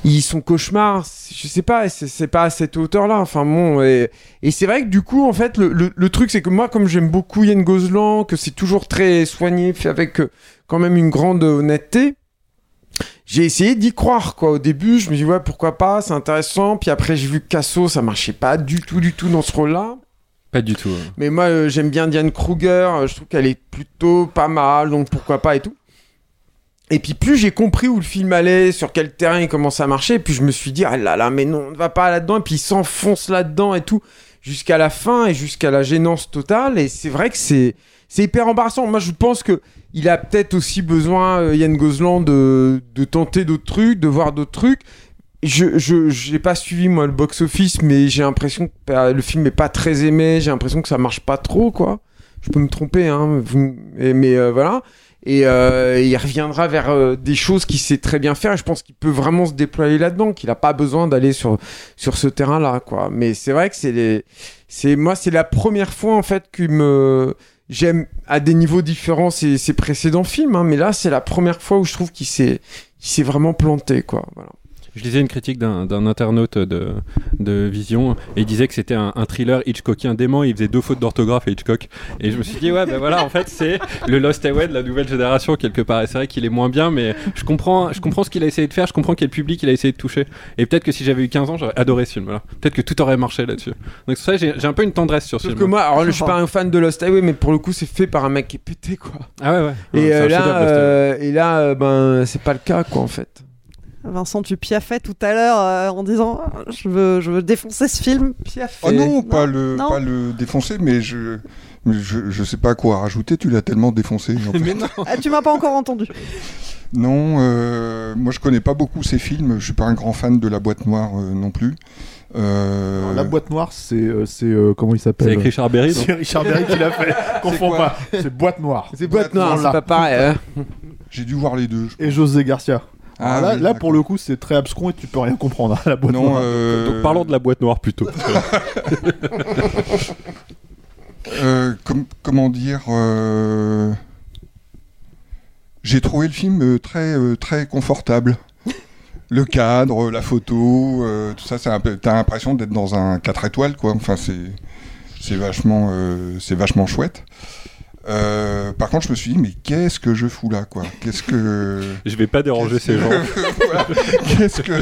ils sont cauchemars, je sais pas, c'est pas à cette hauteur-là. Enfin bon, et, c'est vrai que du coup, en fait, le, truc, c'est que moi, comme j'aime beaucoup Yann Gozlan, que c'est toujours très soigné, fait avec euh, quand même une grande honnêteté, j'ai essayé d'y croire, quoi. Au début, je me dis, ouais, pourquoi pas, c'est intéressant. Puis après, j'ai vu que Casso, ça marchait pas du tout, du tout dans ce rôle-là. Pas du tout. ouais. Mais moi, euh, j'aime bien Diane Kruger. euh, je trouve qu'elle est plutôt pas mal, donc pourquoi pas et tout. Et puis plus j'ai compris où le film allait, sur quel terrain il commençait à marcher, et puis je me suis dit, ah là là, mais non, on ne va pas là-dedans. Et puis il s'enfonce là-dedans et tout, jusqu'à la fin et jusqu'à la gênance totale. Et c'est vrai que c'est c'est hyper embarrassant. Moi, je pense que il a peut-être aussi besoin, euh, Yann Gozlan, de, de tenter d'autres trucs, de voir d'autres trucs. Je je j'ai pas suivi moi le box office, mais j'ai l'impression que euh, le film est pas très aimé. J'ai l'impression que ça marche pas trop, quoi. Je peux me tromper, hein. mais euh, voilà. et euh, il reviendra vers euh, des choses qu'il sait très bien faire. Et je pense qu'il peut vraiment se déployer là-dedans, qu'il n'a pas besoin d'aller sur sur ce terrain-là, quoi. Mais c'est vrai que c'est les, c'est moi, c'est la première fois en fait que me j'aime à des niveaux différents ses, ses précédents films, hein, mais là c'est la première fois où je trouve qu'il s'est qu'il s'est vraiment planté, quoi. Voilà. Je lisais une critique d'un d'un internaute de, de Vision et il disait que c'était un, un thriller Hitchcockien dément. Il faisait deux fautes d'orthographe à Hitchcock. Et je me suis dit, ouais, ben voilà, en fait, c'est le Lost Highway de la nouvelle génération quelque part. Et c'est vrai qu'il est moins bien, mais je comprends, je comprends ce qu'il a essayé de faire. Je comprends quel public il a essayé de toucher. Et peut-être que si j'avais eu 15 ans, j'aurais adoré ce film. Voilà. Peut-être que tout aurait marché là-dessus. Donc c'est ça, j'ai j'ai un peu une tendresse sur ce film. que moi, alors je suis pas un fan de Lost Highway, mais pour le coup, c'est fait par un mec qui est pété, quoi. Ah ouais, ouais. Et Ouais, euh, là, euh, et là, euh, ben, c'est pas le cas, quoi, en fait. Vincent, tu piaffais tout à l'heure euh, en disant Ah, je veux, je veux défoncer ce film. Piaffé. Oh non, pas le, non. pas le défoncer, mais je, mais je, je sais pas quoi rajouter. Tu l'as tellement défoncé. en fait. Mais non. Ah, tu m'as pas encore entendu. Non, euh, moi je connais pas beaucoup ces films. Je suis pas un grand fan de La Boîte Noire euh, non plus. Euh, La boîte noire, c'est. c'est euh, comment il s'appelle C'est avec Richard Berry, C'est Richard Berry qui l'a fait. Confonds pas. C'est boîte noire. C'est boîte noire, c'est pas pareil. hein. J'ai dû voir les deux. Et José Garcia. Ah là, oui, là, pour le coup, c'est très abscon et tu peux rien comprendre à la boîte Non, noire. euh, Donc parlons de la boîte noire plutôt. euh, com- comment dire euh, J'ai trouvé le film très, très confortable. Le cadre, la photo, euh, tout ça, c'est un peu- t'as l'impression d'être dans un 4 étoiles, quoi. Enfin, c'est, c'est vachement, euh, c'est vachement chouette. Euh, par contre, je me suis dit, mais qu'est-ce que je fous là, quoi? Qu'est-ce que, Je vais pas déranger ces gens. Voilà. Qu'est-ce que,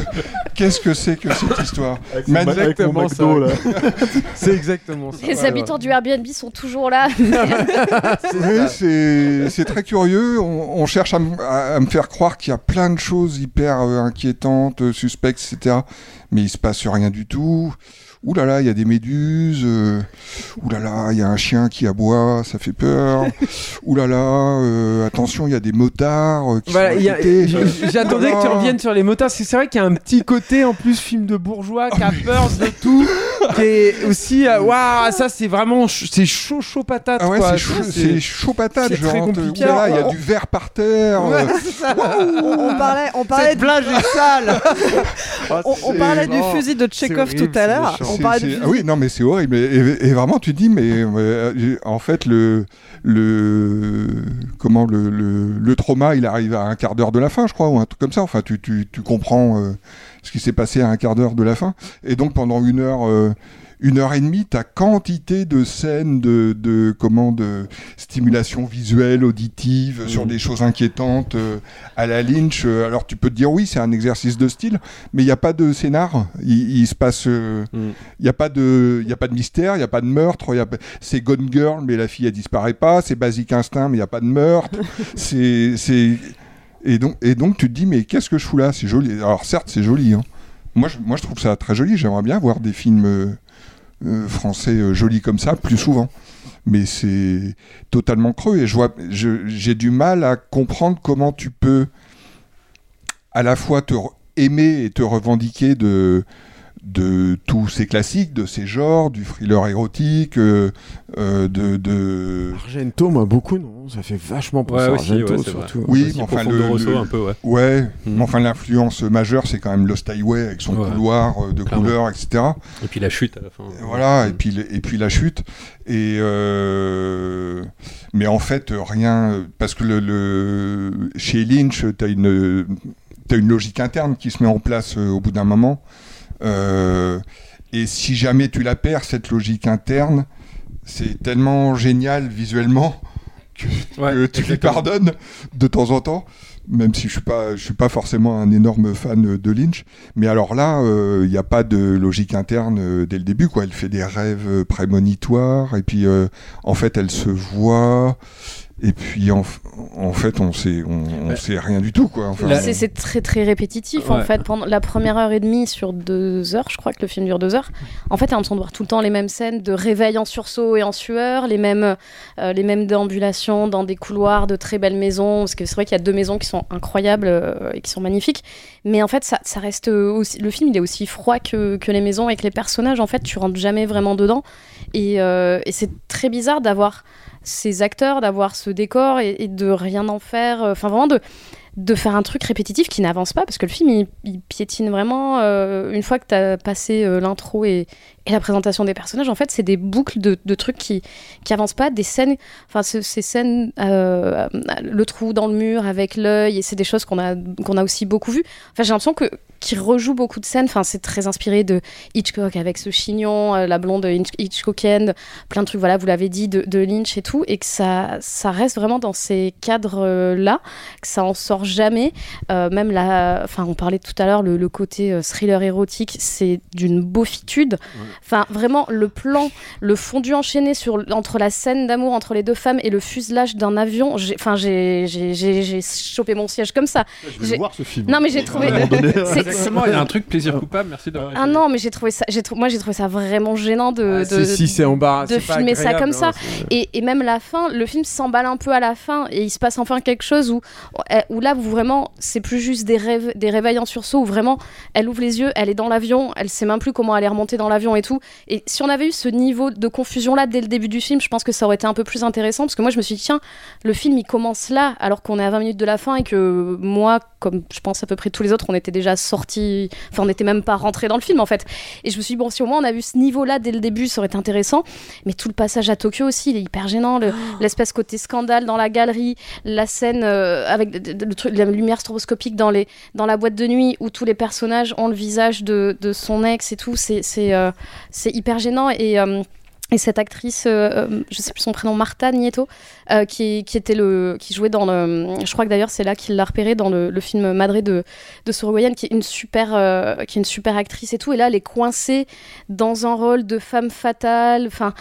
qu'est-ce que c'est que cette histoire? Avec ma- avec exactement McDo, là. C'est exactement ça. Les habitants du Airbnb sont toujours là. Oui, c'est c'est très curieux. On, on cherche à, m- à- à me faire croire qu'il y a plein de choses hyper euh, inquiétantes, suspectes, etc. Mais il se passe rien du tout. Ouh là là, il y a des méduses. euh, ouh là là, il y a un chien qui aboie, ça fait peur. ouh là là, euh, attention, il y a des motards euh, qui Voilà, J'attendais que tu reviennes sur les motards. C'est vrai qu'il y a un petit côté en plus film de bourgeois qui a peur de tout, qui est aussi waouh ça c'est vraiment c'est chaud chaud patate Ah ouais, c'est chaud, c'est chaud patate. c'est très genre, compliqué. ouh là il y a du verre par terre. Ouais. On, on parlait, on parlait, Cette plage est sale. on, on parlait du fusil de Tchekhov tout à l'heure. On ah oui, non, mais c'est horrible. Et, et- et vraiment, tu dis, mais euh, en fait, le, le, comment, le, le, le trauma, il arrive à un quart d'heure de la fin, je crois, ou un truc comme ça. Enfin, tu, tu, tu comprends euh, ce qui s'est passé à un quart d'heure de la fin. Et donc, pendant une heure. euh, une heure et demie, ta quantité de scènes de, de comment de stimulation visuelle, auditive, sur des choses inquiétantes euh, à la Lynch. euh, alors tu peux te dire oui, c'est un exercice de style, mais il n'y a pas de scénar. Il, il se passe, euh, il n'y a pas de, il y a pas de mystère, il n'y a pas de meurtre. y a C'est Gone Girl, mais la fille elle disparaît pas. C'est Basic Instinct, mais il n'y a pas de meurtre. c'est, c'est et donc, et donc tu te dis mais qu'est-ce que je fous là? C'est joli. Alors certes c'est joli. hein. Moi, je, moi je trouve ça très joli. J'aimerais bien voir des films français euh, jolis comme ça plus souvent. Mais c'est totalement creux et j'ai du mal à comprendre comment tu peux à la fois te aimer et te revendiquer de de tous ces classiques, de ces genres, du thriller érotique, euh, euh, de, de... Argento, moi beaucoup non, ça fait vachement penser Ouais, à aussi, Argento ouais, c'est surtout. vrai. Oui, mais enfin le, le- un peu, ouais. Ouais, Mm. mais enfin l'influence majeure, c'est quand même Lost Highway avec son Ouais. couloir euh, de Clairement. couleurs, etc. Et puis la chute à la fin. Voilà, et puis le- et puis la chute. Et euh, mais en fait rien, parce que le, le- chez Lynch, t'as une t'as une logique interne qui se met en place euh, au bout d'un moment. Euh, et si jamais tu la perds cette logique interne, c'est tellement génial visuellement que, que tu lui exactement. pardonnes de temps en temps. Même si je suis pas, je suis pas forcément un énorme fan de Lynch, mais alors là, euh, il n'y a pas de logique interne euh, dès le début, quoi. Elle fait des rêves euh, prémonitoires, et puis euh, en fait, elle se voit, et puis en, fait, on sait, on, on sait rien du tout, quoi. Enfin, C'est- C'est très très répétitif en fait. Pendant la première heure et demie sur deux heures, je crois que le film dure deux heures. En fait, t'as l'impression de voir tout le temps les mêmes scènes de réveil en sursaut et en sueur, les mêmes, euh, les mêmes déambulations dans des couloirs de très belles maisons. Parce que c'est vrai qu'il y a deux maisons qui sont incroyables euh, et qui sont magnifiques. Mais en fait, ça, ça reste aussi. Le film, il est aussi froid que, que les maisons et que les personnages. En fait, tu rentres jamais vraiment dedans. Et, euh, et c'est très bizarre d'avoir ces acteurs, d'avoir ce décor et, de rien en faire. euh, Enfin, vraiment de de faire un truc répétitif qui n'avance pas parce que le film il, il piétine vraiment euh, une fois que tu as passé euh, l'intro et, et la présentation des personnages en fait c'est des boucles de, trucs qui qui avancent pas des scènes enfin ce- ces scènes euh, le trou dans le mur avec l'œil et c'est des choses qu'on a qu'on a aussi beaucoup vu enfin j'ai l'impression que qui rejoue beaucoup de scènes enfin c'est très inspiré de Hitchcock avec ce chignon euh, la blonde Hitch- Hitchcockienne plein de trucs voilà vous l'avez dit de, Lynch et tout et que ça ça reste vraiment dans ces cadres là que ça en sort jamais. Euh, même la enfin on parlait tout à l'heure le, côté thriller érotique c'est d'une beaufitude enfin vraiment le plan le fondu enchaîné sur entre la scène d'amour entre les deux femmes et le fuselage d'un avion j'ai enfin j'ai chopé mon siège comme ça Je vais voir, ce film. non mais j'ai trouvé Exactement, il y a un truc plaisir coupable, merci d'avoir ah non, mais j'ai trouvé ça, j'ai moi j'ai trouvé ça vraiment gênant de, Ah, de, si, si, c'est embarrassant, de filmer ça comme hein, ça. Et, et même la fin, le film s'emballe un peu à la fin et il se passe enfin quelque chose où, euh, où là, vous vraiment, c'est plus juste des, rêves, des réveils en sursaut où vraiment, elle ouvre les yeux, elle est dans l'avion, elle sait même plus comment aller remonter dans l'avion et tout. Et si on avait eu ce niveau de confusion là dès le début du film, je pense que ça aurait été un peu plus intéressant parce que moi je me suis dit, tiens, le film il commence là alors qu'on est à 20 minutes de la fin et que moi, comme je pense à peu près tous les autres, on était déjà sortis, enfin on n'était même pas rentré dans le film en fait. Et je me suis dit, bon, si au moins on a vu ce niveau là dès le début, ça aurait été intéressant. Mais tout le passage à Tokyo aussi, il est hyper gênant. le- L'espèce côté scandale dans la galerie, la scène euh, avec de- de- la lumière stroboscopique dans, les, dans la boîte de nuit où tous les personnages ont le visage de, de son ex et tout, c'est c'est, euh, c'est hyper gênant. Et. euh, et cette actrice, euh, euh, je sais plus son prénom, Martha Nieto, euh, qui, était le, qui jouait dans le, je crois que d'ailleurs c'est là qu'il l'a repéré dans le, film Madré de, de Sorogoyen, qui est une super, qui est une super actrice et tout. Et là, elle est coincée dans un rôle de femme fatale. Enfin,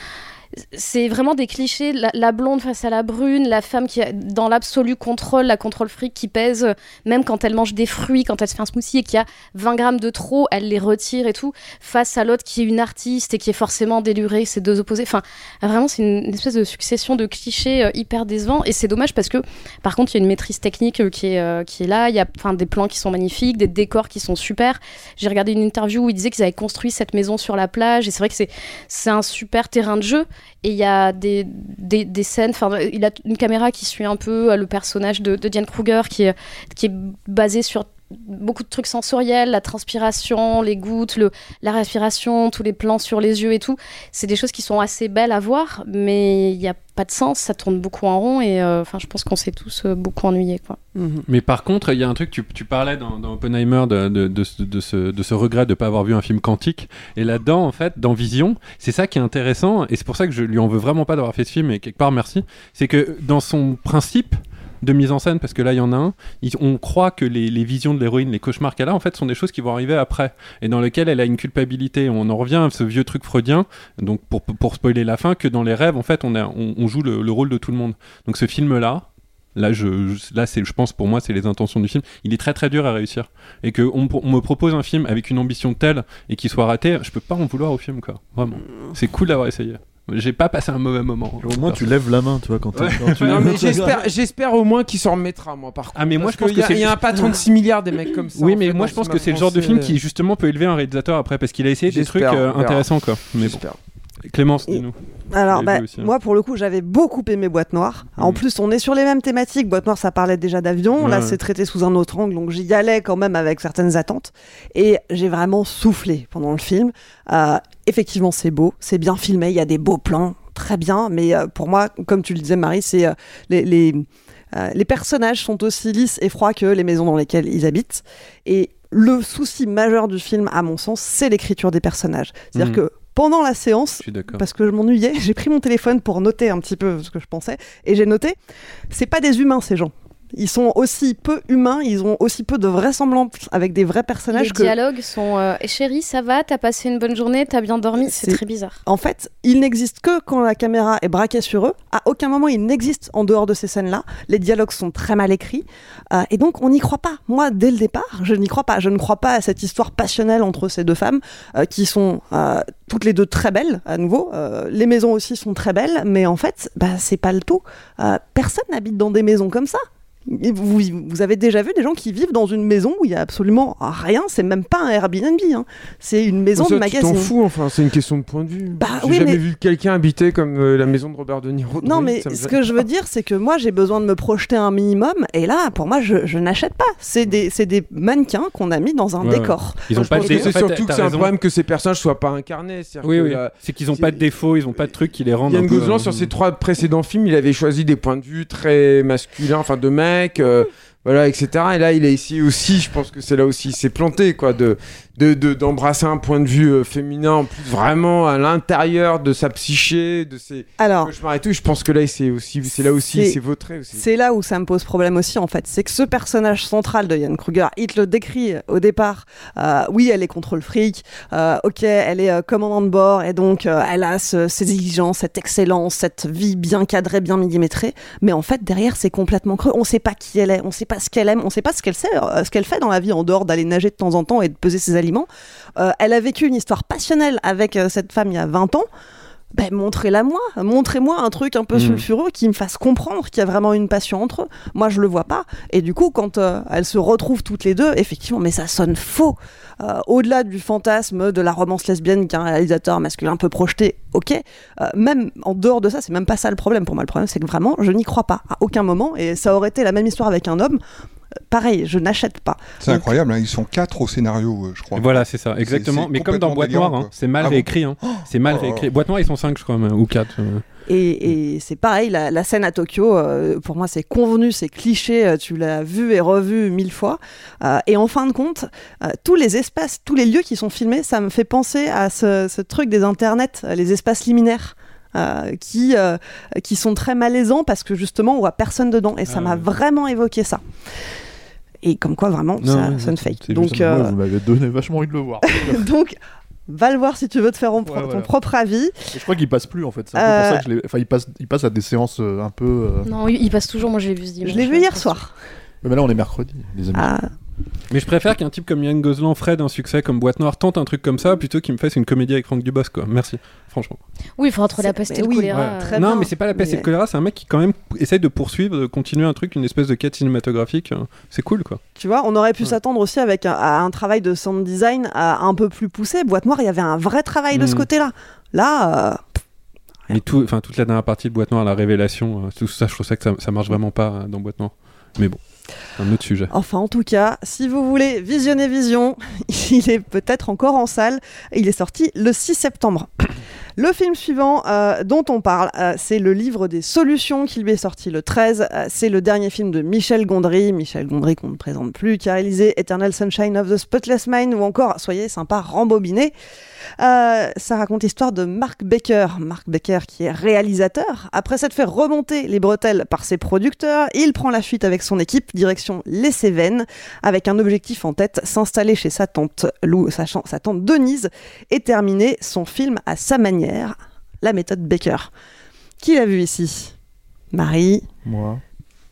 c'est vraiment des clichés. La, blonde face à la brune, la femme qui, dans l'absolu, contrôle la contrôle fric qui pèse, même quand elle mange des fruits, quand elle se fait un smoothie et qu'il y a 20 grammes de trop, elle les retire et tout, face à l'autre qui est une artiste et qui est forcément délurée, c'est deux opposés. Enfin, vraiment, c'est une, espèce de succession de clichés euh, hyper décevants. Et c'est dommage parce que, par contre, il y a une maîtrise technique euh, qui, est, euh, qui est là. Il y a des plans qui sont magnifiques, des décors qui sont super. J'ai regardé une interview où il disait qu'ils avaient construit cette maison sur la plage. Et c'est vrai que c'est un super terrain de jeu. Et il y a des, scènes, il a une caméra qui suit un peu euh, le personnage de, Diane Kruger qui est, qui est basé sur beaucoup de trucs sensoriels, la transpiration, les gouttes, le, la respiration, tous les plans sur les yeux et tout. C'est des choses qui sont assez belles à voir, mais il n'y a pas de sens, ça tourne beaucoup en rond et euh, enfin, je pense qu'on s'est tous euh, beaucoup ennuyés. Quoi. Mais par contre, il y a un truc, tu, tu parlais dans, dans Oppenheimer de, de, de, ce- de ce, de ce regret de ne pas avoir vu un film quantique. Et là-dedans, en fait, dans Vision, c'est ça qui est intéressant. Et c'est pour ça que je lui en veux vraiment pas d'avoir fait ce film. Et quelque part, merci. C'est que dans son principe de mise en scène, parce que là, il y en a un, on croit que les, les visions de l'héroïne, les cauchemars qu'elle a, en fait, sont des choses qui vont arriver après. Et dans lesquelles elle a une culpabilité. On en revient à ce vieux truc freudien, donc pour, pour spoiler la fin, que dans les rêves, en fait, on, on, joue le, le rôle de tout le monde. Donc ce film-là, Là, je, là, je pense pour moi, c'est les intentions du film. Il est très très dur à réussir. Et que on me propose un film avec une ambition telle et qu'il soit raté, je peux pas en vouloir au film, quoi. Vraiment. C'est cool d'avoir essayé. J'ai pas passé un mauvais moment. Au moins, tu lèves la main, tu vois, quand, tu. Non, mais j'espère, j'espère au moins qu'il s'en remettra, moi, par contre. Ah, mais moi, je pense qu'il y a- que c'est- il y a un patron de 6 milliards des mecs comme ça. Oui, en mais fait, moi dans je pense le que c'est le genre de film français. qui justement peut élever un réalisateur après parce qu'il a essayé des trucs J'espère, euh, on verra. intéressants, quoi. Mais bon. Clémence, dis-nous. Alors, bah, aussi, hein. moi, pour le coup, j'avais beaucoup aimé Boîte Noire. En plus, on est sur les mêmes thématiques. Boîte Noire, ça parlait déjà d'avion. Là, c'est traité sous un autre angle. Donc, j'y allais quand même avec certaines attentes. Et j'ai vraiment soufflé pendant le film. Euh, effectivement, c'est beau. C'est bien filmé. Il y a des beaux plans. Très bien. Mais euh, pour moi, comme tu le disais, Marie, c'est euh, les. les les personnages sont aussi lisses et froids que les maisons dans lesquelles ils habitent. Et le souci majeur du film, à mon sens, c'est l'écriture des personnages. C'est-à-dire Mhm. que pendant la séance, parce que je m'ennuyais, j'ai pris mon téléphone pour noter un petit peu ce que je pensais, et j'ai noté, c'est pas des humains ces gens. Ils sont aussi peu humains, ils ont aussi peu de vraisemblance avec des vrais personnages Les que... dialogues sont euh, Eh, chérie, ça va T'as passé une bonne journée T'as bien dormi C'est très bizarre. En fait, ils n'existent que quand la caméra est braquée sur eux. À aucun moment ils n'existent en dehors de ces scènes-là. Les dialogues sont très mal écrits. Euh, et donc on n'y croit pas. Moi, dès le départ, je n'y crois pas. Je ne crois pas à cette histoire passionnelle entre ces deux femmes euh, qui sont euh, toutes les deux très belles, à nouveau. Les maisons aussi sont très belles. Mais en fait, bah, c'est pas le tout. Personne n'habite dans des maisons comme ça. Et Vous, vous avez déjà vu des gens qui vivent dans une maison où il y a absolument rien, c'est même pas un Airbnb, hein. c'est une maison Ça, de tu t'en fous, enfin, c'est une question de point de vue. Bah J'ai oui, jamais mais- vu quelqu'un habiter comme euh, la maison de Robert De Niro. Non, mais ce que je veux dire, c'est que moi, j'ai besoin de me projeter un minimum, et là, pour moi, je, je n'achète pas. C'est des, mannequins qu'on a mis dans un Ouais, décor. Ils ont pas c'est en fait, surtout que c'est un problème que ces personnages soient pas incarnés. c'est-à-dire Oui, que oui. la- C'est qu'ils ont pas de défauts, ils ont pas de trucs qui les rendent. Yann Gozlan, euh, sur ses trois précédents films, il avait choisi des points de vue très masculins, enfin de euh, voilà, etc. Et là, il a essayé aussi, je pense que c'est là aussi, il s'est planté, quoi, de de- de- d'embrasser un point de vue euh, féminin, en plus vraiment à l'intérieur de sa psyché, de ses Alors, cauchemars et tout. Je pense que là, c'est aussi, c'est là aussi, C'est- vautré aussi. C'est là où ça me pose problème aussi, en fait. C'est que ce personnage central de Ian Kruger, il te le décrit au départ. Euh, oui, elle est contre le fric. euh, ok, elle est euh, commandant de bord et donc euh, elle a ce- ces exigences, cette excellence, cette vie bien cadrée, bien millimétrée. Mais en fait, derrière, c'est complètement creux. On sait pas qui elle est, on sait pas ce qu'elle aime, on sait pas ce qu'elle sait, euh, ce qu'elle fait dans la vie en dehors d'aller nager de temps en temps et de peser ses aliments. Euh, elle a vécu une histoire passionnelle avec euh, cette femme il y a 20 ans. Ben, montrez-la moi, montrez-moi un truc un peu Mm. sulfureux qui me fasse comprendre qu'il y a vraiment une passion entre eux. Moi, je le vois pas. Et du coup, quand euh, elles se retrouvent toutes les deux, effectivement, mais ça sonne faux. Euh, Au-delà du fantasme de la romance lesbienne qu'un réalisateur masculin peut projeter, ok. Euh, même en dehors de ça, c'est même pas ça le problème pour moi. Le problème, c'est que vraiment, je n'y crois pas à aucun moment. Et ça aurait été la même histoire avec un homme. Pareil, je n'achète pas. C'est Donc, incroyable, hein, ils sont quatre au scénario, euh, je crois. Voilà, c'est ça, exactement. Mais comme dans Boîte Noire, hein, c'est mal Ah réécrit. hein. C'est mal Oh. réécrit. Boîte Noire, ils sont cinq, je crois, ou quatre. euh. Et, et c'est pareil, la, la scène à Tokyo, euh, pour moi, c'est convenu, c'est cliché, euh, tu l'as vu et revu mille fois. Euh, et en fin de compte, euh, tous les espaces, tous les lieux qui sont filmés, ça me fait penser à ce, ce truc des internets, les espaces liminaires. euh, qui, euh, qui sont très malaisants parce que justement on voit personne dedans et ça Ah m'a ouais. vraiment évoqué ça et comme quoi vraiment Non, ça, ça ne fake donc euh, vous m'avez donné vachement envie de le voir. donc va le voir si tu veux te faire ton, Ouais, ton voilà. propre avis Et je crois qu'il passe plus en fait. Euh, pour ça que je l'ai. Enfin, il passe, il passe à des séances euh, un peu. euh, Non, il il passe toujours. Moi, je l'ai vu ce dimanche. je l'ai vu hier soir Mais là, on est mercredi, les amis. Ah, Mais je préfère qu'un type comme Yann Gozlan, Fred, un succès comme Boîte Noire, tente un truc comme ça plutôt qu'il me fasse une comédie avec Franck Dubosc, quoi. Merci, franchement. Oui, il faut entre la peste mais et le oui, choléra. ouais, euh, très non, bien, mais c'est pas la peste et mais- le choléra, c'est un mec qui quand même essaye de poursuivre, de continuer un truc, une espèce de quête cinématographique. euh, C'est cool, quoi. Tu vois, on aurait pu s'attendre aussi avec un, à un travail de sound design à un peu plus poussé. Boîte Noire, il y avait un vrai travail de ce Mm. côté-là. Là, euh, Et tout, enfin toute la dernière partie de Boîte Noire, la révélation, euh, tout ça, je trouve ça que ça, ça marche vraiment pas euh, dans Boîte Noire. Mais bon, un autre sujet. enfin, en tout cas, si vous voulez visionner Vision, il est peut-être encore en salle. Il est sorti le 6 septembre. Le film suivant euh, dont on parle, euh, c'est le livre des solutions qui lui est sorti le 13. Euh, c'est le dernier film de Michel Gondry. Michel Gondry qu'on ne présente plus, qui a réalisé Eternal Sunshine of the Spotless Mind ou encore, soyez sympa, rembobiné. Ça raconte l'histoire de Mark Baker. Mark Baker qui est réalisateur. Après s'être fait remonter les bretelles par ses producteurs, il prend la fuite avec son équipe, direction les Cévennes, avec un objectif en tête, s'installer chez sa tante, Lou, sa tante Denise, et terminer son film à sa manière, la méthode Baker. Qui l'a vu ici? Marie Moi.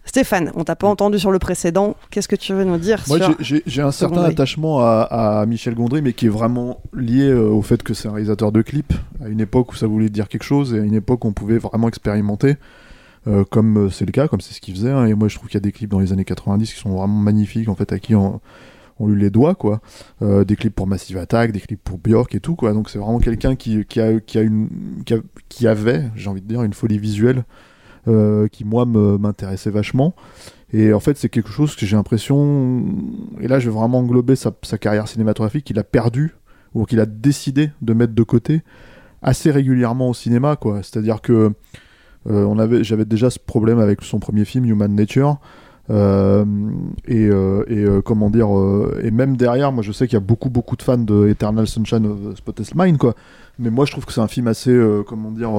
Stéphane, on t'a pas entendu sur le précédent. Qu'est-ce que tu veux nous dire Moi, sur... j'ai- un certain Gondry attachement à, à Michel Gondry, mais qui est vraiment lié euh, au fait que c'est un réalisateur de clips, à une époque où ça voulait dire quelque chose, et à une époque où on pouvait vraiment expérimenter, euh, comme euh, c'est le cas, comme c'est ce qu'il faisait. hein. et moi, je trouve qu'il y a des clips dans les années 90 qui sont vraiment magnifiques, en fait, à qui on, on lui les doit, quoi. Euh, des clips pour Massive Attack, des clips pour Björk et tout, quoi. Donc c'est vraiment quelqu'un qui, a, qui, a une, qui, avait, j'ai envie de dire, une folie visuelle euh, qui, moi, m'intéressait vachement. Et en fait, c'est quelque chose que j'ai l'impression, et là je vais vraiment englober sa, sa carrière cinématographique, qu'il a perdu, ou qu'il a décidé de mettre de côté assez régulièrement au cinéma, quoi. C'est-à-dire que euh, on avait, j'avais déjà ce problème avec son premier film, Human Nature. Euh, et, euh, euh, comment dire et même derrière moi je sais qu'il y a beaucoup beaucoup de fans de Eternal Sunshine of Spotless Mind quoi. Mais moi je trouve que c'est un film assez comment dire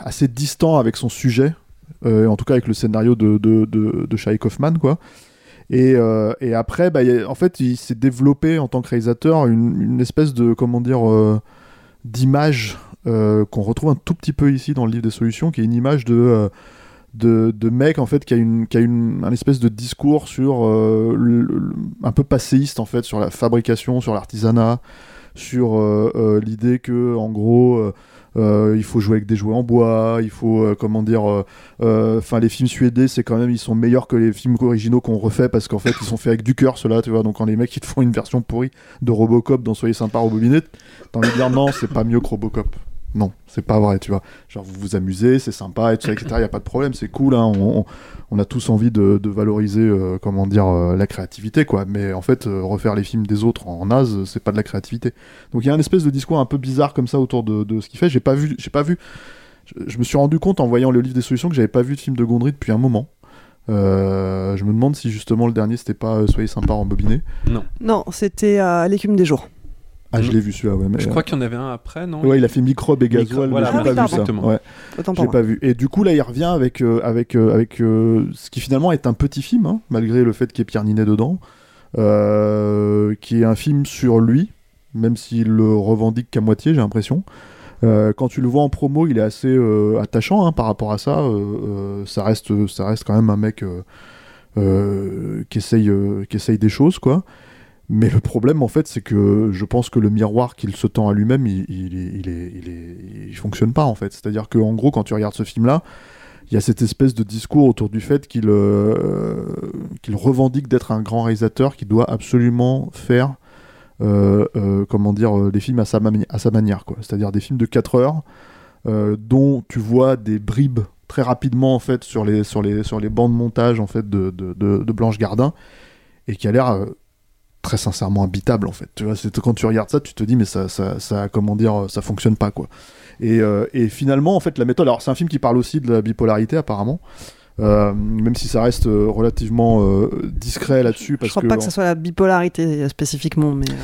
assez distant avec son sujet en tout cas avec le scénario de, de, Shai Kaufman quoi. Et, après bah, en fait il s'est développé en tant que réalisateur une, une espèce de comment dire d'image qu'on retrouve un tout petit peu ici dans le livre des solutions qui est une image de de, de mec en fait qui a une qui a une un espèce de discours sur euh, un peu passéiste en fait sur la fabrication sur l'artisanat sur euh, euh, l'idée que, en gros, il faut jouer avec des jouets en bois, il faut, comment dire, enfin, les films suédés, c'est quand même, ils sont meilleurs que les films originaux qu'on refait parce qu'en fait, ils sont faits avec du cœur, ceux-là, tu vois. Donc, quand les mecs, ils te font une version pourrie de Robocop dans Soyez sympa, Robobinet, t'as envie de dire non, c'est pas mieux que Robocop. Non, c'est pas vrai, tu vois. Genre, vous vous amusez, c'est sympa, etc. Y a pas de problème, c'est cool, hein. on, a tous envie de, de valoriser, euh, comment dire, euh, la créativité, quoi. Mais en fait, euh, refaire les films des autres en naze, c'est pas de la créativité. Donc il y a un espèce de discours un peu bizarre comme ça autour de, de ce qu'il fait. J'ai pas vu, j'ai pas vu. Je, je me suis rendu compte en voyant le livre des solutions que j'avais pas vu de film de Gondry depuis un moment. Euh, je me demande si justement le dernier c'était pas Soyez sympa en bobiné. Non. Non, c'était euh, l'écume des jours. Ah, je l'ai vu celui-là, ouais. Mais, Je euh, crois qu'il y en avait un après, non? Ouais, il a fait microbe et Micro- gasoil, voilà, mais je l'ai pas vu ça. exactement. Ouais. Moi. pas vu. Et du coup, là, il revient avec, euh, avec, euh, avec euh, ce qui finalement est un petit film, hein, malgré le fait qu'il y ait Pierre Ninet dedans, euh, qui est un film sur lui, même s'il le revendique qu'à moitié, j'ai l'impression. Euh, quand tu le vois en promo, il est assez euh, attachant hein, par rapport à ça. Euh, euh, ça, reste, ça reste quand même un mec euh, euh, qui, essaye, euh, qui essaye des choses, quoi. Mais le problème, en fait, c'est que je pense que le miroir qu'il se tend à lui-même, il, il, est- il, est- il, fonctionne pas, en fait. C'est-à-dire qu'en gros, quand tu regardes ce film-là, il y a cette espèce de discours autour du fait qu'il euh, qu'il revendique d'être un grand réalisateur qui doit absolument faire, euh, euh, comment dire, euh, des films à sa, à sa manière, quoi. C'est-à-dire des films de 4 heures, dont tu vois des bribes très rapidement, en fait, sur les, sur les, sur les bancs de montage, en fait, de, de, de- de Blanche Gardin, et qui a l'air... très sincèrement habitable en fait. Tu vois, c'est quand tu regardes ça, tu te dis mais ça, ça, ça comment dire, ça fonctionne pas quoi. Et, euh, et finalement en fait la méthode, alors c'est un film qui parle aussi de la bipolarité apparemment, euh, même si ça reste euh, relativement euh, discret là-dessus Je parce crois que pas que ce soit la bipolarité spécifiquement, mais. euh,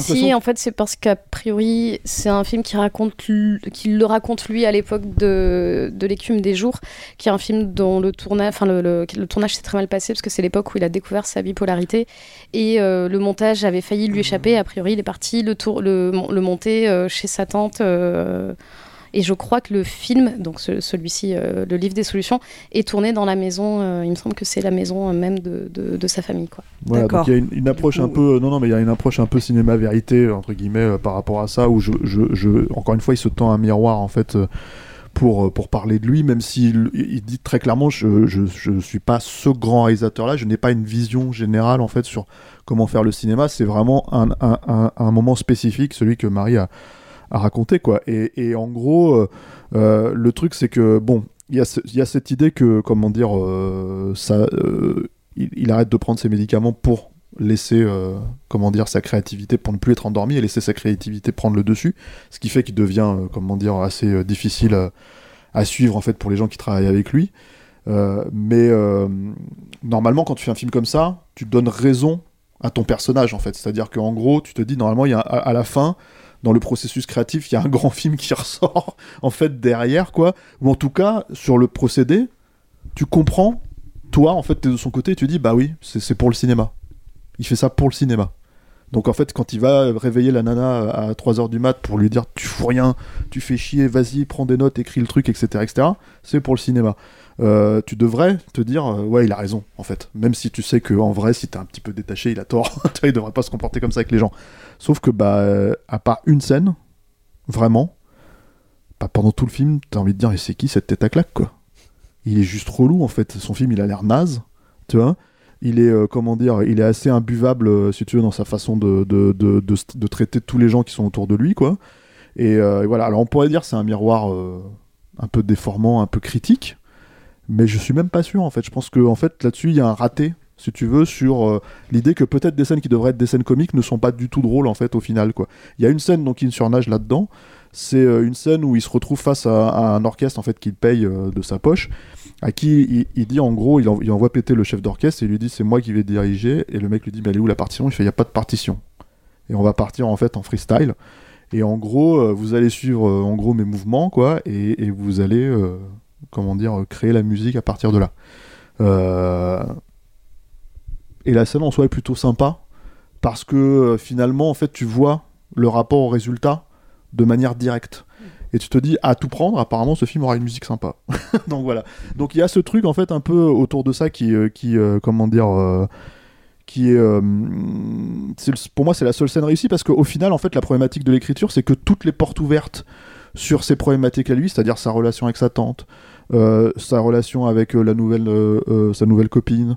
Si, en fait, c'est parce qu'a priori, c'est un film qui raconte, qui le raconte lui à l'époque de, de l'écume des jours, qui est un film dont le tournage, enfin le, le- le tournage s'est très mal passé parce que c'est l'époque où il a découvert sa bipolarité et euh, le montage avait failli lui échapper. A priori, il est parti le, tour, le, le monter euh, chez sa tante. Et je crois que le film, donc ce- celui-ci, euh, le livre des solutions, est tourné dans la maison. euh, il me semble que c'est la maison euh, même de, de, de sa famille, quoi. Voilà, donc il y a une, une approche un peu, non non, mais il y a une approche un peu cinéma vérité entre guillemets euh, par rapport à ça où je, je, je- encore une fois, il se tend un miroir en fait euh, pour pour parler de lui, même s'il il dit très clairement, je je, je suis pas ce grand réalisateur là, je n'ai pas une vision générale en fait sur comment faire le cinéma, c'est vraiment un, un, un, un moment spécifique, celui que Marie a à raconter quoi. Et, en gros, euh, euh, le truc c'est que bon, il y, a cette idée que comment dire, euh, ça, il, arrête de prendre ses médicaments pour laisser comment dire sa créativité pour ne plus être endormi et laisser sa créativité prendre le dessus, ce qui fait qu'il devient comment dire assez difficile à, suivre en fait pour les gens qui travaillent avec lui. Mais normalement, quand tu fais un film comme ça, tu donnes raison à ton personnage en fait. C'est-à-dire qu'en gros, tu te dis normalement, il y a, à la fin, dans le processus créatif, il y a un grand film qui ressort en fait derrière quoi. Ou en tout cas, sur le procédé, tu comprends. Toi, en fait, de son côté, tu dis bah oui, c'est c'est pour le cinéma. Il fait ça pour le cinéma. Donc en fait, quand il va réveiller la nana à 3h du mat pour lui dire tu fous rien, tu fais chier, vas-y, prends des notes, écris le truc, etc., etc., c'est pour le cinéma. Euh, tu devrais te dire euh, ouais, il a raison, en fait. Même si tu sais que en vrai, si t'es un petit peu détaché, il a tort. Il devrait pas se comporter comme ça avec les gens. Sauf que bah, euh, à part une scène, vraiment, bah, pendant tout le film, t'as envie de dire et c'est qui cette tête à claque quoi? Il est juste relou en fait. Son film, il a l'air naze, tu vois? Il est comment dire il est assez imbuvable si tu veux dans sa façon de, de, de, de, traiter tous les gens qui sont autour de lui quoi et, et voilà alors on pourrait dire c'est un miroir un peu déformant un peu critique mais je suis même pas sûr en fait je pense que en fait là-dessus il y a un raté si tu veux sur euh, l'idée que peut-être des scènes qui devraient être des scènes comiques ne sont pas du tout drôles en fait au final quoi il y a une scène donc il surnage là-dedans c'est euh, une scène où il se retrouve face à, un orchestre en fait qu'il paye euh, de sa poche à qui il, dit en gros, il, en- il envoie péter le chef d'orchestre et lui dit c'est moi qui vais diriger. Et le mec lui dit mais elle est où la partition? Il fait il n'y a pas de partition. Et on va partir en fait en freestyle. Et en gros, vous allez suivre en gros mes mouvements quoi, et, vous allez comment dire euh, créer la musique à partir de là. Euh, Et la scène en soi est plutôt sympa parce que euh, finalement en fait tu vois le rapport au résultat de manière directe. Et tu te dis, à tout prendre, apparemment, ce film aura une musique sympa. Donc voilà. Donc il y a ce truc, en fait, un peu autour de ça qui, qui euh, comment dire, euh, qui est, euh, pour moi c'est la seule scène réussie parce qu'au final en fait la problématique de l'écriture c'est que toutes les portes ouvertes sur ses problématiques à lui, c'est-à-dire sa relation avec sa tante, sa relation avec euh, la nouvelle, euh, euh, sa nouvelle copine,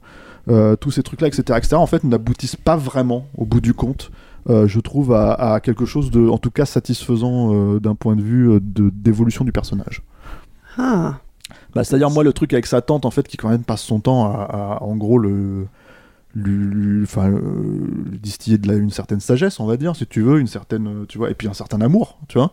euh, tous ces trucs-là, etc., etc., en fait, n'aboutissent pas vraiment, au bout du compte, euh, je trouve, à, à quelque chose de, en tout cas, satisfaisant euh, d'un point de vue euh, de- d'évolution du personnage. Ah. Bah, c'est-à-dire, moi, le truc avec sa tante, en fait, qui quand même passe son temps à, à, en gros, le lui, euh, distiller de la, une certaine sagesse, on va dire, si tu veux, une certaine, euh, tu vois, et puis un certain amour, tu vois.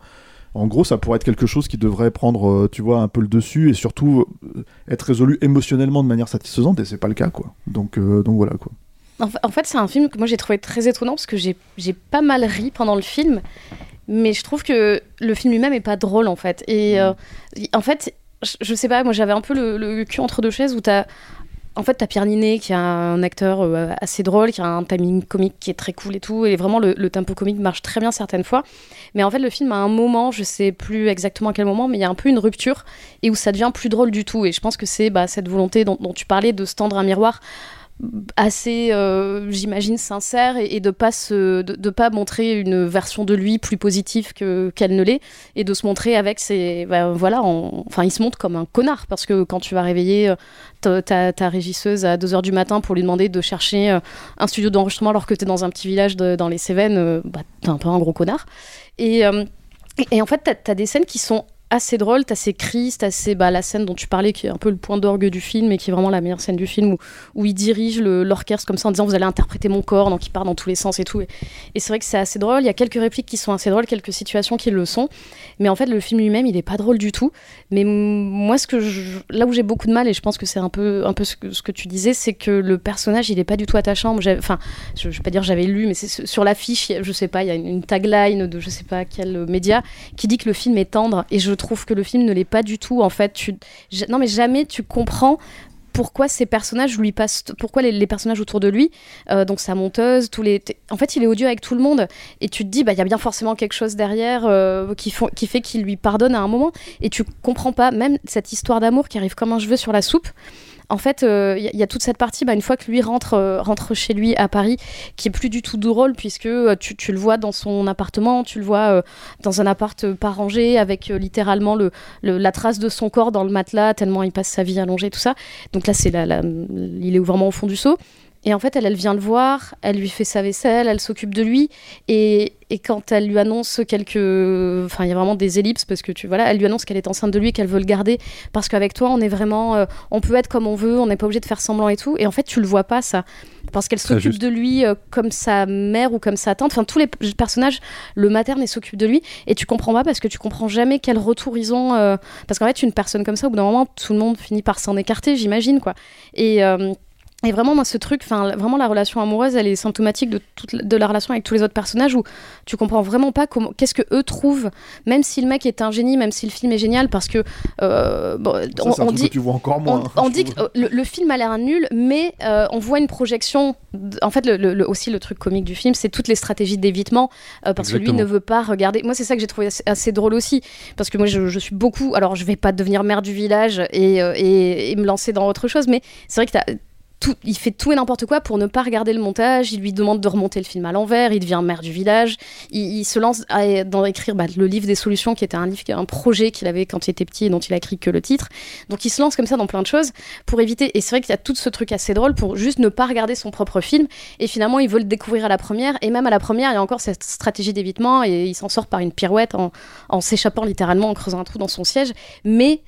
En gros, ça pourrait être quelque chose qui devrait prendre, euh, tu vois, un peu le dessus et surtout euh, être résolu émotionnellement de manière satisfaisante, et c'est pas le cas, quoi. Donc, euh, donc voilà, quoi. En fa- en fait, c'est un film que moi j'ai trouvé très étonnant parce que j'ai pas mal ri pendant le film, mais je trouve que le film lui-même est pas drôle en fait. Et en fait, je, je sais pas, moi j'avais un peu le, le cul entre deux chaises où t'as. En fait, t'as Pierre Ninet qui est un acteur euh, assez drôle, qui a un timing comique qui est très cool et tout, et vraiment le, tempo comique marche très bien certaines fois. Mais en fait, le film à un moment, je sais plus exactement à quel moment, mais il y a un peu une rupture et où ça devient plus drôle du tout. Et je pense que c'est bah, cette volonté dont, dont tu parlais de se tendre un miroir assez, euh, j'imagine, sincère et, de pas de, pas montrer une version de lui plus positive que qu'elle ne l'est et de se montrer avec ses, bah, voilà, en- enfin, il se montre comme un connard parce que quand tu vas réveiller euh, ta, régisseuse à 2h du matin pour lui demander de chercher euh, un studio d'enregistrement alors que tu es dans un petit village de- dans les Cévennes, bah, t'es un peu un gros connard. Et, et, en fait, t'as as des scènes qui sont assez drôles, t'as ces crises, t'as ces, bah, la scène dont tu parlais qui est un peu le point d'orgue du film et qui est vraiment la meilleure scène du film où, où il dirige l'orchestre comme ça en disant vous allez interpréter mon corps, donc il part dans tous les sens et tout. Et, c'est vrai que c'est assez drôle, il y a quelques répliques qui sont assez drôles, quelques situations qui le sont, mais en fait le film lui-même il est pas drôle du tout. Mais moi ce que je- là où j'ai beaucoup de mal et je pense que c'est un peu, un peu ce, que, ce que tu disais, c'est que le personnage il est pas du tout attachant. Enfin, je, je vais pas dire j'avais lu, mais c'est sur l'affiche, je sais pas, il y a une, une tagline de je sais pas quel média qui dit que le film est tendre et je trouve que le film ne l'est pas du tout. En fait tu non mais jamais tu comprends pourquoi ces personnages lui passent pourquoi les, personnages autour de lui euh, donc sa monteuse tous les en fait il est odieux avec tout le monde. Et tu te dis bah il y a bien forcément quelque chose derrière euh, qui, font, qui fait qu'il lui pardonne à un moment. Et tu comprends pas même cette histoire d'amour qui arrive comme un cheveu sur la soupe en fait, euh, il y, a- il y a toute cette partie, bah, une fois que lui rentre, euh, rentre chez lui à Paris, qui est plus du tout drôle, puisque euh, tu, tu le vois dans son appartement, tu le vois euh, dans un appart euh, pas rangé, avec euh, littéralement le, la trace de son corps dans le matelas, tellement il passe sa vie allongé, tout ça. Donc là, c'est la- il est vraiment au fond du seau. Et en fait, elle, elle vient le voir, elle lui fait sa vaisselle, elle s'occupe de lui. Et, et quand elle lui annonce quelques. Enfin, il y a vraiment des ellipses parce que tu. Voilà, elle lui annonce qu'elle est enceinte de lui, qu'elle veut le garder. Parce qu'avec toi, on est vraiment. euh, on peut être comme on veut, on n'est pas obligé de faire semblant et tout. Et en fait, tu le vois pas, ça. Parce qu'elle s'occupe de lui euh, comme sa mère ou comme sa tante. Enfin, tous les personnages le maternent et s'occupent de lui. Et tu comprends pas parce que tu comprends jamais quel retour ils ont. euh, Parce qu'en fait, une personne comme ça, au bout d'un moment, tout le monde finit par s'en écarter, j'imagine, quoi. Et. Et vraiment, moi, ce truc, enfin, vraiment, la relation amoureuse, elle est symptomatique de, toute, la- de la relation avec tous les autres personnages où tu comprends vraiment pas comment, qu'est-ce que eux trouvent, même si le mec est un génie, même si le film est génial, parce que euh, bon, Ça, on, dit, que tu vois encore moins. on, on dit que euh, le, le film a l'air nul, mais euh, on voit une projection. En fait, le, le- le- aussi le truc comique du film, c'est toutes les stratégies d'évitement, euh, parce que lui ne veut pas regarder. Moi, c'est ça que j'ai trouvé assez, assez drôle aussi, parce que moi, je, je suis beaucoup. Alors, je vais pas devenir mère du village et, et- et me lancer dans autre chose, mais c'est vrai que il fait tout et n'importe quoi pour ne pas regarder le montage. Il lui demande de remonter le film à l'envers. Il devient maire du village. Il, se lance dans écrire bah, le livre des solutions, qui était un livre, un projet qu'il avait quand il était petit et dont il a écrit que le titre. Donc il se lance comme ça dans plein de choses pour éviter. Et c'est vrai qu'il y a tout ce truc assez drôle pour juste ne pas regarder son propre film. Et finalement, il veut le découvrir à la première. Et même à la première, il y a encore cette stratégie d'évitement et il s'en sort par une pirouette en s'échappant littéralement, en creusant un trou dans son siège. Mais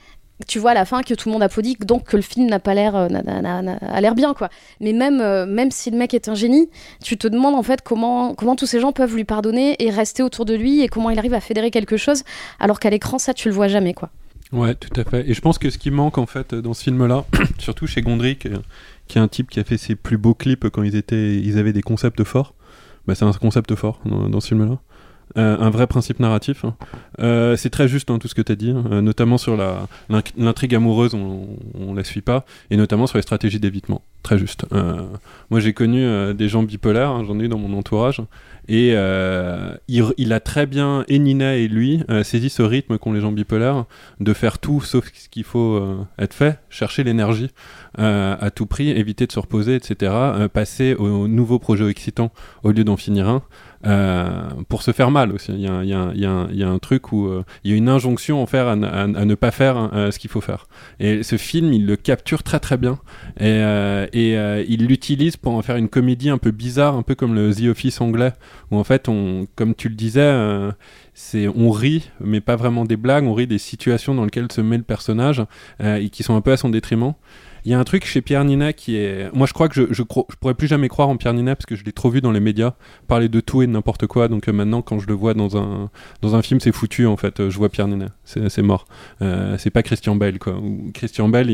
tu vois à la fin que tout le monde applaudit, donc que le film n'a pas l'air, euh, a l'air bien quoi. Mais même, euh, même si le mec est un génie, tu te demandes en fait comment, comment tous ces gens peuvent lui pardonner et rester autour de lui et comment il arrive à fédérer quelque chose, alors qu'à l'écran ça tu le vois jamais quoi. Ouais, tout à fait. Et je pense que ce qui manque en fait dans ce film-là, surtout chez Gondry, qui est un type qui a fait ses plus beaux clips quand ils étaient, ils avaient des concepts forts. Bah, c'est un concept fort dans, dans ce film-là. Euh, un vrai principe narratif. hein. Euh, c'est très juste hein, tout ce que tu as dit, hein, euh, notamment sur la- l'intrigue amoureuse, on, on la suit pas, et notamment sur les stratégies d'évitement. Très juste. Moi, j'ai connu des gens bipolaires, j'en ai eu dans mon entourage, et il, a très bien, et Nina et lui, saisi ce rythme qu'ont les gens bipolaires, de faire tout sauf ce qu'il faut être fait, chercher l'énergie à tout prix, éviter de se reposer, etc. passer au nouveau projet excitant au lieu d'en finir un. Euh, pour se faire mal aussi. Il y a, y a y a y a un truc où euh, il y a une injonction à, ne pas faire euh, ce qu'il faut faire. Et ce film, il le capture très très bien. Et, euh, et euh, il l'utilise pour en faire une comédie un peu bizarre, un peu comme le The Office anglais, où en fait, on, comme tu le disais, c'est on rit, mais pas vraiment des blagues, on rit des situations dans lesquelles se met le personnage et qui sont un peu à son détriment. Il y a un truc chez Pierre Ninet qui est. Moi, je crois que je, je, pourrais plus jamais croire en Pierre Ninet parce que je l'ai trop vu dans les médias parler de tout et de n'importe quoi. Donc euh, maintenant, quand je le vois dans un, dans un film, c'est foutu en fait. Euh, Je vois Pierre Ninet. C'est mort. Euh, c'est pas Christian Bale quoi. Christian Bale,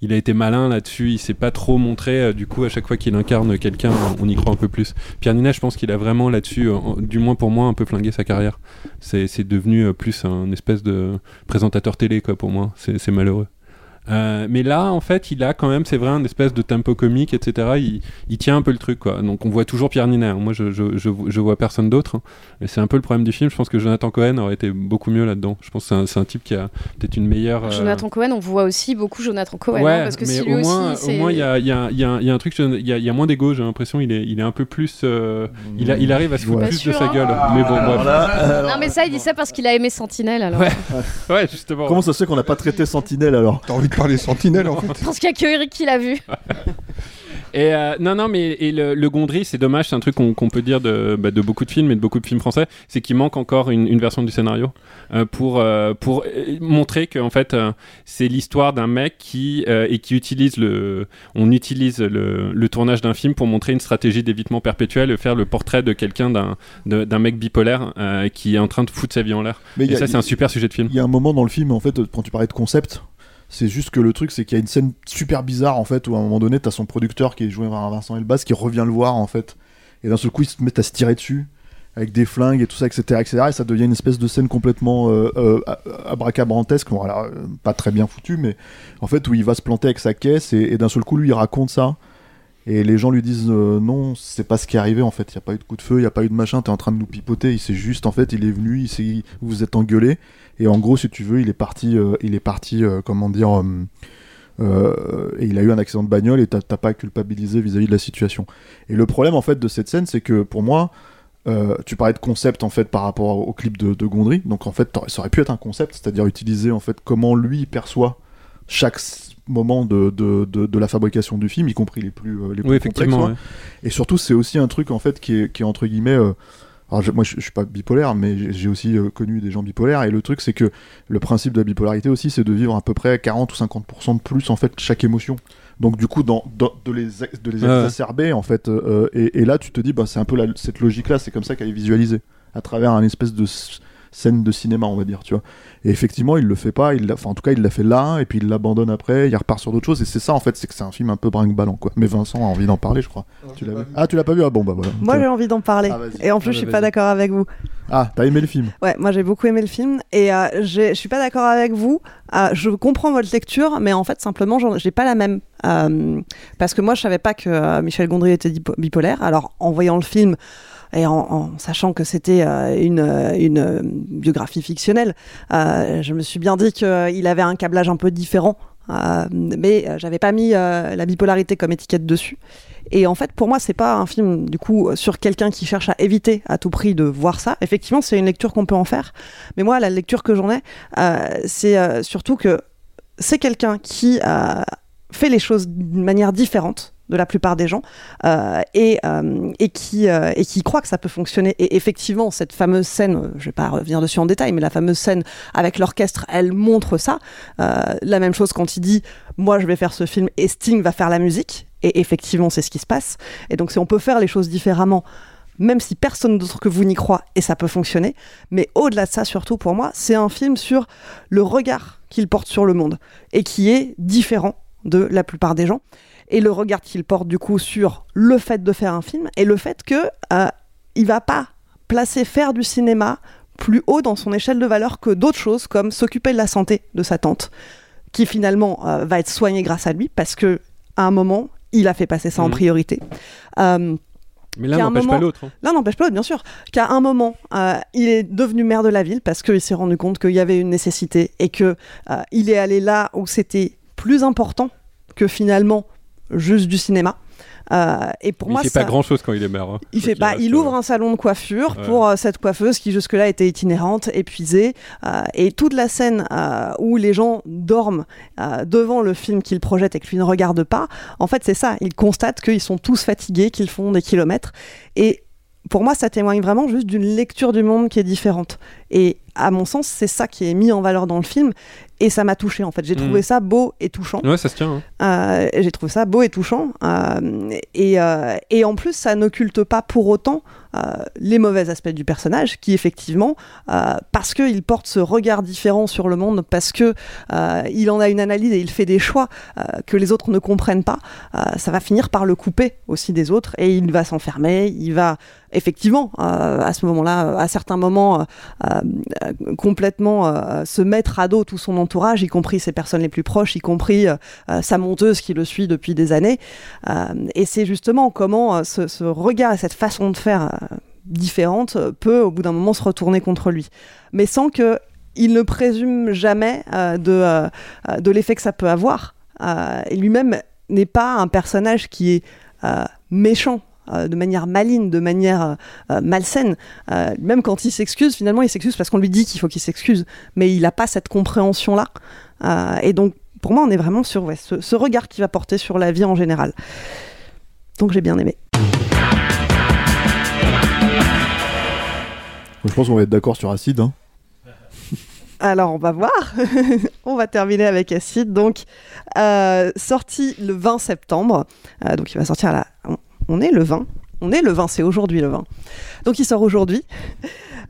il, a été malin là-dessus. Il s'est pas trop montré. Euh, Du coup, à chaque fois qu'il incarne quelqu'un, on, y croit un peu plus. Pierre Ninet, je pense qu'il a vraiment là-dessus, du moins pour moi, un peu flingué sa carrière. C'est devenu plus un espèce de présentateur télé quoi pour moi. C'est malheureux. Euh, mais là, en fait, il a quand même, c'est vrai, un espèce de tempo comique, etc. Il, il tient un peu le truc, quoi. Donc, on voit toujours Pierre Ninet. hein. Moi, je, je, je, je vois personne d'autre. hein. Et c'est un peu le problème du film. Je pense que Jonathan Cohen aurait été beaucoup mieux là-dedans. Je pense que c'est un, c'est un type qui a peut-être une meilleure. euh, Jonathan Cohen, on voit aussi beaucoup Jonathan Cohen. ouais, hein, parce que mais si au lui moins, aussi, au c'est- moins, il y a, il y, a, il y, a, y a un truc, il y a, il y a moins d'ego. J'ai l'impression, il est, il est un peu plus, euh, il, a, il arrive à se foutre plus de sa hein. gueule. Mais bon, bref. Non, mais ça, il dit ça parce qu'il a aimé Sentinelle alors. Ouais. ouais, justement. Comment ça se fait qu'on n'a pas traité Sentinelle alors? T'as envie en fait Parce qu'il y a que Eric qui l'a vu. Et euh, non, non, mais et le, le Gondry, c'est dommage, c'est un truc qu'on peut dire de, bah, de beaucoup de films et de beaucoup de films français, c'est qu'il manque encore une, une version du scénario euh, pour, euh, pour montrer que en fait, euh, c'est l'histoire d'un mec qui euh, et qui utilise le, on utilise le, le tournage d'un film pour montrer une stratégie d'évitement perpétuel, et faire le portrait de quelqu'un d'un mec bipolaire euh, qui est en train de foutre sa vie en l'air. Et y a- ça, c'est un super sujet de film. Il y a un moment dans le film, en fait, quand tu parlais de concept, c'est juste que le truc, c'est qu'il y a une scène super bizarre, en fait, où à un moment donné, t'as son producteur qui est joué par Vincent Elbaz qui revient le voir, en fait. Et d'un seul coup, ils se mettent à se tirer dessus, avec des flingues et tout ça, etc. etc. et ça devient une espèce de scène complètement euh, euh, euh, pas très bien foutue, mais en fait, où il va se planter avec sa caisse, et d'un seul coup, lui, il raconte ça. Et les gens lui disent euh, non, c'est pas ce qui est arrivé en fait. Il y a pas eu de coup de feu, il y a pas eu de machin. T'es en train de nous pipoter. Il s'est juste en fait, il est venu, vous vous êtes engueulé. Et en gros, si tu veux, il est parti, euh, il est parti, euh, comment dire, et il a eu un accident de bagnole et t'as pas culpabilisé vis-à-vis de la situation. Et le problème en fait de cette scène, c'est que pour moi, tu parlais de concept en fait par rapport au clip de, Gondry. Donc en fait, ça aurait pu être un concept, c'est-à-dire utiliser en fait comment lui perçoit chaque moment de, de, de, de la fabrication du film, y compris les plus, euh, les plus Oui, complexes. effectivement, hein. ouais. Et surtout, c'est aussi un truc en fait qui est, qui est entre guillemets. euh, alors je- moi, je, je suis pas bipolaire, mais j'ai- aussi euh, connu des gens bipolaires. Et le truc, c'est que le principe de la bipolarité aussi, c'est de vivre à peu près 40 ou 50% de plus en fait chaque émotion. Donc du coup, dans, dans- de les, de les ouais. exacerber en fait. euh, et, et là, tu te dis, bah, c'est un peu la- cette logique-là, c'est comme ça qu'elle est visualisée à travers un espèce de scène de cinéma, on va dire, tu vois. Et effectivement, il le fait pas. Il l'a- enfin, en tout cas, il l'a fait là, et puis il l'abandonne après. Il repart sur d'autres choses. Et c'est ça, en fait, c'est que c'est un film un peu brinque-ballant, quoi. Mais Vincent a envie d'en parler, je crois. tu l'as vu Ah, tu l'as pas vu? Ah bon, bah voilà. Moi, j'ai envie d'en parler. Ah, et en plus, Ah, je suis pas d'accord avec vous. Ah, t'as aimé le film? Ouais, moi j'ai beaucoup aimé le film et euh, je suis pas d'accord avec vous. Euh, je comprends votre lecture, mais en fait simplement j'ai pas la même Euh, parce que moi je savais pas que euh, Michel Gondry était bipolaire. Alors en voyant le film et en, sachant que c'était euh, une, euh, euh, biographie fictionnelle, je me suis bien dit qu'il avait un câblage un peu différent. Mais euh, j'avais pas mis la bipolarité comme étiquette dessus. Et en fait, pour moi, c'est pas un film du coup sur quelqu'un qui cherche à éviter à tout prix de voir ça. Effectivement, c'est une lecture qu'on peut en faire. Mais moi, la lecture que j'en ai, c'est surtout que c'est quelqu'un qui fait les choses d'une manière différente de la plupart des gens euh, et, euh, et, qui, euh, et qui croit que ça peut fonctionner. Et effectivement, cette fameuse scène, je vais pas revenir dessus en détail, mais la fameuse scène avec l'orchestre, elle montre ça. La même chose quand il dit Moi, je vais faire ce film et Sting va faire la musique. Et effectivement, c'est ce qui se passe. Et donc, si on peut faire les choses différemment, même si personne d'autre que vous n'y croit, et ça peut fonctionner. Mais au-delà de ça, surtout pour moi, c'est un film sur le regard qu'il porte sur le monde et qui est différent de la plupart des gens. Et le regard qu'il porte du coup sur le fait de faire un film et le fait que euh, il va pas placer faire du cinéma plus haut dans son échelle de valeur que d'autres choses comme s'occuper de la santé de sa tante, qui finalement euh, va être soignée grâce à lui parce que à un moment il a fait passer ça en Mhm. priorité. Euh, Mais l'un n'empêche pas moment- l'autre. hein. L'un n'empêche pas l'autre, bien sûr. Qu'à un moment, euh, il est devenu maire de la ville parce qu'il s'est rendu compte qu'il y avait une nécessité et que euh, il est allé là où c'était plus important que finalement juste du cinéma. Euh, et pour Mais moi, il fait ça- pas grand chose quand il est maire. hein. il fait pas, il euh, ouvre un salon de coiffure Ouais. pour euh, cette coiffeuse qui jusque-là était itinérante, épuisée, euh, et toute la scène où les gens dorment devant le film qu'il projette et que lui ne regarde pas, en fait c'est ça, il constate qu'ils sont tous fatigués, qu'ils font des kilomètres, et pour moi ça témoigne vraiment juste d'une lecture du monde qui est différente. Et à mon sens c'est ça qui est mis en valeur dans le film, et ça m'a touché en fait. J'ai Mhm. trouvé ça beau et touchant. Ouais, ça se tient. hein. Euh, j'ai trouvé ça beau et touchant. euh, et, euh, et en plus, ça n'occulte pas pour autant les mauvais aspects du personnage, qui effectivement, parce qu'il porte ce regard différent sur le monde, parce que il en a une analyse et il fait des choix que les autres ne comprennent pas, ça va finir par le couper aussi des autres et il va s'enfermer. Il va effectivement, euh, à ce moment-là, à certains moments, euh, euh, complètement euh, se mettre à dos tout son entourage, y compris ses personnes les plus proches, y compris euh, euh, sa monteuse qui le suit depuis des années. Euh, et c'est justement comment euh, ce, regard et cette façon de faire euh, différente euh, peut au bout d'un moment se retourner contre lui. Mais sans que il ne présume jamais euh, de, euh, euh, l'effet que ça peut avoir. Euh, et lui-même n'est pas un personnage qui est euh, méchant. Euh, de manière maligne, de manière euh, malsaine. Euh, même quand il s'excuse, finalement, il s'excuse parce qu'on lui dit qu'il faut qu'il s'excuse, mais il n'a pas cette compréhension-là. Et donc, pour moi, on est vraiment sur ouais, ce, ce regard qu'il va porter sur la vie en général. Donc, j'ai bien aimé. Je pense qu'on va être d'accord sur Acide. Hein. Alors, on va voir. on va terminer avec Acide. Donc, euh, sorti le 20 septembre. Euh, donc, il va sortir à la. On, est le 20. On est le 20, c'est aujourd'hui le 20. Donc, il sort aujourd'hui.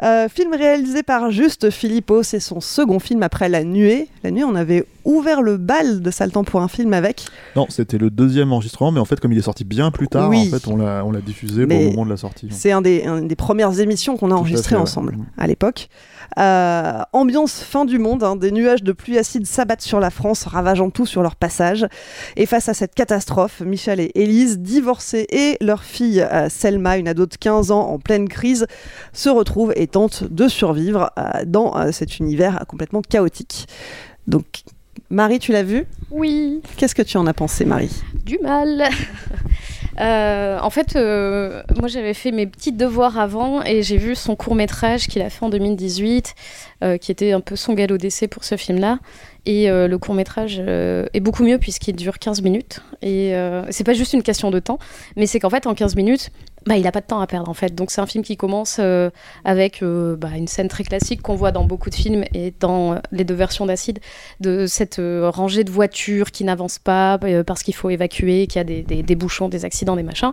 Euh, film réalisé par Juste Philippot, c'est son second film après La Nuée. La Nuée, on avait ouvert le bal de Temps pour un film avec. Non, c'était le deuxième enregistrement, mais en fait, comme il est sorti bien plus tard, Oui. en fait, on l'a diffusé Mais au moment de la sortie. C'est un des, un des premières émissions qu'on a enregistrées fait, ouais. ensemble à l'époque. Euh, ambiance fin du monde, hein, des nuages de pluie acide s'abattent sur la France, ravageant tout sur leur passage. Et face à cette catastrophe, Michel et Élise, divorcés et leur fille euh, Selma, une ado de 15 ans en pleine crise, se retrouvent et tentent de survivre euh, dans cet univers complètement chaotique. Donc, Marie, tu l'as vu? Oui. Qu'est-ce que tu en as pensé, Marie? Du mal. Euh, en fait, euh, moi j'avais fait mes petits devoirs avant et j'ai vu son court métrage qu'il a fait en 2018, euh, qui était un peu son galop d'essai pour ce film-là. Et le court métrage est beaucoup mieux puisqu'il dure 15 minutes. Et c'est pas juste une question de temps, mais c'est qu'en fait en 15 minutes, bah, il a pas de temps à perdre en fait. Donc c'est un film qui commence euh, avec euh, bah, une scène très classique qu'on voit dans beaucoup de films et dans euh, les deux versions d'Acide, de cette rangée de voitures qui n'avancent pas parce qu'il faut évacuer, qu'il y a des, bouchons, des accidents, des machins.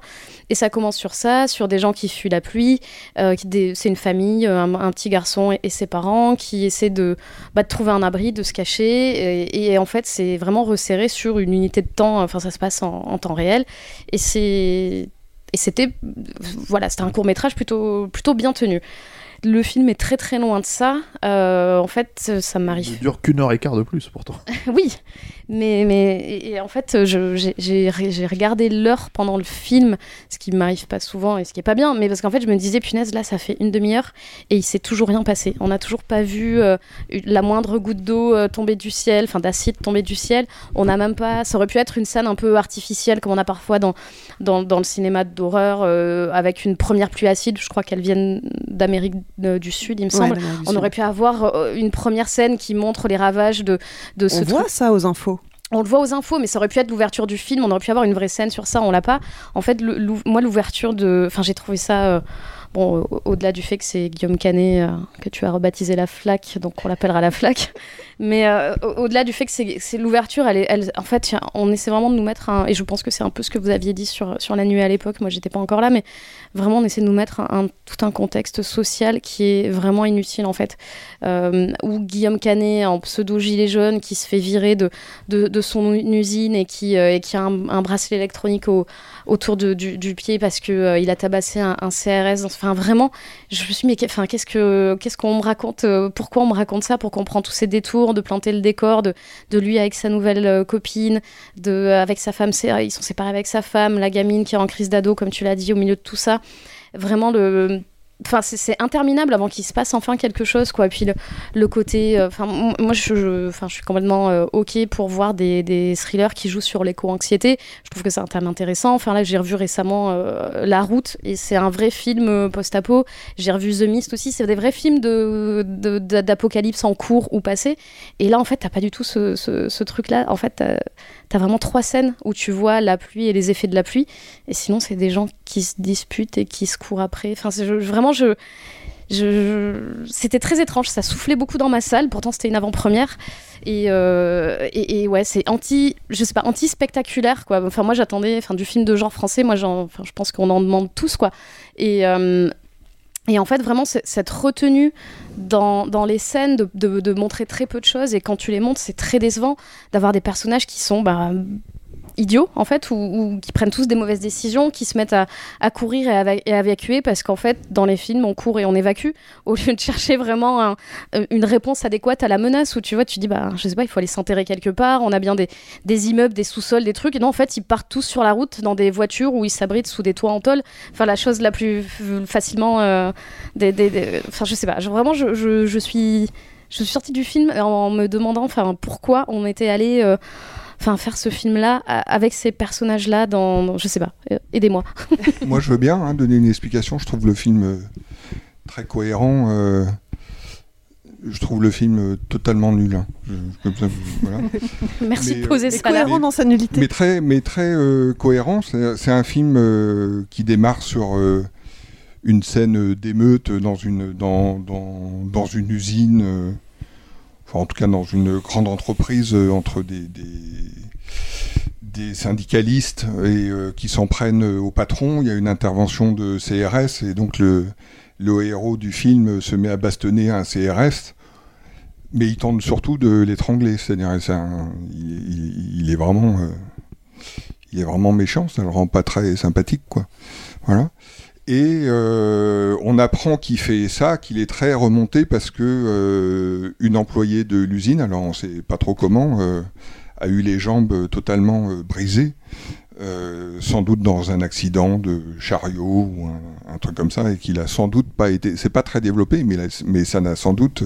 Et ça commence sur ça, sur des gens qui fuient la pluie. c'est une famille, un, petit garçon et, ses parents qui essaient de, bah, de trouver un abri, de se cacher. Et, et en fait, c'est vraiment resserré sur une unité de temps. Enfin, ça se passe en, en temps réel. Et c'est et c'était voilà, c'était un court métrage plutôt plutôt bien tenu. Le film est très très loin de ça. Euh, en fait, ça m'arrive Il dure qu'une heure et quart de plus, pourtant. oui, mais, mais et, et en fait, j'ai- regardé l'heure pendant le film, ce qui m'arrive pas souvent et ce qui est pas bien, mais parce qu'en fait, je me disais, punaise, là, ça fait une demi-heure et il s'est toujours rien passé. On n'a toujours pas vu euh, la moindre goutte d'eau euh, tomber du ciel, enfin d'acide tomber du ciel. On n'a même pas. Ça aurait pu être une scène un peu artificielle, comme on a parfois dans, dans, dans le cinéma d'horreur, avec une première pluie acide. Je crois qu'elles viennent d'Amérique du Sud, il me semble. on aurait pu avoir euh, une première scène qui montre les ravages de, de ce On voit ça aux infos. On le voit aux infos, mais ça aurait pu être l'ouverture du film. On aurait pu avoir une vraie scène sur ça. On l'a pas. En fait, le- moi, l'ouverture de. Enfin, j'ai trouvé ça. euh, Bon, au- au-delà du fait que c'est Guillaume Canet euh, que tu as rebaptisé la flaque, donc on l'appellera la flaque. Mais euh, au- au-delà du fait que c'est l'ouverture, en fait, on essaie vraiment de nous mettre un. Et je pense que c'est un peu ce que vous aviez dit sur, la nuit à l'époque. Moi, j'étais pas encore là, mais vraiment, on essaie de nous mettre tout un contexte social qui est vraiment inutile, en fait. Euh, où Guillaume Canet, en pseudo gilet jaune, qui se fait virer de, son usine et qui, et qui a un, un bracelet électronique au, autour de- du, pied parce que euh, il a tabassé un, CRS. Enfin, vraiment, je me suis dit, mais enfin, qu'est-ce que qu'est-ce qu'on me raconte euh, Pourquoi on me raconte ça Pour qu'on prend tous ces détours, de planter le décor, de, de lui avec sa nouvelle euh, copine, de avec sa femme, ils sont séparés avec sa femme, la gamine qui est en crise d'ado, comme tu l'as dit, au milieu de tout ça. Vraiment le Enfin, c'est- interminable avant qu'il se passe enfin quelque chose, quoi. Puis le, côté, euh, enfin, moi, je, je- suis complètement euh, ok pour voir des, des thrillers qui jouent sur l'éco-anxiété. Je trouve que c'est un thème intéressant. Enfin, là, j'ai revu récemment euh, La Route et c'est un vrai film post-apo. J'ai revu The Mist aussi. C'est des vrais films de de- de- d'apocalypse en cours ou passé. Et là, en fait, t'as pas du tout ce, ce- ce truc-là. En fait, t'as as vraiment trois scènes où tu vois la pluie et les effets de la pluie. Et sinon, c'est des gens qui se disputent et qui se courent après. Enfin, je- vraiment, je, je, c'était très étrange. Ça soufflait beaucoup dans ma salle. Pourtant, c'était une avant-première. Et, euh, et, ouais, c'est anti, je sais pas, anti spectaculaire quoi. Enfin, moi, j'attendais, enfin, du film de genre français. Moi, j'en, enfin, je pense qu'on en demande tous quoi. Euh, et en fait, vraiment, cette retenue dans, dans les scènes de, de- de montrer très peu de choses, et quand tu les montres, c'est très décevant d'avoir des personnages qui sont bah, idiots, en fait, ou, qui prennent tous des mauvaises décisions, qui se mettent à, courir et à, évacuer, parce qu'en fait, dans les films, on court et on évacue, au lieu de chercher vraiment euh, une réponse adéquate à la menace, où tu vois, tu dis, bah, je sais pas, il faut aller s'enterrer quelque part, on a bien des, des immeubles, des sous-sols, des trucs, et non, en fait, ils partent tous sur la route dans des voitures où ils s'abritent sous des toits en tôle, enfin, la chose la plus facilement... euh, des, Enfin, je sais pas, vraiment, je, je, je suis... Je suis sortie du film en me demandant enfin, pourquoi on était allé euh, enfin, faire ce film-là a- avec ces personnages-là dans, dans- Je sais pas, euh, aidez-moi. Moi, je veux bien hein, donner une explication. Je trouve le film euh, très cohérent. euh, je trouve le film totalement nul. hein. Je- comme ça, voilà. Merci Mais, de poser ça là. dans sa nullité. Mais très, mais très euh, cohérent. C'est c'est un film euh, qui démarre sur euh, une scène d'émeute dans une, dans, dans, dans une usine, euh, en tout cas dans une grande entreprise euh, entre des, syndicalistes et euh, qui s'en prennent euh, au patron. Il y a une intervention de CRS et donc le, héros du film se met à bastonner un CRS. Mais il tente surtout de l'étrangler, c'est-à-dire il, est vraiment, il est vraiment méchant, ça le rend pas très sympathique, quoi. Voilà. Et euh, on apprend qu'il fait ça, qu'il est très remonté parce que euh, une employée de l'usine, alors on sait pas trop comment, euh, a eu les jambes totalement brisées, sans doute dans un accident de chariot ou un, truc comme ça, et qu'il a sans doute pas été, c'est pas très développé, mais, ça n'a sans doute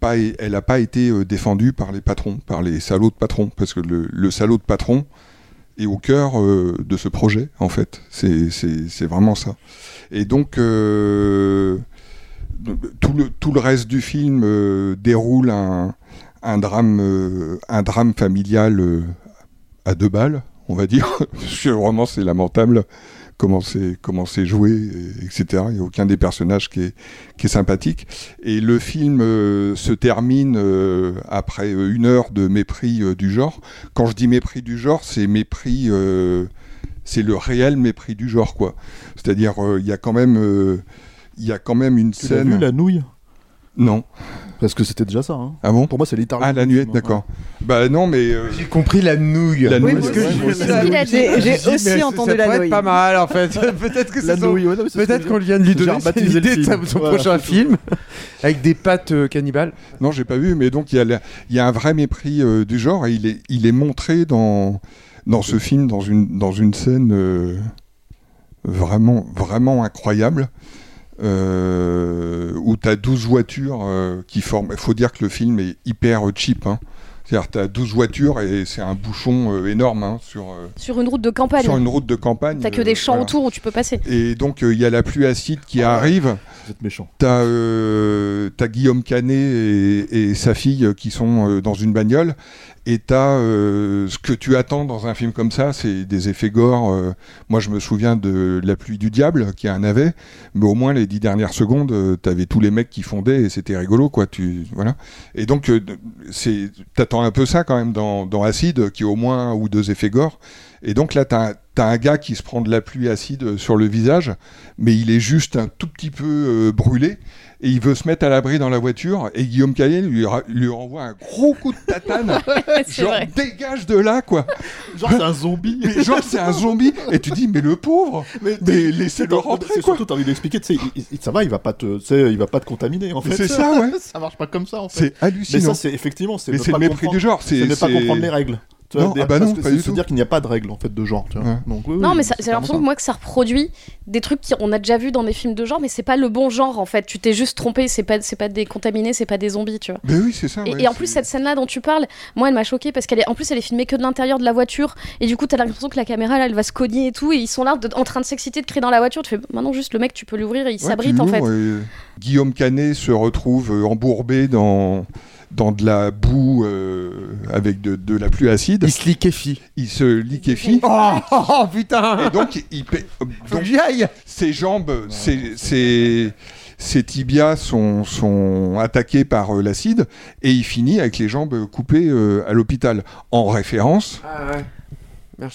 pas, elle n'a pas été défendue par les patrons, par les salauds de patrons, parce que le, le salaud de patron est au cœur euh, de ce projet, en fait. C'est- vraiment ça. Et donc, euh, tout, le, tout le reste du film euh, déroule un, un, drame, un drame familial à deux balles, on va dire. Parce que vraiment, c'est lamentable comment c'est comment c'est joué, et- etc. Il n'y a aucun des personnages qui est, qui est sympathique. Et le film euh, se termine euh, après euh, une heure de mépris euh, du genre. Quand je dis mépris du genre, c'est mépris, c'est le réel mépris du genre, quoi. C'est-à-dire, il y a quand même, il y a quand même une Tu scène. vu, la nouille? Non. Parce que c'était déjà ça. hein. Ah bon Pour moi, c'est littéralement. Ah, la nuette, d'accord. Bah non, mais. euh, J'ai compris la nouille. La Oui, nouille, parce que ouais, j'ai- aussi. Ça- entendu ça la pourrait être nouille. pas mal en fait. Peut-être que son- nouille, ouais, Peut-être qu'on vient de lui donner l'idée de son Voilà. prochain film avec des pattes euh, cannibales. Non, j'ai pas vu, mais donc il y, a la- il y a un vrai mépris euh, du genre et il est, il est montré dans, dans ce film, dans une, dans une scène euh, vraiment, vraiment incroyable. Euh, où tu as 12 voitures euh, qui forment. Il faut dire que le film est hyper cheap. Hein. C'est-à-dire tu as 12 voitures et c'est un bouchon euh, énorme hein, sur, Sur une route de campagne. sur une route de campagne. T'as que des champs voilà. autour où tu peux passer. Et donc il y a la pluie acide qui arrive. Vous méchant. T'as euh, t'as Guillaume Canet et, sa fille euh, qui sont euh, dans une bagnole. Et t'as ce que tu attends dans un film comme ça, c'est des effets gore. moi, je me souviens de La pluie du diable, qui a un navet, mais au moins les dix dernières secondes, t'avais tous les mecs qui fondaient et c'était rigolo, quoi. Tu voilà. Et donc, c'est t'attends un peu ça quand même dans, dans Acide, qui au moins un ou deux effets gore. Et donc là, t'as un, t'as un gars qui se prend de la pluie acide sur le visage, mais il est juste un tout petit peu euh, brûlé. Et il veut se mettre à l'abri dans la voiture. Et Guillaume Canet lui, lui renvoie un gros coup de tatane. c'est genre, vrai. dégage de là, quoi. Genre, c'est un zombie. Mais genre, c'est un zombie. Et tu dis, mais le pauvre, mais, laissez-le C'est rentrer, quoi. surtout, t'as envie d'expliquer, tu sais, ça va, il va pas te, tu il va pas te contaminer, en Mais fait. c'est ça, ouais. ça marche pas comme ça, en fait. C'est hallucinant. Mais ça, c'est effectivement, c'est Mais c'est le mépris comprendre- du genre, c'est- C'est ne pas c'est- comprendre les règles. Tu vois, Non, des- ah bah non, pas du se tout. dire qu'il n'y a pas de règles, en fait, de genre, tu vois. Ouais. Donc, oui, Non, oui, mais j'ai l'impression que moi que ça reproduit des trucs qu'on a déjà vu dans des films de genre, mais c'est pas le bon genre en fait. Tu t'es juste trompé, c'est pas, c'est pas des contaminés, c'est pas des zombies, tu vois. Mais oui, c'est ça. Et, ouais, et en plus, cette scène-là dont tu parles, moi, elle m'a choquée parce qu'elle est, en plus, elle est filmée que de l'intérieur de la voiture. Et du coup, t'as l'impression que la caméra, là, elle va se cogner et tout. Et ils sont là, de- en train de s'exciter, de crier dans la voiture. Tu fais, maintenant, juste le mec, tu peux l'ouvrir et il s'abrite, en fait. et Guillaume Canet se retrouve euh, embourbé dans, dans de la boue euh, avec de, de la pluie acide. Il se liquéfie. Il se liquéfie. Oh, oh, putain Et donc, il paie- euh, donc, que j'y aille ses jambes, ses, ses- ses tibias sont, sont attaqués par euh, l'acide et il finit avec les jambes coupées euh, à l'hôpital. En référence Ah ouais.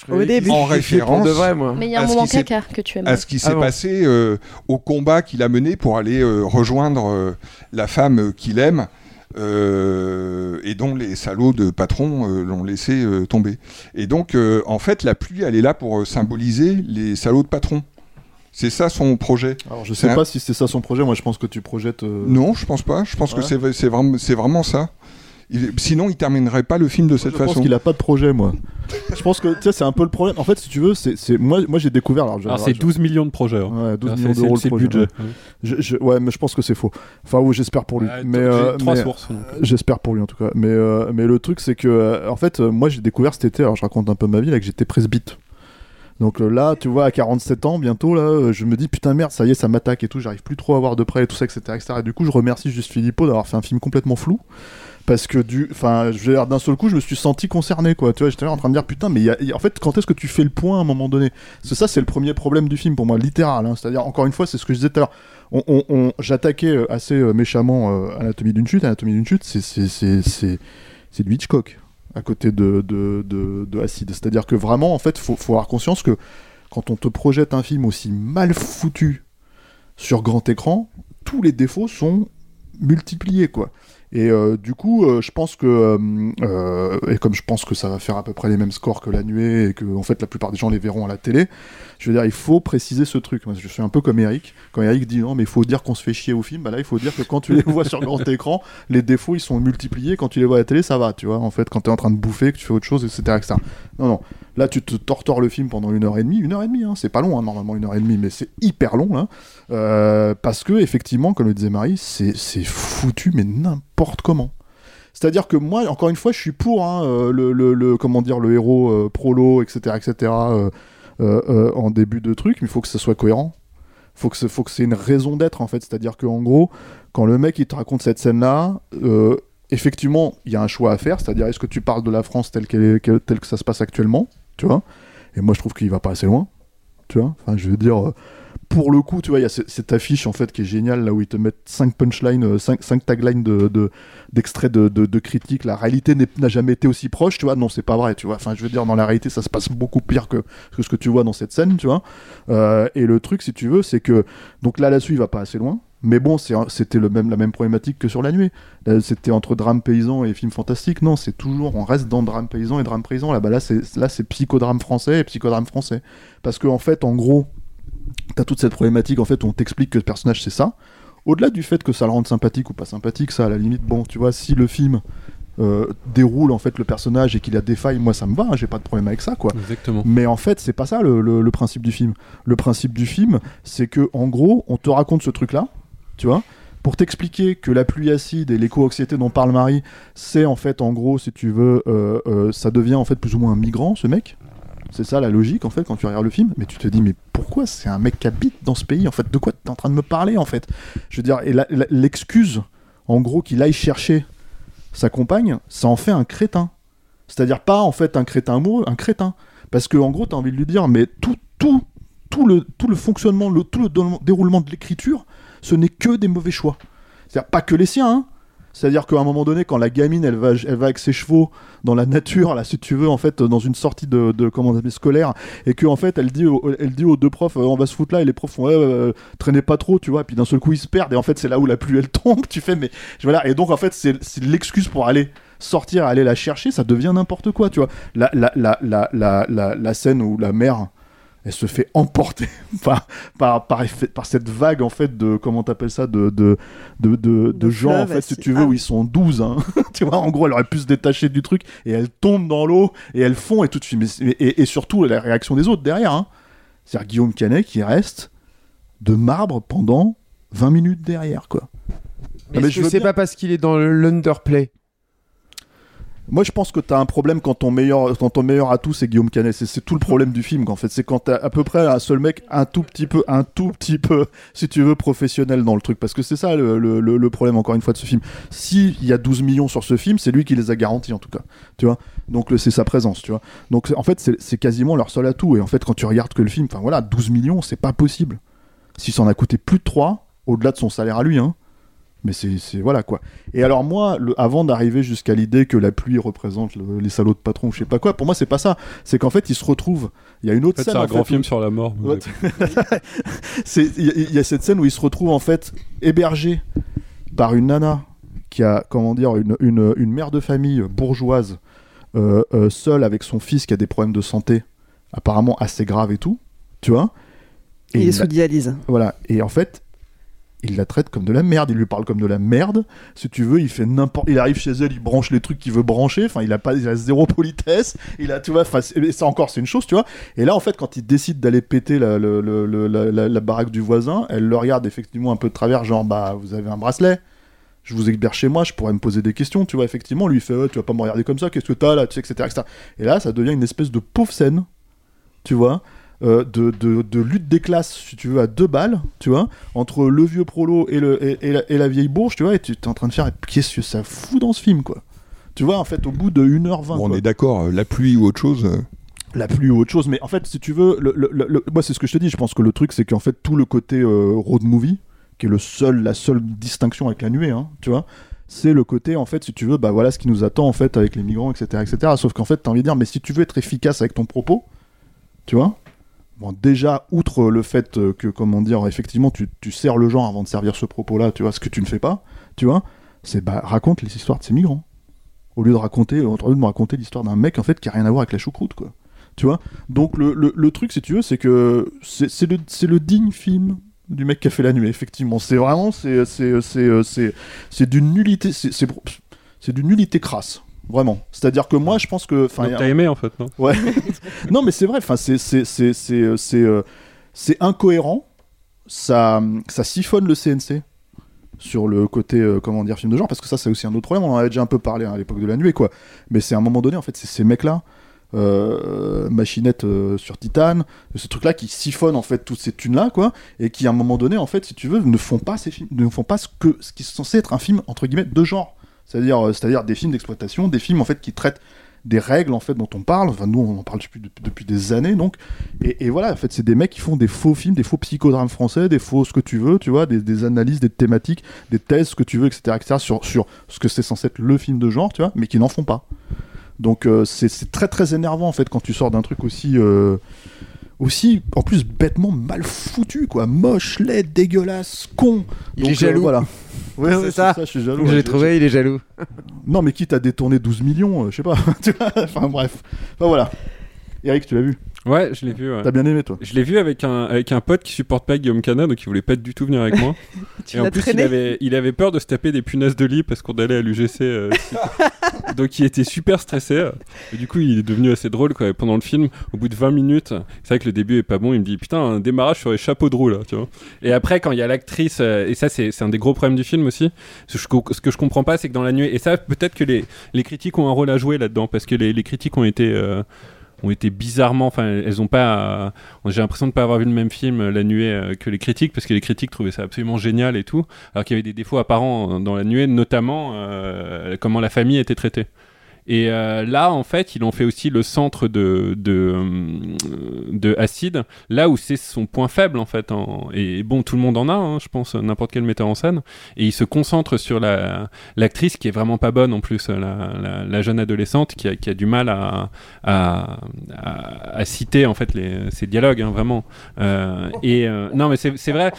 Au début. En référence. de vrai, moi. Mais il y a à un ce moment qui s'est- caca que tu aimes. à ce qui s'est Ah bon. passé euh, au combat qu'il a mené pour aller euh, rejoindre euh, la femme qu'il aime euh, et dont les salauds de patrons euh, l'ont laissé euh, tomber. Et donc, en fait, la pluie, elle est là pour symboliser les salauds de patrons. C'est ça son projet. Alors, je sais un- pas si c'est ça son projet. Moi, je pense que tu projettes. Non, je pense pas. Je pense que Ouais. c'est c'est vraiment, c'est vraiment ça. Il- sinon, il terminerait pas le film de cette je pense façon. qu'il a pas de projet, moi. je pense que, tu sais, c'est un peu le problème. En fait, si tu veux, c'est, c'est- moi, moi j'ai découvert. Alors, Alors, c'est je- 12 millions de projets. hein. Ouais, 12 Alors, millions c'est- d'euros c'est le projet. budget. ouais. Je- je- ouais, mais je pense que c'est faux. Enfin, oui, j'espère pour lui. Ouais, mais j'ai euh, trois mais- sources, donc. J'espère pour lui en tout cas. Mais, euh, mais le truc, c'est que, euh, en fait, euh, moi j'ai découvert cet été, alors je raconte un peu ma vie, là, que j'étais presbyte. Donc euh, là, tu vois, à 47 ans, bientôt, là, euh, je me dis, putain, merde, ça y est, ça m'attaque et tout, j'arrive plus trop à voir de près et tout ça, etc. etc. Et du coup, je remercie juste Philippot d'avoir fait un film complètement flou. Parce que du, enfin, d'un seul coup, je me suis senti concerné, quoi. Tu vois, j'étais en train de dire, putain, mais en fait, quand est-ce que tu fais le point à un moment donné? Que ça, c'est le premier problème du film pour moi, littéral. hein. C'est-à-dire, encore une fois, c'est ce que je disais tout à l'heure. J'attaquais euh, assez euh, méchamment euh, Anatomie d'une chute. Anatomie d'une chute, c'est c'est- c'est- c'est c'est du Hitchcock à côté de, de. C'est-à-dire que vraiment, en fait, faut, faut avoir conscience que quand on te projette un film aussi mal foutu sur grand écran, tous les défauts sont multipliés, quoi. Et euh, du coup, euh, je pense que, euh, et comme je pense que ça va faire à peu près les mêmes scores que La Nuée, et que en fait la plupart des gens les verront à la télé, je veux dire, il faut préciser ce truc. Moi, je suis un peu comme Eric. Quand Eric dit non, mais il faut dire qu'on se fait chier au film, bah là, il faut dire que quand tu les vois sur grand écran, les défauts ils sont multipliés. Quand tu les vois à la télé, ça va, tu vois. En fait, quand tu es en train de bouffer, que tu fais autre chose, etc., etc. Non, non. Là, tu te tortores le film pendant une heure et demie. Une heure et demie, hein. c'est pas long, hein, normalement, une heure et demie, mais c'est hyper long, là. Euh, parce que, effectivement, comme le disait Marie, c'est foutu, mais n'importe comment. C'est-à-dire que moi, encore une fois, je suis pour hein, euh, le, héros euh, prolo, etc., etc., en début de truc, mais il faut que ça soit cohérent. Faut que faut que c'est une raison d'être, en fait. C'est-à-dire qu'en gros, quand le mec il te raconte cette scène-là, effectivement, il y a un choix à faire. C'est-à-dire, est-ce que tu parles de la France telle, est, que- telle que ça se passe actuellement, tu vois Et moi, je trouve qu'il va pas assez loin, tu vois Enfin, je veux dire. euh, pour le coup, tu vois, il y a ce- cette affiche en fait qui est géniale là où ils te mettent 5 punchlines, 5, taglines de, de- d'extraits de, de, de critiques. La réalité n'a jamais été aussi proche, tu vois. Non, c'est pas vrai, tu vois. Enfin, je veux dire, dans la réalité, ça se passe beaucoup pire que, que ce que tu vois dans cette scène, tu vois. Euh, et le truc, si tu veux, c'est que donc là, là-dessus, il va pas assez loin. Mais bon, c'était même, la même problématique que sur la nuit. Là, C'était entre drame paysan et film fantastique. Non, c'est toujours, on reste dans drame paysan et drame paysan. Là, bah, là, c'est, là, c'est psychodrame français et psychodrame français. Parce que, en fait, en gros, t'as toute cette problématique en fait où on t'explique que le personnage c'est ça. Au-delà du fait que ça le rende sympathique ou pas sympathique, ça à la limite, bon, tu vois, si le film euh, déroule en fait le personnage et qu'il a des failles, moi ça me va, hein, j'ai pas de problème avec ça quoi. Exactement. Mais en fait, c'est pas ça le, le- le principe du film. Le principe du film, c'est que en gros, on te raconte ce truc-là, pour t'expliquer que la pluie acide et l'éco-anxiété dont parle Marie, c'est en fait, en gros, si tu veux, euh, euh, ça devient en fait plus ou moins un migrant, ce mec. C'est ça la logique en fait quand tu regardes le film, mais tu te dis mais pourquoi c'est un mec qui habite dans ce pays en fait? De quoi tu es en train de me parler en fait? Je veux dire, et l'excuse en gros qu'il aille chercher sa compagne, ça en fait un crétin. C'est-à-dire pas en fait un crétin amoureux, un crétin. Parce que en gros, tu as envie de lui dire, mais tout, tout, tout, le, tout le fonctionnement, tout le dé- déroulement de l'écriture, ce n'est que des mauvais choix. C'est-à-dire pas que les siens, hein. C'est-à-dire qu'à un moment donné, quand la gamine, elle va, elle va avec ses chevaux dans la nature, là, si tu veux, en fait, dans une sortie de, comment on scolaire, et que en fait, elle dit, elle dit aux deux profs, euh, on va se foutre là, et les profs font, euh, traînez pas trop, tu vois, et puis d'un seul coup, ils se perdent, et en fait, c'est là où la pluie, elle tombe, tu fais, mais voilà, et donc en fait, c'est l'excuse pour aller sortir, aller la chercher, ça devient n'importe quoi, tu vois. La, la, la, la, la, la scène où la mère, elle se fait emporter par, par, par, effet- par cette vague, en fait, de, comment t'appelles ça, de, de, de, de, de gens, en fait, si tu veux, ah. où ils sont 12, hein. tu vois, en gros, elle aurait pu se détacher du truc, et elle tombe dans l'eau, et elle fond, et tout de suite, mais et, et surtout, la réaction des autres derrière, hein. C'est-à-dire Guillaume Canet qui reste de marbre pendant 20 minutes derrière, quoi. Mais mais est-ce je bien- pas parce qu'il est dans l'underplay? Moi, je pense que t'as un problème quand ton meilleur, quand ton meilleur atout c'est Guillaume Canet. C'est, tout le problème du film, qu'en fait. C'est quand t'as à peu près un seul mec, un tout petit peu, un tout petit peu, si tu veux, professionnel dans le truc. Parce que c'est ça le, problème, encore une fois, de ce film. S'il y a 12 millions sur ce film, c'est lui qui les a garantis, en tout cas. Tu vois? Donc, c'est sa présence, tu vois. Donc, en fait, c'est, quasiment leur seul atout. Et en fait, quand tu regardes que le film, enfin voilà, 12 millions, c'est pas possible. Si ça en a coûté plus de 3, au-delà de son salaire à lui, hein. Mais c'est, c'est- voilà quoi. Et alors moi, le- avant d'arriver jusqu'à l'idée que la pluie représente le- les salauds de patrons ou je sais pas quoi, pour moi c'est pas ça. C'est qu'en fait ils se retrouvent. Il y a une En autre fait, scène. c'est un en grand fait, film où- sur la mort. Il y, a- il y a cette scène où ils se retrouvent en fait hébergés par une nana qui a, comment dire, une, une, une mère de famille bourgeoise, euh, euh, seule avec son fils qui a des problèmes de santé, apparemment assez graves et tout, tu vois. Il est sous dialyse. Voilà. Et en fait, il la traite comme de la merde. Il lui parle comme de la merde. Si tu veux, il fait n'importe. Il arrive chez elle, il branche les trucs qu'il veut brancher. Enfin, il a pas, zéro politesse. Il a, tu vois. Ça encore, c'est une chose, tu vois. Et là, en fait, quand il décide d'aller péter la, baraque du voisin, elle le regarde effectivement un peu de travers, genre, bah, vous avez un bracelet. Je vous héberge chez moi, je pourrais me poser des questions, tu vois. Effectivement, lui, fait, Ouais, tu vas pas me regarder comme ça. Qu'est-ce que t'as là, etc., etc. Et là, ça devient une espèce de pauvre scène, tu vois. Euh, de, de, de lutte des classes, si tu veux, à deux balles, tu vois, entre le vieux prolo et, le, et, et la, et la vieille bourge, tu vois, et tu es en train de faire, qu'est-ce que ça fout dans ce film, quoi Tu vois, en fait, au bout de 1h20. Bon, on quoi. est d'accord, euh, la pluie ou autre chose. euh, La pluie ou autre chose, mais en fait, si tu veux, le, le- le- le- moi, c'est ce que je te dis, je pense que le truc, c'est qu'en fait, tout le côté euh, road movie, qui est le seul, la seule distinction avec la nuée, hein, tu vois, c'est le côté, en fait, si tu veux, bah voilà ce qui nous attend, en fait, avec les migrants, etc., etc. Sauf qu'en fait, t'as envie de dire, mais si tu veux être efficace avec ton propos, tu vois, Bon, déjà, outre le fait euh, que, comment dire, effectivement, tu, tu sers le genre avant de servir ce propos-là, tu vois, ce que tu ne fais pas, tu vois, c'est bah, raconte les histoires de ces migrants. Au lieu de raconter, au de me raconter l'histoire d'un mec, en fait, qui a rien à voir avec la choucroute, quoi. Tu vois? Donc, le, truc, si tu veux, c'est que c'est le, digne film du mec qui a fait la nuit, effectivement. C'est vraiment, c'est c'est d'une nullité, c'est d'une nullité crasse. Vraiment. C'est-à-dire que moi, je pense que. enfin, a- t'as aimé, en fait, non? Ouais. non, mais c'est vrai. Enfin, c'est c'est c'est c'est euh, c'est euh, incohérent. Ça ça siphonne le CNC sur le côté euh, comment dire film de genre parce que ça c'est aussi un autre problème. On en avait déjà un peu parlé hein, à l'époque de la nuée quoi. Mais c'est à un moment donné en fait c'est ces mecs là. machinette euh, sur Titan, ce truc là qui siphonne en fait toutes ces thunes là quoi et qui à un moment donné en fait si tu veux ne font pas ces films ne font pas ce que ce qui est censé être un film entre guillemets de genre c'est-à-dire euh, c'est-à-dire des films d'exploitation des films en fait qui traitent des règles en fait dont on parle. Enfin nous on en parle depuis, depuis, des années donc. Et, voilà en fait c'est des mecs qui font des faux films des faux psychodrames français des faux ce que tu veux tu vois des, analyses des thématiques des thèses ce que tu veux etc etc sur, sur ce que c'est censé être le film de genre tu vois mais qui n'en font pas. Donc euh, c'est c'est très très énervant en fait quand tu sors d'un truc aussi euh, aussi en plus bêtement mal foutu quoi moche laid dégueulasse con Il Donc, est jaloux. euh, voilà ouais, C'est ouais, ça. je suis jaloux Je ouais, l'ai trouvé, il est jaloux. non mais quitte à détourner 12 millions euh, je sais pas enfin bref enfin voilà Eric tu l'as vu Ouais, je l'ai vu. ouais. T'as bien aimé, toi Je l'ai vu avec un, avec un pote qui supporte pas Guillaume Cana, donc il voulait pas du tout venir avec moi. Tu Et en plus, il avait, il avait peur de se taper des punaises de lit parce qu'on allait à l'UGC. euh, donc il était super stressé. Et du coup, il est devenu assez drôle quoi. Et pendant le film. Au bout de 20 minutes, c'est vrai que le début est pas bon. Il me dit Putain, un démarrage sur les chapeaux de roue là, tu vois. Et après, quand il y a l'actrice, euh, et ça, c'est c'est un des gros problèmes du film aussi. Ce, que je co- ce que je comprends pas, c'est que dans la nuit, et ça, peut-être que les, les critiques ont un rôle à jouer là-dedans parce que les, les critiques ont été. euh, ont été bizarrement, enfin, elles ont pas. euh, j'ai l'impression de pas avoir vu le même film euh, La Nuée euh, que les critiques, parce que les critiques trouvaient ça absolument génial et tout, alors qu'il y avait des défauts apparents dans La Nuée, notamment comment la famille était traitée. Et euh, là, en fait, ils ont fait aussi le centre de, de, euh, de Acide, là où c'est son point faible, en fait. Et bon, tout le monde en a, hein, je pense, n'importe quel metteur en scène. Et il se concentre sur la- l'actrice qui est vraiment pas bonne, en plus, la, jeune adolescente qui a, du mal à, à, à- citer, en fait, les, ses dialogues, hein, vraiment. Euh, et non, mais c'est vrai.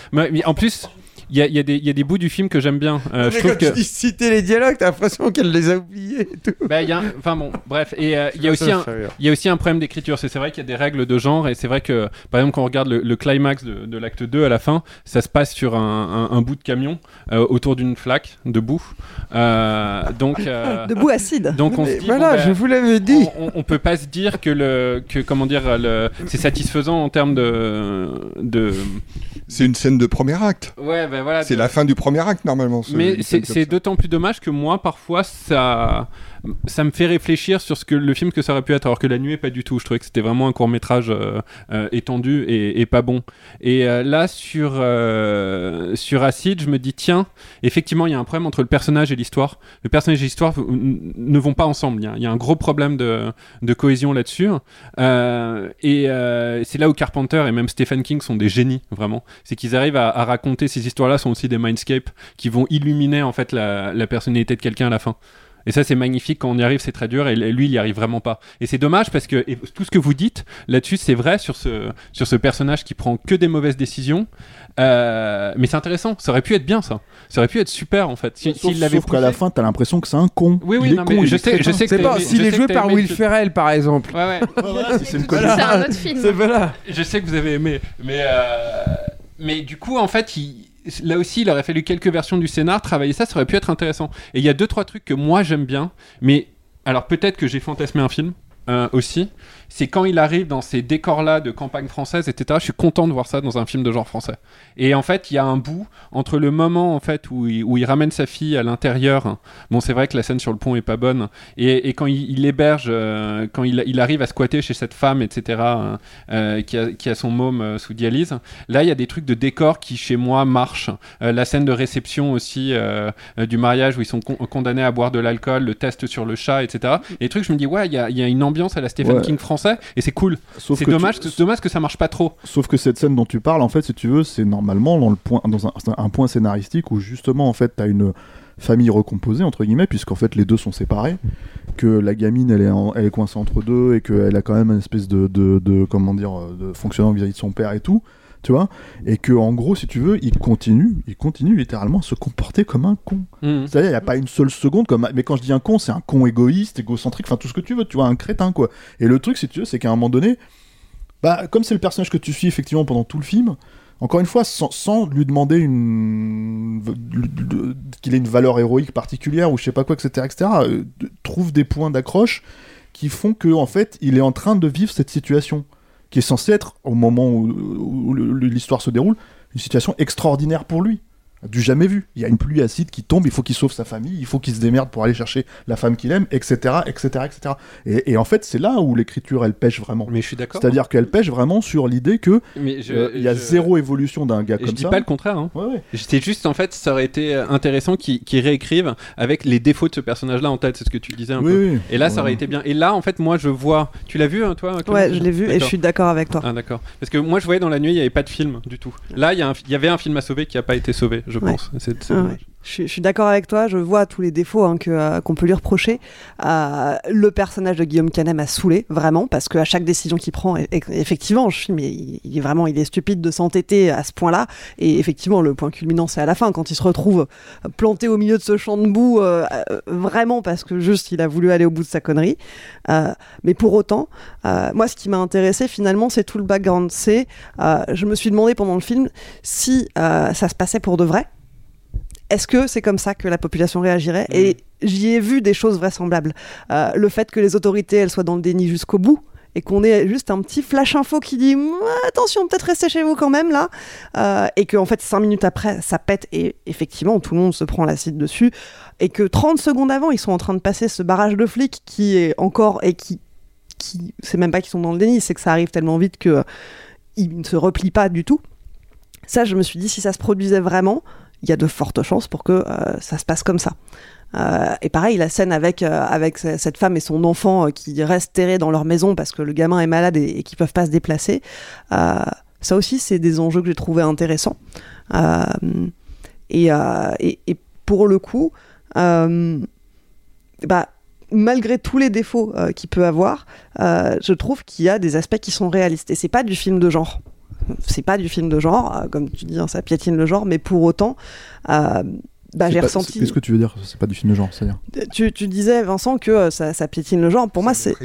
En plus. Il y a, il y a des- il y a des bouts du film que j'aime bien. Euh, je Mais trouve quand que... tu dis citer les dialogues, t'as l'impression qu'elle les a oubliés et tout. Bah, il y a un- Enfin bon, bref. Et euh, il y, a aussi un- y a aussi un problème d'écriture. C'est c'est vrai qu'il y a des règles de genre. Et c'est vrai que, par exemple, quand on regarde le, le climax de, de l'acte 2 à la fin, ça se passe sur un, un- un bout de camion euh, autour d'une flaque debout. Euh, donc, euh, Debout acide. Donc on se dit, voilà, bon, bah, je vous l'avais dit. on, on- on peut pas se dire que le que comment dire le c'est satisfaisant en termes de de C'est une scène de premier acte. ouais ben voilà C'est la fin du premier acte normalement. ce- mais c'est d'autant plus dommage que moi, parfois, ça, ça me fait réfléchir sur ce que le film que ça aurait pu être, alors que La Nuit, pas du tout. Je trouvais que c'était vraiment un court métrage étendu et, et pas bon. Et euh, là, sur, euh, sur Acid, je me dis, tiens, effectivement, il y a un problème entre le personnage et l'histoire. Le personnage et l'histoire ne vont pas ensemble. Il y y a un gros problème de, de cohésion là-dessus. Euh, et euh, c'est là où Carpenter et même Stephen King sont des génies, vraiment. C'est qu'ils arrivent à, à raconter ces histoires-là, sont aussi des mindscapes qui vont illuminer en fait la, la personnalité de quelqu'un à la fin. Et ça, c'est magnifique quand on y arrive, c'est très dur. Et lui, il y arrive vraiment pas. Et c'est dommage parce que et tout ce que vous dites là-dessus, c'est vrai sur ce, sur ce personnage qui prend que des mauvaises décisions. Euh, mais c'est intéressant. Ça aurait pu être bien, ça. Ça aurait pu être super, en fait. Si- Sauf, S'il l'avait sauf qu'à la fin, t'as l'impression que c'est un con. Oui, oui, il est non, con, mais il je sais- je crétin. sais que C'est pas s'il est joué par Will Ferrell, par exemple. Ouais, ouais. C'est une C'est connerie. un autre film. C'est voilà. Je sais que vous avez aimé, mais euh, mais du coup en fait, il- là aussi, il aurait fallu quelques versions du scénar, travailler ça, ça aurait pu être intéressant. Et il y a deux trois trucs que moi j'aime bien, mais alors peut-être que j'ai fantasmé un film. euh, aussi, c'est quand il arrive dans ces décors-là de campagne française, etc. Je suis content de voir ça dans un film de genre français. Et en fait, il y a un bout entre le moment en fait où il, où il ramène sa fille à l'intérieur. Bon, c'est vrai que la scène sur le pont est pas bonne. Et, et quand il, il héberge, euh, quand il, il arrive à squatter chez cette femme, etc. euh, euh, qui, a, qui a son môme sous dialyse. Là, il y a des trucs de décor qui chez moi marchent. La scène de réception aussi du mariage où ils sont con- condamnés à boire de l'alcool, le test sur le chat, etc. Et les trucs, je me dis ouais, il y a, il y a une ambiance à la Stephen Ouais. King français et c'est cool. Sauf C'est que dommage, tu- que- dommage que ça marche pas trop. Sauf que cette scène dont tu parles, en fait, si tu veux, c'est normalement dans, le point, dans un, un point scénaristique où justement, en fait, t'as une famille recomposée, entre guillemets, puisqu'en fait, les deux sont séparés, que la gamine, elle est, en- elle est coincée entre deux et qu'elle a quand même une espèce de, de, de- comment dire, de fonctionnement vis-à-vis de son père et tout, tu vois, et que en gros, si tu veux, il continue, il continue littéralement à se comporter comme un con. Mhm. C'est-à-dire, il n'y a pas une seule seconde comme. Mais quand je dis un con, c'est un con égoïste, égocentrique, enfin tout ce que tu veux, tu vois, un crétin, quoi. Et le truc, si tu veux, c'est qu'à un moment donné, bah, comme c'est le personnage que tu suis effectivement pendant tout le film, encore une fois, sans, sans lui demander une... qu'il ait une valeur héroïque particulière ou je sais pas quoi, etc., etc., euh, trouve des points d'accroche qui font que, en fait, il est en train de vivre cette situation qui est censée être, au moment où, où l'histoire se déroule, une situation extraordinaire pour lui. Du jamais vu. Il y a une pluie acide qui tombe, il faut qu'il sauve sa famille, il faut qu'il se démerde pour aller chercher la femme qu'il aime, etc., etc., etc. Et, et en fait, c'est là où l'écriture, elle pêche vraiment. Mais je suis d'accord. C'est-à-dire qu'elle pêche vraiment sur l'idée que euh, il y a je- zéro évolution d'un gars Et comme je dis ça. pas le contraire. Hein. Ouais, ouais. C'est juste en fait, ça aurait été intéressant qu'ils réécrivent avec les défauts de ce personnage-là en tête. C'est ce que tu disais un Oui, peu. oui. Et là, ça aurait été bien. Et là, en fait, moi, je vois. Tu l'as vu, hein, toi Ouais, je l'ai vu et je suis d'accord avec toi. Ah d'accord. Parce que moi je voyais dans la nuit il n'y avait pas de film du tout. Là il y, a y avait un film à sauver qui n'a pas été sauvé, je pense. C'est Ah ouais. Je je suis d'accord avec toi, je vois tous les défauts hein, euh, qu'on peut lui reprocher. Euh, le personnage de Guillaume Canet m'a saoulé, vraiment, parce qu'à chaque décision qu'il prend, effectivement, je suis, mais il, est vraiment, il est stupide de s'entêter à ce point-là. Et effectivement, le point culminant, c'est à la fin, quand il se retrouve planté au milieu de ce champ de boue, euh, euh, vraiment parce que juste il a voulu aller au bout de sa connerie. Euh, mais pour autant, euh, moi, ce qui m'a intéressé finalement, c'est tout le background. C'est, euh, je me suis demandé pendant le film si euh, ça se passait pour de vrai. Est-ce que c'est comme ça que la population réagirait Et j'y ai vu des choses vraisemblables. Euh, le fait que les autorités elles soient dans le déni jusqu'au bout et qu'on ait juste un petit flash info qui dit attention peut-être restez chez vous quand même là. Euh, et que en fait cinq minutes après ça pète et effectivement tout le monde se prend l'acide dessus et que 30 secondes avant ils sont en train de passer ce barrage de flics qui est encore et qui qui c'est même pas qu'ils sont dans le déni c'est que ça arrive tellement vite que ils ne se replient pas du tout. Ça je me suis dit si ça se produisait vraiment il y a de fortes chances pour que euh, ça se passe comme ça. Euh, et pareil, la scène avec, euh, avec ce- cette femme et son enfant qui restent terrés dans leur maison parce que le gamin est malade et, et qu'ils peuvent pas se déplacer, ça aussi, c'est des enjeux que j'ai trouvé intéressants. Et, pour le coup, bah, malgré tous les défauts qu'il peut avoir, je trouve qu'il y a des aspects qui sont réalistes. Et c'est pas du film de genre. C'est pas du film de genre, euh, comme tu dis, hein, ça piétine le genre, mais pour autant, euh, bah, j'ai pas- ressenti. c'est- Qu'est-ce que tu veux dire C'est pas du film de genre, c'est-à-dire Tu, tu disais, Vincent, que euh, ça, ça piétine le genre. Pour moi, c'est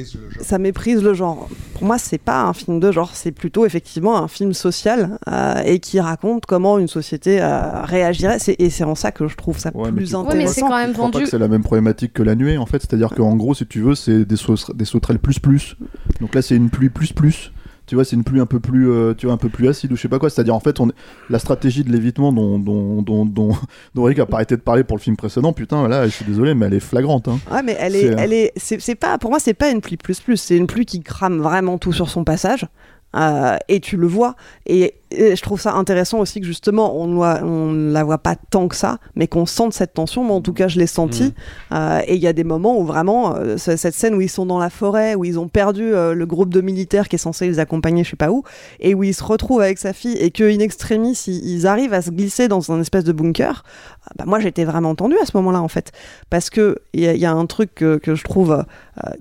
ça méprise le genre. Pour moi, c'est pas un film de genre, c'est plutôt effectivement un film social euh, et qui raconte comment une société euh, réagirait. C'est- Et c'est en ça que je trouve ça Ouais, mais plus tu- intéressant. mais c'est quand même Je crois pas vendu. que c'est la même problématique que la nuée en fait, c'est-à-dire qu'en gros, si tu veux, c'est des, des sauterelles plus plus. Donc là, c'est une pluie plus plus. Tu vois, c'est une pluie un peu plus, euh, tu vois, un peu plus acide ou je sais pas quoi. C'est-à-dire en fait, on, la stratégie de l'évitement dont dont dont dont, dont Rick a pas arrêté de parler pour le film précédent. Putain, là, je suis désolé, mais elle est flagrante. Hein. Ouais, mais elle est, C'est, euh, elle est, c'est pas, pour moi, c'est pas une pluie plus plus, c'est une pluie qui crame vraiment tout sur son passage. Euh, et tu le vois. Et, et je trouve ça intéressant aussi que justement, on ne la voit pas tant que ça, mais qu'on sente cette tension. Moi, en tout cas, je l'ai senti. Euh, et il y a des moments où vraiment, euh, ce- cette scène où ils sont dans la forêt, où ils ont perdu le groupe de militaires qui est censé les accompagner, je sais pas où, et où ils se retrouvent avec sa fille, et que in extremis, ils, ils arrivent à se glisser dans un espèce de bunker. euh, Bah, moi, j'étais vraiment tendue à ce moment-là, en fait. Parce que il y, y a un truc que, que je trouve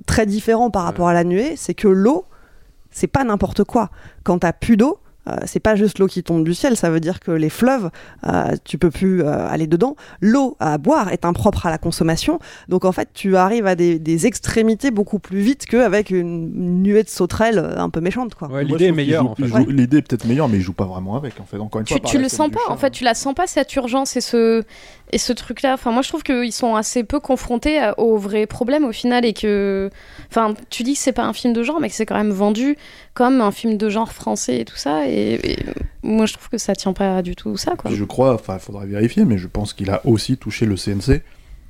très différent par rapport à la nuée, c'est que l'eau, c'est pas n'importe quoi. Quand t'as plus d'eau, euh, c'est pas juste l'eau qui tombe du ciel, ça veut dire que les fleuves, euh, tu peux plus euh, aller dedans. L'eau à boire est impropre à la consommation, donc en fait tu arrives à des, des extrémités beaucoup plus vite qu'avec une, une nuée de sauterelles euh, un peu méchante. Quoi. Ouais, l'idée est meilleure en fait. L'idée est peut-être meilleure, mais il joue pas vraiment avec. En fait, encore une Tu, fois. tu la le sens pas, chat. en fait, tu la sens pas cette urgence et ce, et ce truc-là. Enfin, moi, je trouve qu'ils sont assez peu confrontés à- aux vrais problèmes au final et que. Enfin, tu dis que c'est pas un film de genre, mais que c'est quand même vendu comme un film de genre français et tout ça. Et, et moi, je trouve que ça tient pas du tout ça, quoi. Je crois, enfin, il faudrait vérifier, mais je pense qu'il a aussi touché le CNC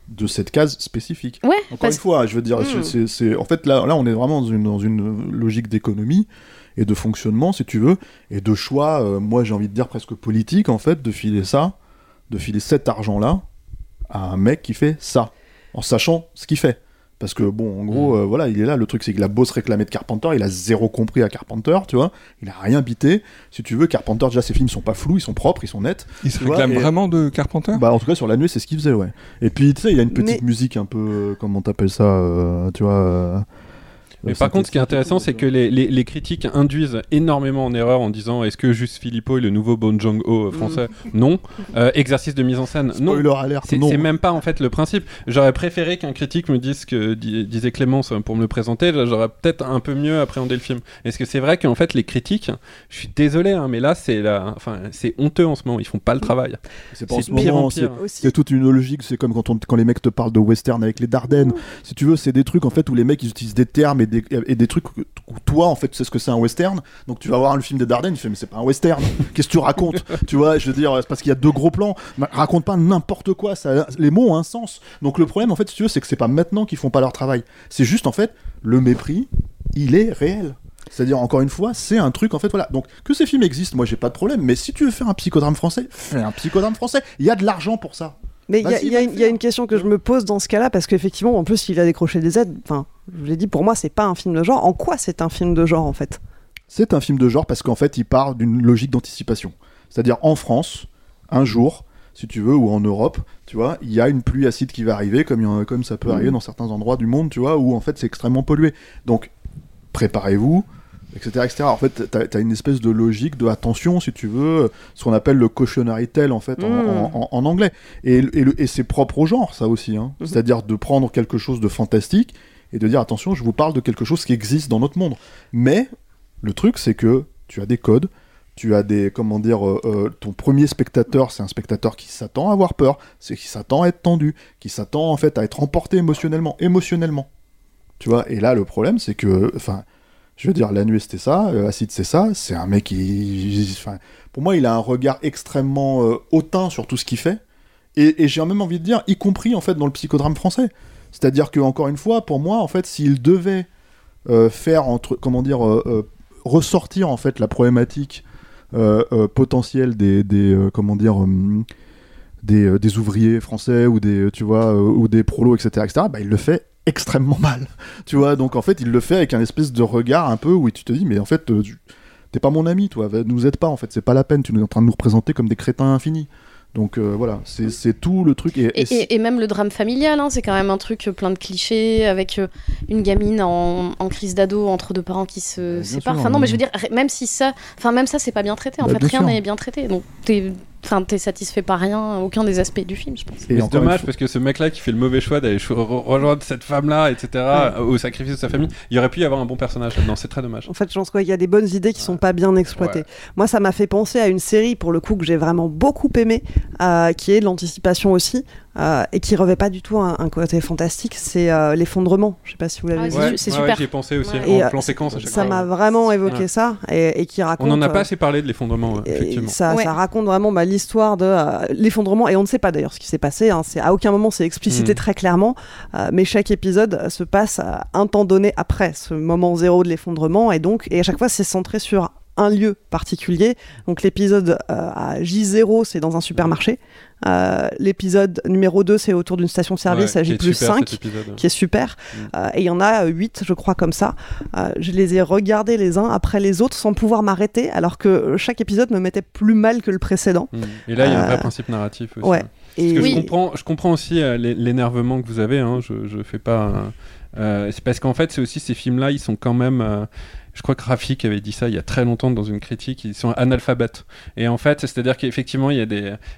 de cette case spécifique. Ouais, Encore parce- une fois, je veux dire, Mm. c'est- c'est, en fait, là, là, on est vraiment dans une, dans une logique d'économie et de fonctionnement, si tu veux, et de choix, euh, moi j'ai envie de dire presque politique, en fait, de filer ça, de filer cet argent-là à un mec qui fait ça, en sachant ce qu'il fait. Parce que bon, en gros, euh, voilà, il est là. Le truc, c'est qu'il a beau se réclamer de Carpenter, il a zéro compris à Carpenter, tu vois. Il a rien bité. Si tu veux, Carpenter, déjà, ses films sont pas flous, ils sont propres, ils sont nets. Il se vois, réclame et- vraiment de Carpenter? Bah, en tout cas, sur la nuit, c'est ce qu'il faisait, ouais. Et puis, tu sais, il y a une petite Mais- musique un peu, euh, comment t'appelles ça, euh, tu vois. Mais par contre, ce qui est intéressant, c'est que les, les- les critiques induisent énormément en erreur en disant est-ce que juste Philippot est le nouveau Bon Jong-ho euh, français? Non. Euh, exercice de mise en scène Non. Spoiler alert, C'est non. c'est même pas en fait le principe. J'aurais préféré qu'un critique me dise ce que di- disait Clémence euh, pour me le présenter. J'aurais peut-être un peu mieux appréhendé le film. Est-ce que c'est vrai qu'en fait les critiques, je suis désolé, hein, mais là c'est la... enfin, c'est honteux en ce moment. Ils font pas le travail. C'est pas en ce pire en moment, pire. c'est- c'est toute une logique. C'est comme quand, on, quand les mecs te parlent de western avec les Dardennes. Si tu veux, c'est des trucs en fait où les mecs ils utilisent des termes et des, et des trucs où toi en fait tu sais ce que c'est un western. Donc tu vas voir le film des Dardennes, tu fais mais c'est pas un western. Qu'est-ce que tu racontes? Tu vois, je veux dire, c'est parce qu'il y a deux gros plans. Raconte pas n'importe quoi. Ça, les mots ont un sens. Donc le problème en fait, si tu veux, c'est que c'est pas maintenant qu'ils font pas leur travail. C'est juste en fait le mépris, il est réel. C'est-à-dire, encore une fois, c'est un truc, en fait, voilà. Donc, que ces films existent, moi, j'ai pas de problème. Mais si tu veux faire un psychodrame français, fais un psychodrame français. Il y a de l'argent pour ça. Mais il y, a- Vas-y, il y a va une- le il y a une question que je me pose dans ce cas-là, parce qu'effectivement, en plus, il a décroché des aides. Enfin, je vous l'ai dit, pour moi, c'est pas un film de genre. En quoi c'est un film de genre, en fait? C'est un film de genre parce qu'en fait, il part d'une logique d'anticipation. C'est-à-dire, en France, un jour, si tu veux, ou en Europe, tu vois, il y a une pluie acide qui va arriver, comme, ça peut arriver dans certains endroits du monde, tu vois, où en fait, c'est extrêmement pollué. Donc, préparez-vous, etc., etc. En fait, t'as as une espèce de logique de attention, si tu veux, ce qu'on appelle le cautionary tale, en fait, en, Mm. en- en- en anglais. Et, et, et c'est propre au genre, ça aussi. hein. Mhm. C'est-à-dire de prendre quelque chose de fantastique et de dire, attention, je vous parle de quelque chose qui existe dans notre monde. Mais, le truc, c'est que tu as des codes, tu as des, comment dire, euh, euh, ton premier spectateur, c'est un spectateur qui s'attend à avoir peur, c'est qui s'attend à être tendu, qui s'attend en fait à être emporté émotionnellement, émotionnellement. Tu vois, et là le problème c'est que, enfin, je veux dire, la nuit c'était ça, euh, Acide c'est ça, c'est un mec qui, pour moi il a un regard extrêmement euh, hautain sur tout ce qu'il fait, et, et j'ai même envie de dire, y compris en fait dans le psychodrame français. C'est-à-dire que encore une fois, pour moi, en fait, s'il devait euh, faire entre, comment dire, euh, ressortir en fait la problématique potentielle des, comment dire, des, ouvriers français ou des, tu vois, ou des prolos, etc., etc., bah, il le fait extrêmement mal. Tu vois, donc en fait, il le fait avec un espèce de regard un peu où tu te dis, mais en fait, euh, t'es pas mon ami, toi, nous aide pas, en fait, c'est pas la peine, tu es en train de nous représenter comme des crétins infinis. Donc euh, voilà, c'est tout le truc. Et, et Et, et- et même le drame familial, hein, c'est quand même un truc euh, plein de clichés, avec une gamine en, en crise d'ado entre deux parents qui se séparent. sûr, Enfin non, mais je veux dire, même si ça, enfin même ça, c'est pas bien traité. En Bah, fait, rien n'est bien traité. Donc t'es, enfin t'es satisfait par rien, aucun des aspects du film, je pense. Et c'est dommage parce que ce mec-là qui fait le mauvais choix d'aller rejoindre cette femme-là, etc., au sacrifice de sa famille, il aurait pu y avoir un bon personnage là-dedans. C'est très dommage. En fait, je pense qu'il y a des bonnes idées qui sont pas bien exploitées. Ouais. Moi, ça m'a fait penser à une série, pour le coup, que j'ai vraiment beaucoup aimé, euh, qui est de l'anticipation aussi, euh, et qui revêt pas du tout un, un côté fantastique, c'est euh, l'effondrement. Je sais pas si vous l'avez Ah, vu. c'est Ouais, su- c'est ouais, ouais, super. j'y ai pensé aussi Ouais. Et, en euh, plan séquence à chaque Ça m'a vraiment évoqué Ouais. ça, et, et qui raconte. On n'en a pas assez parlé de l'effondrement, effectivement. ça, Ouais. ça raconte vraiment bah, l'histoire de euh, l'effondrement et on ne sait pas d'ailleurs ce qui s'est passé. Hein, c'est à aucun moment c'est explicité Mm. très clairement, euh, mais chaque épisode se passe à un temps donné après ce moment zéro de l'effondrement et donc et à chaque fois c'est centré sur un lieu particulier. Donc l'épisode euh, à J0 c'est dans un supermarché. Euh, l'épisode numéro 2 c'est autour d'une station-service Ouais, à qui J est plus super, 5 cet épisode. qui est super. Mm. Euh, et il y en a 8, je crois, comme ça. Euh, je les ai regardés les uns après les autres sans pouvoir m'arrêter, alors que chaque épisode me mettait plus mal que le précédent. Mm. Et là, il y a un vrai principe narratif aussi. ouais. Parce Et que Oui. je, comprends, je comprends aussi l'é- l'énervement que vous avez. Hein, je, fais pas. euh, c'est parce qu'en fait, c'est aussi ces films-là, ils sont quand même. euh, je crois que Rafik avait dit ça il y a très longtemps dans une critique. Ils sont analphabètes. Et en fait, c'est-à-dire qu'effectivement, il y a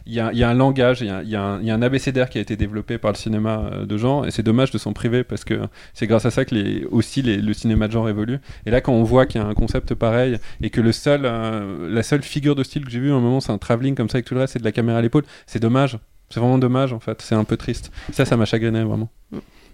il y a, il y a un langage, il y a, il y a un, un abécédaire qui a été développé par le cinéma euh, de genre. Et c'est dommage de s'en priver parce que c'est grâce à ça que les, aussi les- le cinéma de genre évolue. Et là, quand on voit qu'il y a un concept pareil et que le seul, euh, la seule figure de style que j'ai vu à un moment, c'est un travelling comme ça avec tout le reste, c'est de la caméra à l'épaule. C'est dommage. C'est vraiment dommage en fait. C'est un peu triste. Ça, ça m'a chagriné vraiment.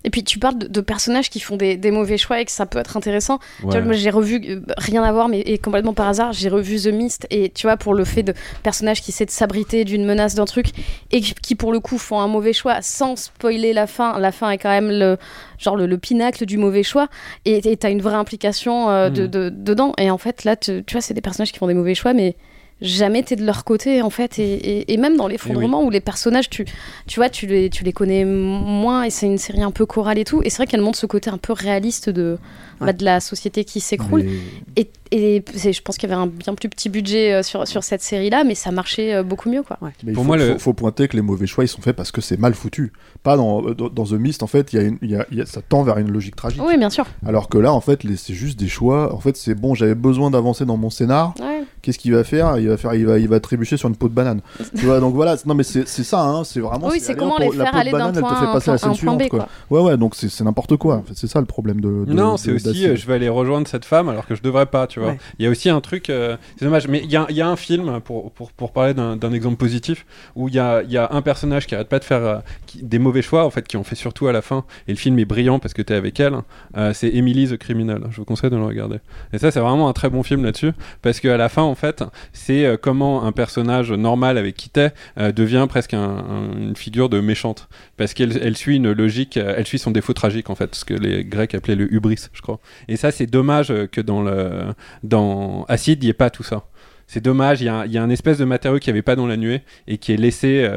Et puis tu parles de, de personnages qui font des, des mauvais choix et que ça peut être intéressant. Tu vois, Ouais. moi j'ai revu, euh, rien à voir, mais et complètement par hasard, j'ai revu The Mist. Et tu vois, pour le fait de personnages qui essaient de s'abriter d'une menace, d'un truc, et qui, pour le coup font un mauvais choix sans spoiler la fin. La fin est quand même le, genre le, le pinacle du mauvais choix. Et t'as une vraie implication euh, de, Mm. de- dedans. Et en fait, là, tu tu vois, c'est des personnages qui font des mauvais choix, mais jamais t'es de leur côté en fait et, et- et même dans l'effondrement où les personnages tu tu vois tu les tu les connais moins et c'est une série un peu chorale et tout et c'est vrai qu'elle montre ce côté un peu réaliste de bah, de la société qui s'écroule Mais- et, et c'est- je pense qu'il y avait un bien plus petit budget euh, sur sur cette série là mais ça marchait euh, beaucoup mieux quoi Mais Pour il faut, moi, le- faut- faut pointer que les mauvais choix ils sont faits parce que c'est mal foutu. Pas dans, dans, dans The Mist, en fait, il y a une- il y a- il y a- ça tend vers une logique tragique. oui bien sûr Alors que là, en fait, les- c'est juste des choix. En fait, c'est bon, j'avais besoin d'avancer dans mon scénar. ouais. Qu'est-ce qu'il va faire? Il va faire, il va, il va trébucher sur une peau de banane. tu vois, donc voilà. Non, mais c'est ça, hein, c'est vraiment. oui c'est comment les la faire peau de aller d'un banane, elle te point fait à un passer à la point, scène point suivante, quoi Ouais, ouais, donc c'est n'importe quoi. En fait, c'est ça le problème de. de- non, c'est aussi, euh, je vais aller rejoindre cette femme alors que je devrais pas, tu vois. Ouais. Il y a aussi un truc, euh, c'est dommage, mais il y a, il y a un film, pour, pour, pour parler d'un d'un exemple positif, où il y a, il y a un personnage qui arrête pas de faire euh, qui- des mauvais choix, en fait, qui en fait surtout à la fin, et le film est brillant parce que tu es avec elle, euh, c'est Emily the Criminal. Je vous conseille de le regarder. Et ça, c'est vraiment un très bon film là-dessus, parce qu'à la fin, en fait, c'est euh, comment un personnage normal avec qui t'es euh, devient presque un- un- une figure de méchante, parce qu'elle elle suit une logique, euh, elle suit son défaut tragique, en fait, ce que les Grecs appelaient le hubris, je crois. Et ça, c'est dommage que dans, le, dans Acide, il n'y ait pas tout ça. C'est dommage, il y, a, un- espèce de matériau qui n'y avait pas dans la nuée et qui est laissé.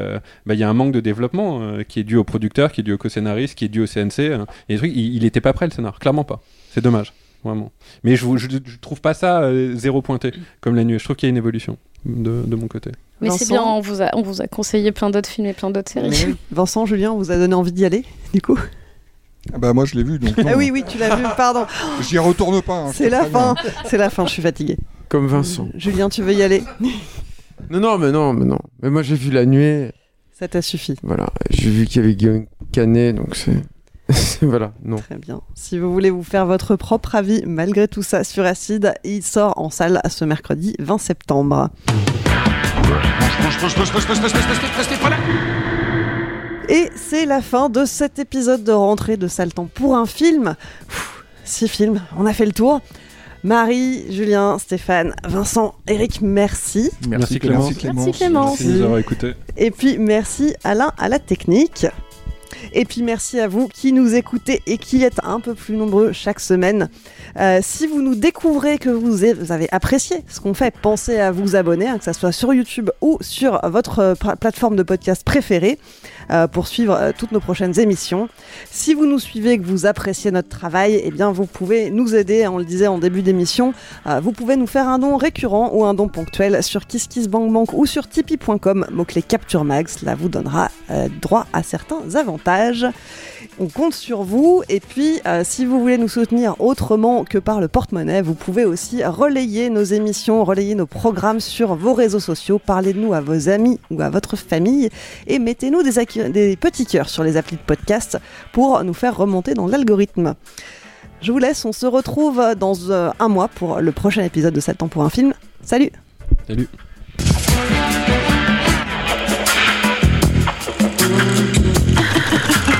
bah, il y a un manque de développement qui est dû au producteur, qui est dû au co-scénariste, qui est dû au CNC. euh, et il n'était pas prêt le scénar, clairement pas. C'est dommage, vraiment. Mais je, je, je trouve pas ça euh, zéro pointé comme la nuée. Je trouve qu'il y a une évolution de, de mon côté. mais c'est Vincent bien on vous a on vous a conseillé plein d'autres films et plein d'autres séries oui. Vincent, Julien, on vous a donné envie d'y aller, du coup? Ah bah moi je l'ai vu donc. Ah non. oui, oui, tu l'as vu, pardon. J'y retourne pas. hein, C'est la fin, c'est la fin, je suis fatigué. Comme Vincent. Julien, tu veux y aller? Non, non, mais non, mais non. Mais moi, j'ai vu la nuée. Ça t'a suffi. Voilà. J'ai vu qu'il y avait Guillaume Canet, donc c'est. voilà, non. Très bien. Si vous voulez vous faire votre propre avis, malgré tout ça, sur Acide, il sort en salle ce mercredi 20 septembre. Et c'est la fin de cet épisode de rentrée de Saltan pour un film. Six films, on a fait le tour. Marie, Julien, Stéphane, Vincent, Eric, merci. Merci, Clémence. Merci, Clémence. Merci de nous avoir écoutés. Et puis merci Alain à la technique. Et puis merci à vous qui nous écoutez et qui êtes un peu plus nombreux chaque semaine. Euh, si vous nous découvrez que vous avez apprécié ce qu'on fait, pensez à vous abonner, hein, que ce soit sur YouTube ou sur votre euh, plateforme de podcast préférée. Euh, pour suivre euh, toutes nos prochaines émissions. Si vous nous suivez et que vous appréciez notre travail, eh bien vous pouvez nous aider, on le disait en début d'émission, euh, vous pouvez nous faire un don récurrent ou un don ponctuel sur KissKissBankBank ou sur Tipeee.com, mot-clé Capture Mag, cela vous donnera droit à certains avantages. On compte sur vous. Et puis si vous voulez nous soutenir autrement que par le porte-monnaie, vous pouvez aussi relayer nos émissions, relayer nos programmes sur vos réseaux sociaux, parlez de nous à vos amis ou à votre famille. Et mettez-nous des, des petits cœurs sur les applis de podcast pour nous faire remonter dans l'algorithme. Je vous laisse, on se retrouve dans euh, un mois pour le prochain épisode de 7 temps pour un film. Salut. Salut